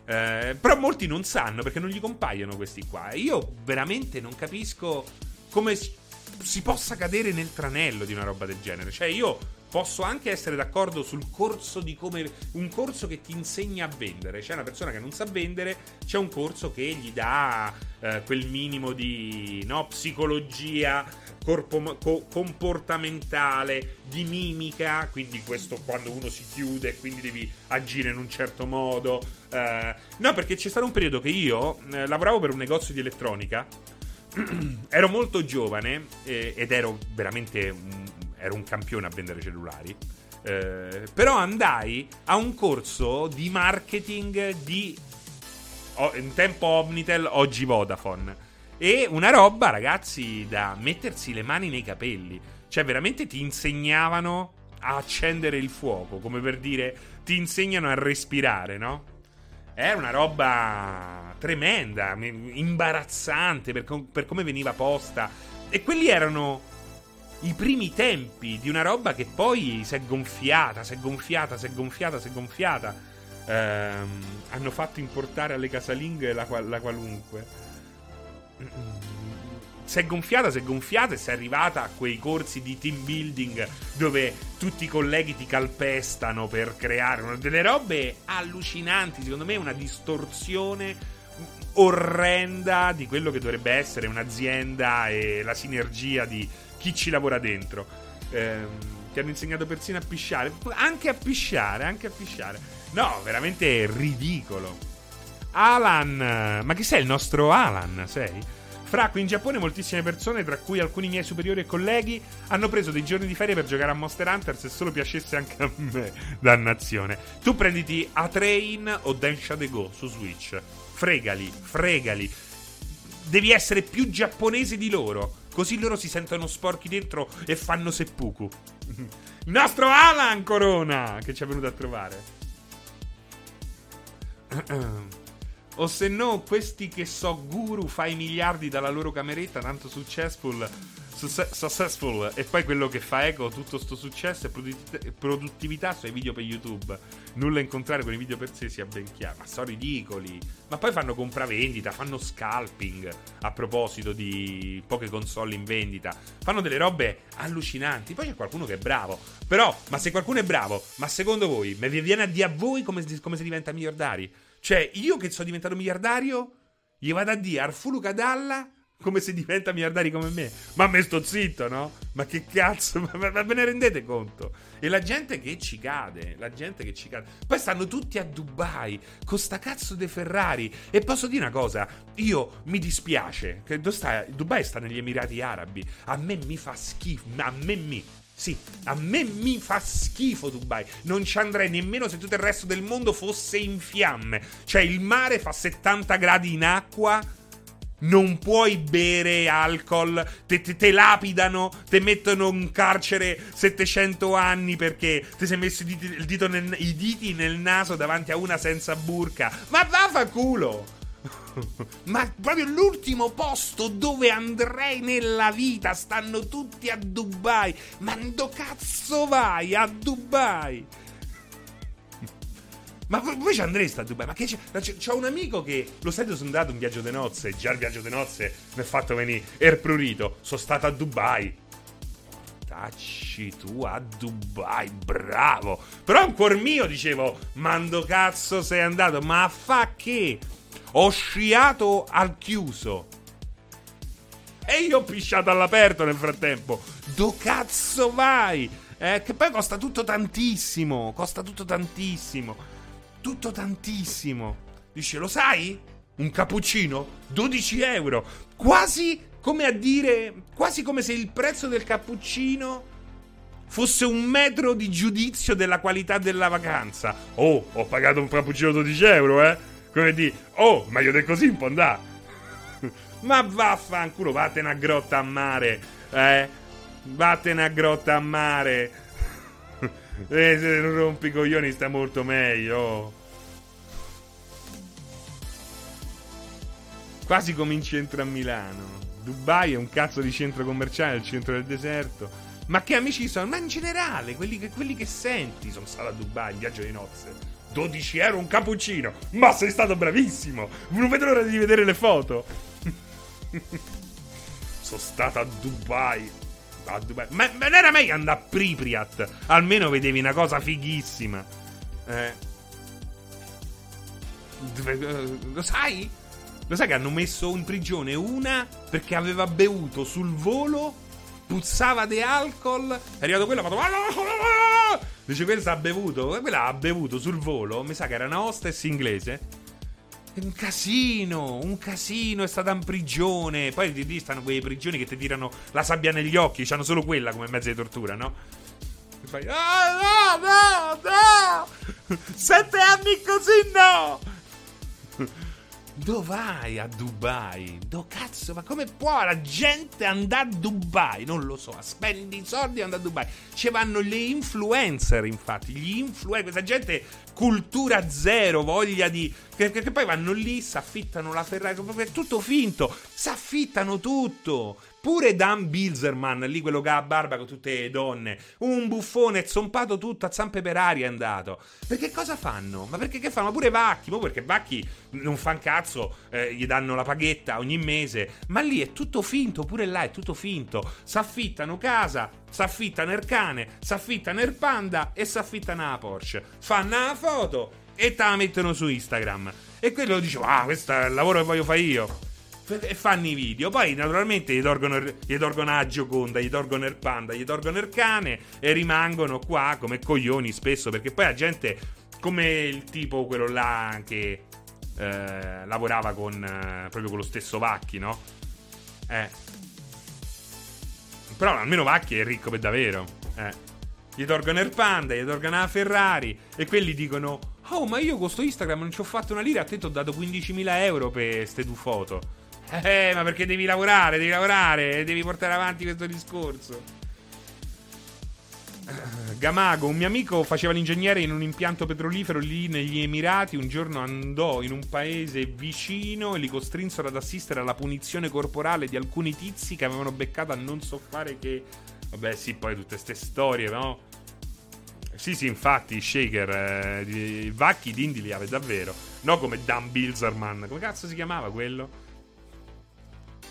Eh, però molti non sanno perché non gli compaiono questi qua. Io veramente non capisco come si possa cadere nel tranello di una roba del genere. Cioè, io posso anche essere d'accordo sul corso di come un corso che ti insegna a vendere. C'è una persona che non sa vendere, c'è un corso che gli dà eh, quel minimo di no, psicologia corpo, co- comportamentale, di mimica, quindi questo quando uno si chiude, quindi devi agire in un certo modo. Eh, no, perché c'è stato un periodo che io eh, lavoravo per un negozio di elettronica. ero molto giovane eh, ed ero veramente un, ero un campione a vendere cellulari. Eh, però andai a un corso di marketing di in tempo Omnitel, oggi Vodafone. E una roba, ragazzi, da mettersi le mani nei capelli. Cioè, veramente ti insegnavano a accendere il fuoco, come per dire, ti insegnano a respirare, no? È una roba tremenda, imbarazzante per, com- per come veniva posta. E quelli erano i primi tempi di una roba che poi si è gonfiata, si è gonfiata, si è gonfiata, si è gonfiata. Ehm, hanno fatto importare alle casalinghe la, la qualunque. Si è gonfiata, si è gonfiata e si è arrivata a quei corsi di team building dove tutti i colleghi ti calpestano per creare una, delle robe allucinanti. Secondo me, una distorsione orrenda di quello che dovrebbe essere un'azienda e la sinergia di chi ci lavora dentro. Eh, ti hanno insegnato persino a pisciare. Anche a pisciare, anche a pisciare. No, veramente ridicolo. Alan, ma chi sei il nostro Alan? Sei? Fra, qui in Giappone moltissime persone, tra cui alcuni miei superiori e colleghi, hanno preso dei giorni di ferie per giocare a Monster Hunter se solo piacesse anche a me. Dannazione. Tu prenditi A-Train o Densha The Go su Switch. Fregali, fregali. Devi essere più giapponese di loro. Così loro si sentono sporchi dentro e fanno seppuku. Il nostro Alan Corona che ci è venuto a trovare. o se no, questi che so guru fai miliardi dalla loro cameretta, tanto successful successful e poi quello che fa eco tutto sto successo è produttività sui video per YouTube. Nulla in contrario con i video per sé sia ben chiaro. Ma sono ridicoli. Ma poi fanno compravendita, fanno scalping. A proposito di poche console in vendita, fanno delle robe allucinanti. Poi c'è qualcuno che è bravo. Però, ma se qualcuno è bravo, ma secondo voi, mi viene a dire a voi come, come si diventa miliardari? Cioè, io che sono diventato miliardario, gli vado a dire Arfulu Cadalla come se diventa miliardari come me. Ma me sto zitto, no? Ma che cazzo? Ma, ma, ve ne rendete conto? E la gente che ci cade, la gente che ci cade. Poi stanno tutti a Dubai con sta cazzo di Ferrari. E posso dire una cosa, io mi dispiace che sta, Dubai sta negli Emirati Arabi. A me mi fa schifo, a me mi sì, a me mi fa schifo Dubai. Non ci andrei nemmeno se tutto il resto del mondo fosse in fiamme. Cioè, il mare fa 70 gradi in acqua non puoi bere alcol, te, te, te, lapidano, te mettono in carcere 700 anni perché ti sei messo i diti, nel, i diti nel naso davanti a una senza burca. Ma vaffanculo! Ma proprio l'ultimo posto dove andrei nella vita stanno tutti a Dubai. Ma dove cazzo vai a Dubai? Ma voi ci andreste a Dubai? Ma che c'è? C'ho un amico che lo sai sono andato in viaggio di nozze. Già il viaggio di nozze mi ha fatto venire er prurito. Sono stato a Dubai. Tacci tu a Dubai, bravo. Però un cuor mio dicevo, mando cazzo sei andato? Ma fa che? Ho sciato al chiuso. E io ho pisciato all'aperto nel frattempo. Do cazzo vai? Eh, che poi costa tutto tantissimo. Costa tutto tantissimo. Tutto tantissimo. Dice, lo sai? Un cappuccino? 12 euro. Quasi come a dire. Quasi come se il prezzo del cappuccino fosse un metro di giudizio della qualità della vacanza. Oh, ho pagato un cappuccino 12 euro, eh? Come di, oh, meglio di così un po' andà. Ma vaffanculo, vattene a grotta a mare, eh? Vattene a grotta a mare. Eh, se non rompi i coglioni sta molto meglio. Quasi come in centro a Milano. Dubai è un cazzo di centro commerciale, il centro del deserto. Ma che amici sono? Ma in generale, quelli che, quelli che senti. Sono stato a Dubai in viaggio di nozze. 12 euro un cappuccino. Ma sei stato bravissimo. Non vedo l'ora di vedere le foto. Sono stato a Dubai. Ma, ma non era meglio andare a Pripyat. Almeno vedevi una cosa fighissima. Eh. Lo sai? Lo sai che hanno messo in prigione una perché aveva bevuto sul volo, puzzava di alcol, è arrivato quello ha fatto... Dice quella ha bevuto, quella ha bevuto sul volo, mi sa che era una hostess inglese. Un casino, un casino, è stata in prigione. Poi di lì stanno quei prigioni che ti tirano la sabbia negli occhi, hanno solo quella come mezzo di tortura, no? E fai, ah, no, no, no! Sette anni così no! Dove vai a Dubai? Do cazzo, ma come può la gente andare a Dubai? Non lo so, spendi i soldi e andare a Dubai. Ci vanno le influencer, infatti, gli influencer, questa gente cultura zero, voglia di che, che, che poi vanno lì, si affittano la Ferrari, è tutto finto, si affittano tutto. Pure Dan Bilzerman, lì quello che ha barba con tutte le donne, un buffone zompato tutto a zampe per aria è andato. Perché cosa fanno? Ma perché che fanno? Ma pure Vacchi, ma perché Vacchi non fa un cazzo, eh, gli danno la paghetta ogni mese, ma lì è tutto finto, pure là è tutto finto. S'affittano casa, s'affittano il cane, s'affittano il panda e s'affittano la Porsche. Fanno la foto e te la mettono su Instagram. E quello dice, ah, questo è il lavoro che voglio fare io e fanno i video. Poi, naturalmente, gli tolgono, gli tolgono la Gioconda, gli tolgono il panda, gli tolgono il cane e rimangono qua come coglioni spesso. Perché poi la gente, come il tipo quello là che eh, lavorava con eh, proprio con lo stesso Vacchi, no? Eh. Però almeno Vacchi è ricco per davvero. Eh. Gli tolgono il panda, gli tolgono la Ferrari e quelli dicono. Oh, ma io con questo Instagram non ci ho fatto una lira, a te ti ho dato 15.000 euro per queste due foto. Eh, ma perché devi lavorare, devi lavorare, devi portare avanti questo discorso. Gamago, un mio amico faceva l'ingegnere in un impianto petrolifero lì negli Emirati. Un giorno andò in un paese vicino e li costrinsero ad assistere alla punizione corporale di alcuni tizi che avevano beccato a non so fare che. Vabbè, sì, poi tutte queste storie, no? Sì, sì, infatti, Shaker, eh, i vacchi d'indi li aveva davvero. No come Dan Bilzerman. Come cazzo si chiamava quello?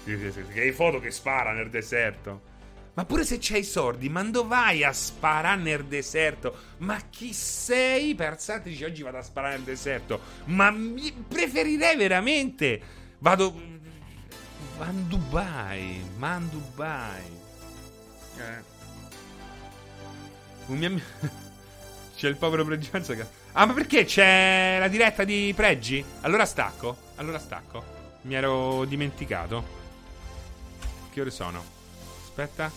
Che hai foto che spara nel deserto. Ma pure se c'hai i sordi, ma dove vai a sparare nel deserto? Ma chi sei per alzarti dici oggi vado a sparare nel deserto? Ma preferirei veramente. Vado. Man Dubai. Man Dubai. Eh. Un mio amico. c'è il povero Pregianza che. Ah, ma perché c'è la diretta di Pregi? Allora stacco. Allora stacco. Mi ero dimenticato. Che ore sono? Aspetta.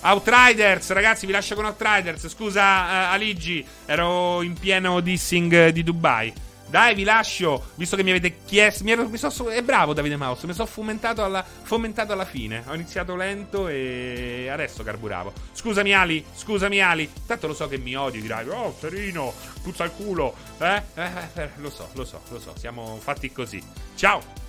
Outriders, ragazzi, vi lascio con Outriders. Scusa, uh, Aligi, ero in pieno dissing di Dubai. Dai, vi lascio, visto che mi avete chiesto. Mi ero, mi so, è bravo Davide Mouse, mi sono fomentato alla, fomentato alla fine. Ho iniziato lento e adesso carburavo. Scusami, Ali, scusami, Ali. Tanto lo so che mi odi, dirai. Oh, Serino, puzza il culo. Eh? Eh, eh, eh lo so, lo so, lo so. Siamo fatti così. Ciao.